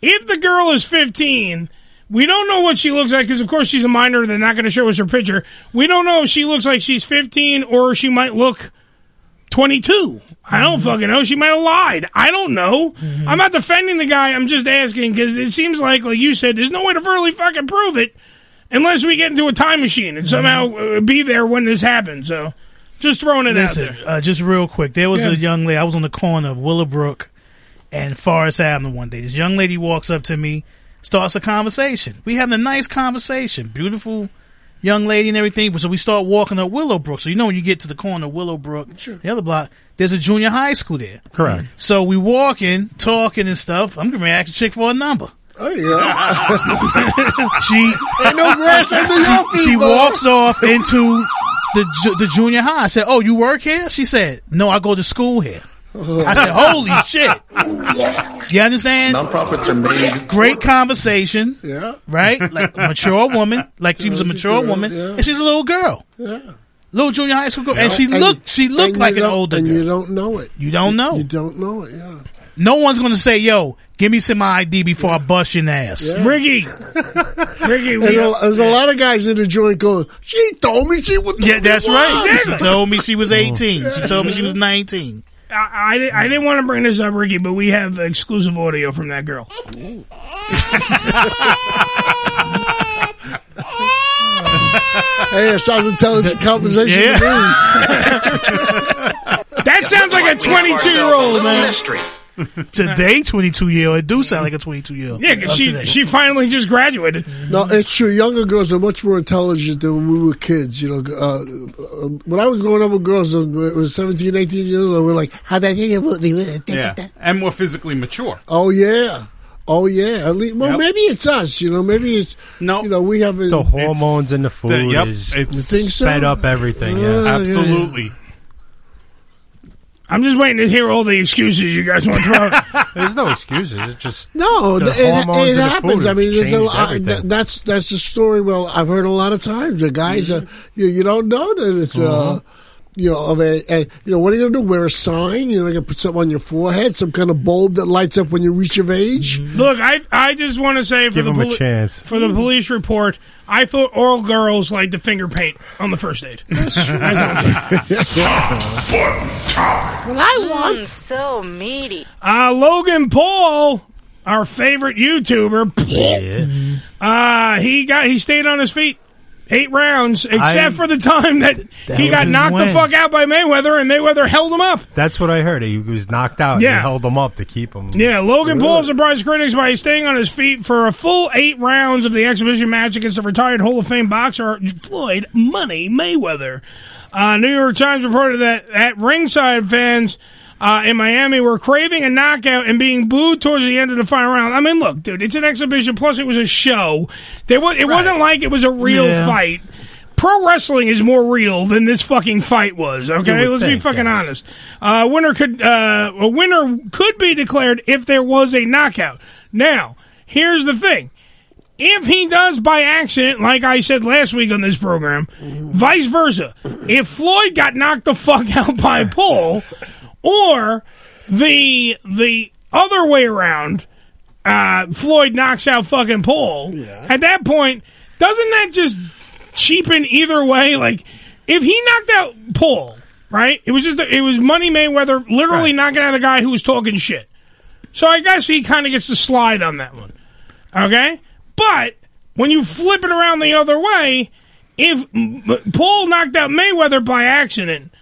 If the girl is 15, we don't know what she looks like because, of course, she's a minor. They're not going to show us her picture. We don't know if she looks like she's 15 or she might look 22. I don't mm-hmm. fucking know. She might have lied. I don't know. Mm-hmm. I'm not defending the guy. I'm just asking because it seems like, like you said, there's no way to really fucking prove it unless we get into a time machine and somehow uh, be there when this happens. So, just throwing it Listen, out there. uh, just real quick. There was Yeah. a young lady. I was on the corner of Willowbrook and Forest Avenue one day. This young lady walks up to me, starts a conversation. We having a nice conversation. Beautiful young lady and everything. So we start walking up Willowbrook. So you know when you get to the corner of Willowbrook, the other block, there's a junior high school there. Correct. So we walking, talking and stuff. I'm gonna ask the chick for a number. Oh yeah. she Ain't no grass under your she, feet, she boy. walks off into the ju- the junior high. I said, "Oh, you work here?" She said, "No, I go to school here." I said, "Holy shit!" You understand? Nonprofits are made. Great conversation, Yeah. right? Like a mature woman, like she was a mature woman, and she's a little girl, Yeah. little junior high school girl, and she And- looked she looked like an don't- older and girl. you don't know it. You don't know. You don't know it. Yeah. No one's going to say, "Yo, give me some ID before I bust your ass." Yeah. Ricky, Ricky, There's a, there's a lot of guys in the joint going. She told me she was. Yeah, that's right. She told me she was 18. She told me she was 19. I, I, I didn't want to bring this up, Ricky, but we have exclusive audio from that girl. Hey, it sounds intelligent conversation Yeah. That sounds like a 22 year old, man. Today, 22 year old. It do sound like a 22 year old. Yeah, because she, she finally just graduated. No, it's true. Younger girls are much more intelligent than when we were kids. You know, uh, uh, when I was growing up with girls, uh, it was 17, 18 years old. We're like, how that hear about me? Yeah, and more physically mature. Oh yeah, oh yeah. At least, well, Yep. maybe it's us. You know, maybe it's no. You know, we haven't The hormones in the food the- yep, is it's- You think so? sped up everything. Uh, Yeah, yeah, Absolutely. I'm just waiting to hear all the excuses you guys want to throw. There's no excuses. It's just No, the th- it, hormones it in the happens. food I mean, have there's a, changed I, everything. that's that's a story. Well, I've heard a lot of times. The guys, uh, you, you don't know that it's uh, Uh-huh. You know, of a, a, you know, what are you gonna do? Wear a sign? You know, you gonna put something on your forehead, some kind of bulb that lights up when you reach of age? Look, I I just want to say for Give the him a poli- chance. for the police report, I thought all girls like the finger paint on the first date. That's I'm saying. Well, I want so meaty. Uh, Logan Paul, our favorite YouTuber, uh, he got he stayed on his feet eight rounds, except I- for the time that, That he got knocked the fuck out by Mayweather, and Mayweather held him up. That's what I heard. He was knocked out. Yeah. and held him up to keep him. Yeah, Logan Paul surprised critics by staying on his feet for a full eight rounds of the exhibition match against the retired Hall of Fame boxer Floyd Money Mayweather. Uh, New York Times reported that at ringside fans uh, in Miami were craving a knockout and being booed towards the end of the final round. I mean, look, dude, it's an exhibition. Plus, it was a show. There was, it wasn't like it was a real Yeah. fight. Pro wrestling is more real than this fucking fight was. Okay, let's be fucking yes. honest. Uh, winner could uh, a winner could be declared if there was a knockout. Now, here's the thing: if he does by accident, like I said last week on this program, vice versa, if Floyd got knocked the fuck out by Paul, or the the other way around, uh, Floyd knocks out fucking Paul. At that point, doesn't that just cheapen either way? Like, if he knocked out Paul, right? It was just it was Money Mayweather literally knocking out a guy who was talking shit. So I guess he kind of gets to slide on that one. Okay, but when you flip it around the other way, if Paul knocked out Mayweather by accident.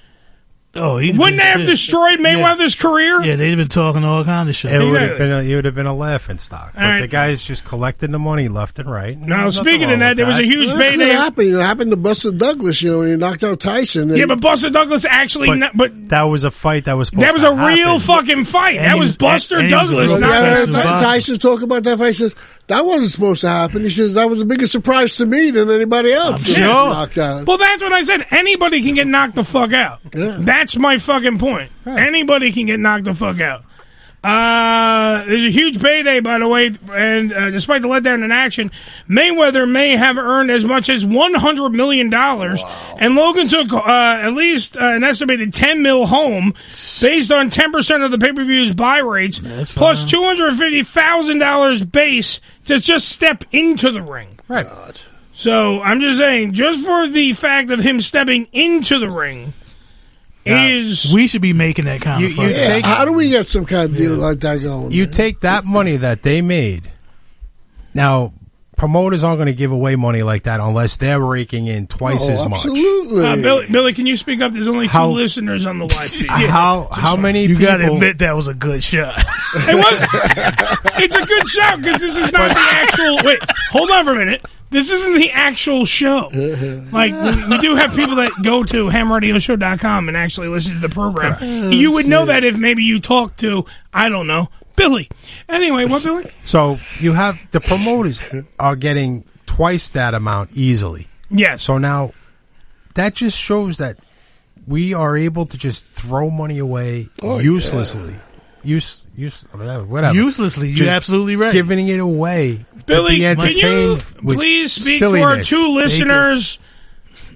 Oh, he'd Wouldn't been that have shit. destroyed Mayweather's career? Yeah, they've been talking all kind of shit. It would have been a, it would have been a laughing stock. But right. the guy's just collecting the money left and right. Now, speaking of that, with there was a huge Well, that payday. happen. You know, it happened to Buster Douglas. You know, when he knocked out Tyson. Yeah, but Buster Douglas actually, But, not, but that was a fight that was. that was a to real happen. fucking fight. that was, Buster Douglas. Well, not yeah, I heard Buster Douglas. Tyson talk about that fight. He says that wasn't supposed to happen. He says that was a bigger surprise to me than anybody else. Oh, sure. knocked out. Well, that's what I said. Anybody can get knocked the fuck out. That's my fucking point. Anybody can get knocked the fuck out. Uh, there's a huge payday, by the way, and uh, despite the letdown in action, Mayweather may have earned as much as one hundred million dollars, and Logan took uh, at least uh, an estimated ten mil home, based on ten percent of the pay per view's buy rates, plus plus two hundred fifty thousand dollars base to just step into the ring. Right. So I'm just saying, just for the fact of him stepping into the ring, is we should be making that kind You- of you. Yeah, take- how do we get some kind of deal like that going? You take that money that they made. Now, promoters aren't going to give away money like that unless they're raking in twice Oh, as much. absolutely. uh, Billy, Billy, can you speak up? There's only two How- listeners on the live feed. How how many You people? got to admit that was a good shot. It was, it's a good show because this is not the actual. Wait, hold on for a minute. This isn't the actual show. Like we, we do have people that go to hamradioshow.com and actually listen to the program. Oh, you would know that if maybe you talk to I don't know Billy. Anyway, what Billy? So you have the promoters are getting twice that amount easily. Yes. So now that just shows that we are able to just throw money away Oh, uselessly. Use, use, whatever. whatever. Uselessly, you're Just absolutely right. Giving it away. Billy, to be can you please speak to our two listeners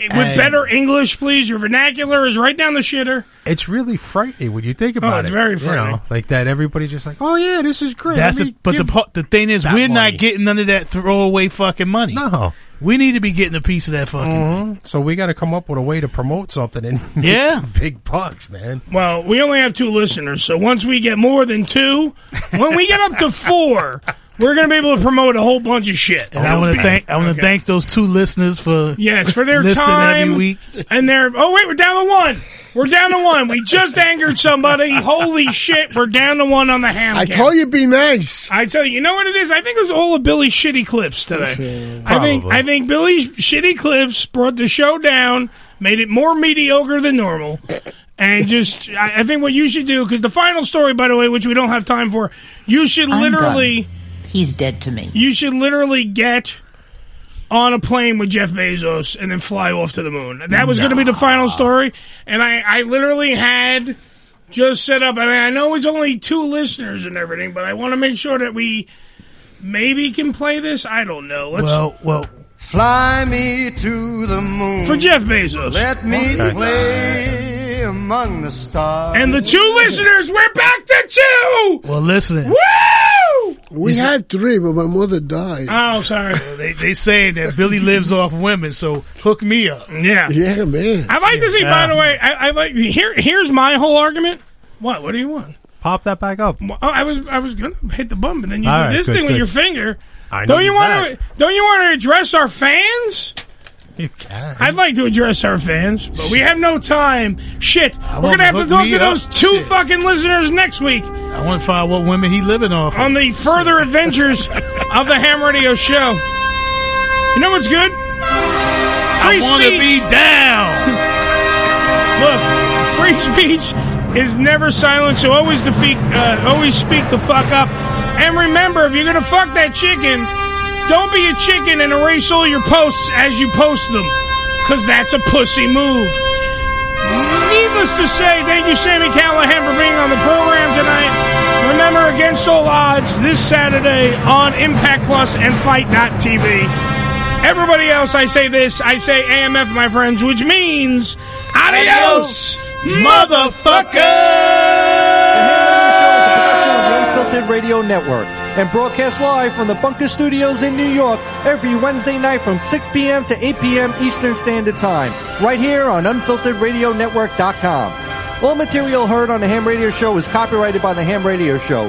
with And- better English, please? Your vernacular is right down the shitter. It's really frightening when you think about it. it's it. very You frightening. know, like that. Everybody's just like, "Oh yeah, this is great." That's Let a, me but the give po- the thing is, that we're money." not getting none of that throwaway fucking money. No, we need to be getting a piece of that fucking. thing. Mhm. So we got to come up with a way to promote something and Yeah. big bucks, man. Well, we only have two listeners, so once we get more than two, when we get up to four, we're going to be able to promote a whole bunch of shit. And I want to thank I want to Okay. thank those two listeners for Yes, for their time every week. and their. Oh wait, we're down to one. We're down to one. We just angered somebody. Holy shit, we're down to one on the ham. I cam. told you be nice. I tell you, you know what it is? I think it was all of Billy's shitty clips today. I think I think Billy's shitty clips brought the show down, made it more mediocre than normal. And just, I, I think what you should do, because the final story, by the way, which we don't have time for, you should I'm literally, He's dead to me. you should literally get on a plane with Jeff Bezos and then fly off to the moon. That was going to be the final story. And I, I literally had just set up. I mean, I know it's only two listeners and everything, but I want to make sure that we maybe can play this. I don't know. Let's Well, well, Fly me to the moon. for Jeff Bezos. Let me Okay. play among the stars. And the two listeners, we're back to two. Well, listen. Woo! We had three, but my mother died. Oh, sorry. They they saying that Billy lives off women, so hook me up. Yeah. Yeah, man. I like to see. By the way, I, I like here. Here's my whole argument. What? What do you want? Pop that back up. Oh, I was I was gonna hit the bump, and then you All do right, this good, thing with your finger. I know don't you you want to? Don't you want to address our fans? You can. I'd like to address our fans, but we have no time. Shit, we're gonna have to talk to up. those two Shit. fucking listeners next week I want to find what women he living off. on the further adventures of the Ham Radio Show. You know what's good? Free I want to be down. Look, free speech is never silent, so always defeat, uh, always speak the fuck up. And remember, if you're gonna fuck that chicken, don't be a chicken and erase all your posts as you post them, because that's a pussy move. Needless to say, thank you, Sami Callihan, for being on the program tonight. Remember, against all odds, this Saturday on Impact Plus and FITE.tv. Everybody else, I say this, I say AMF, my friends, which means adios, The Unfiltered Radio Network and broadcast live from the Bunker Studios in New York every Wednesday night from 6 p.m. to 8 p.m. Eastern Standard Time, right here on UnfilteredRadioNetwork.com. All material heard on the Ham Radio Show is copyrighted by the Ham Radio Show.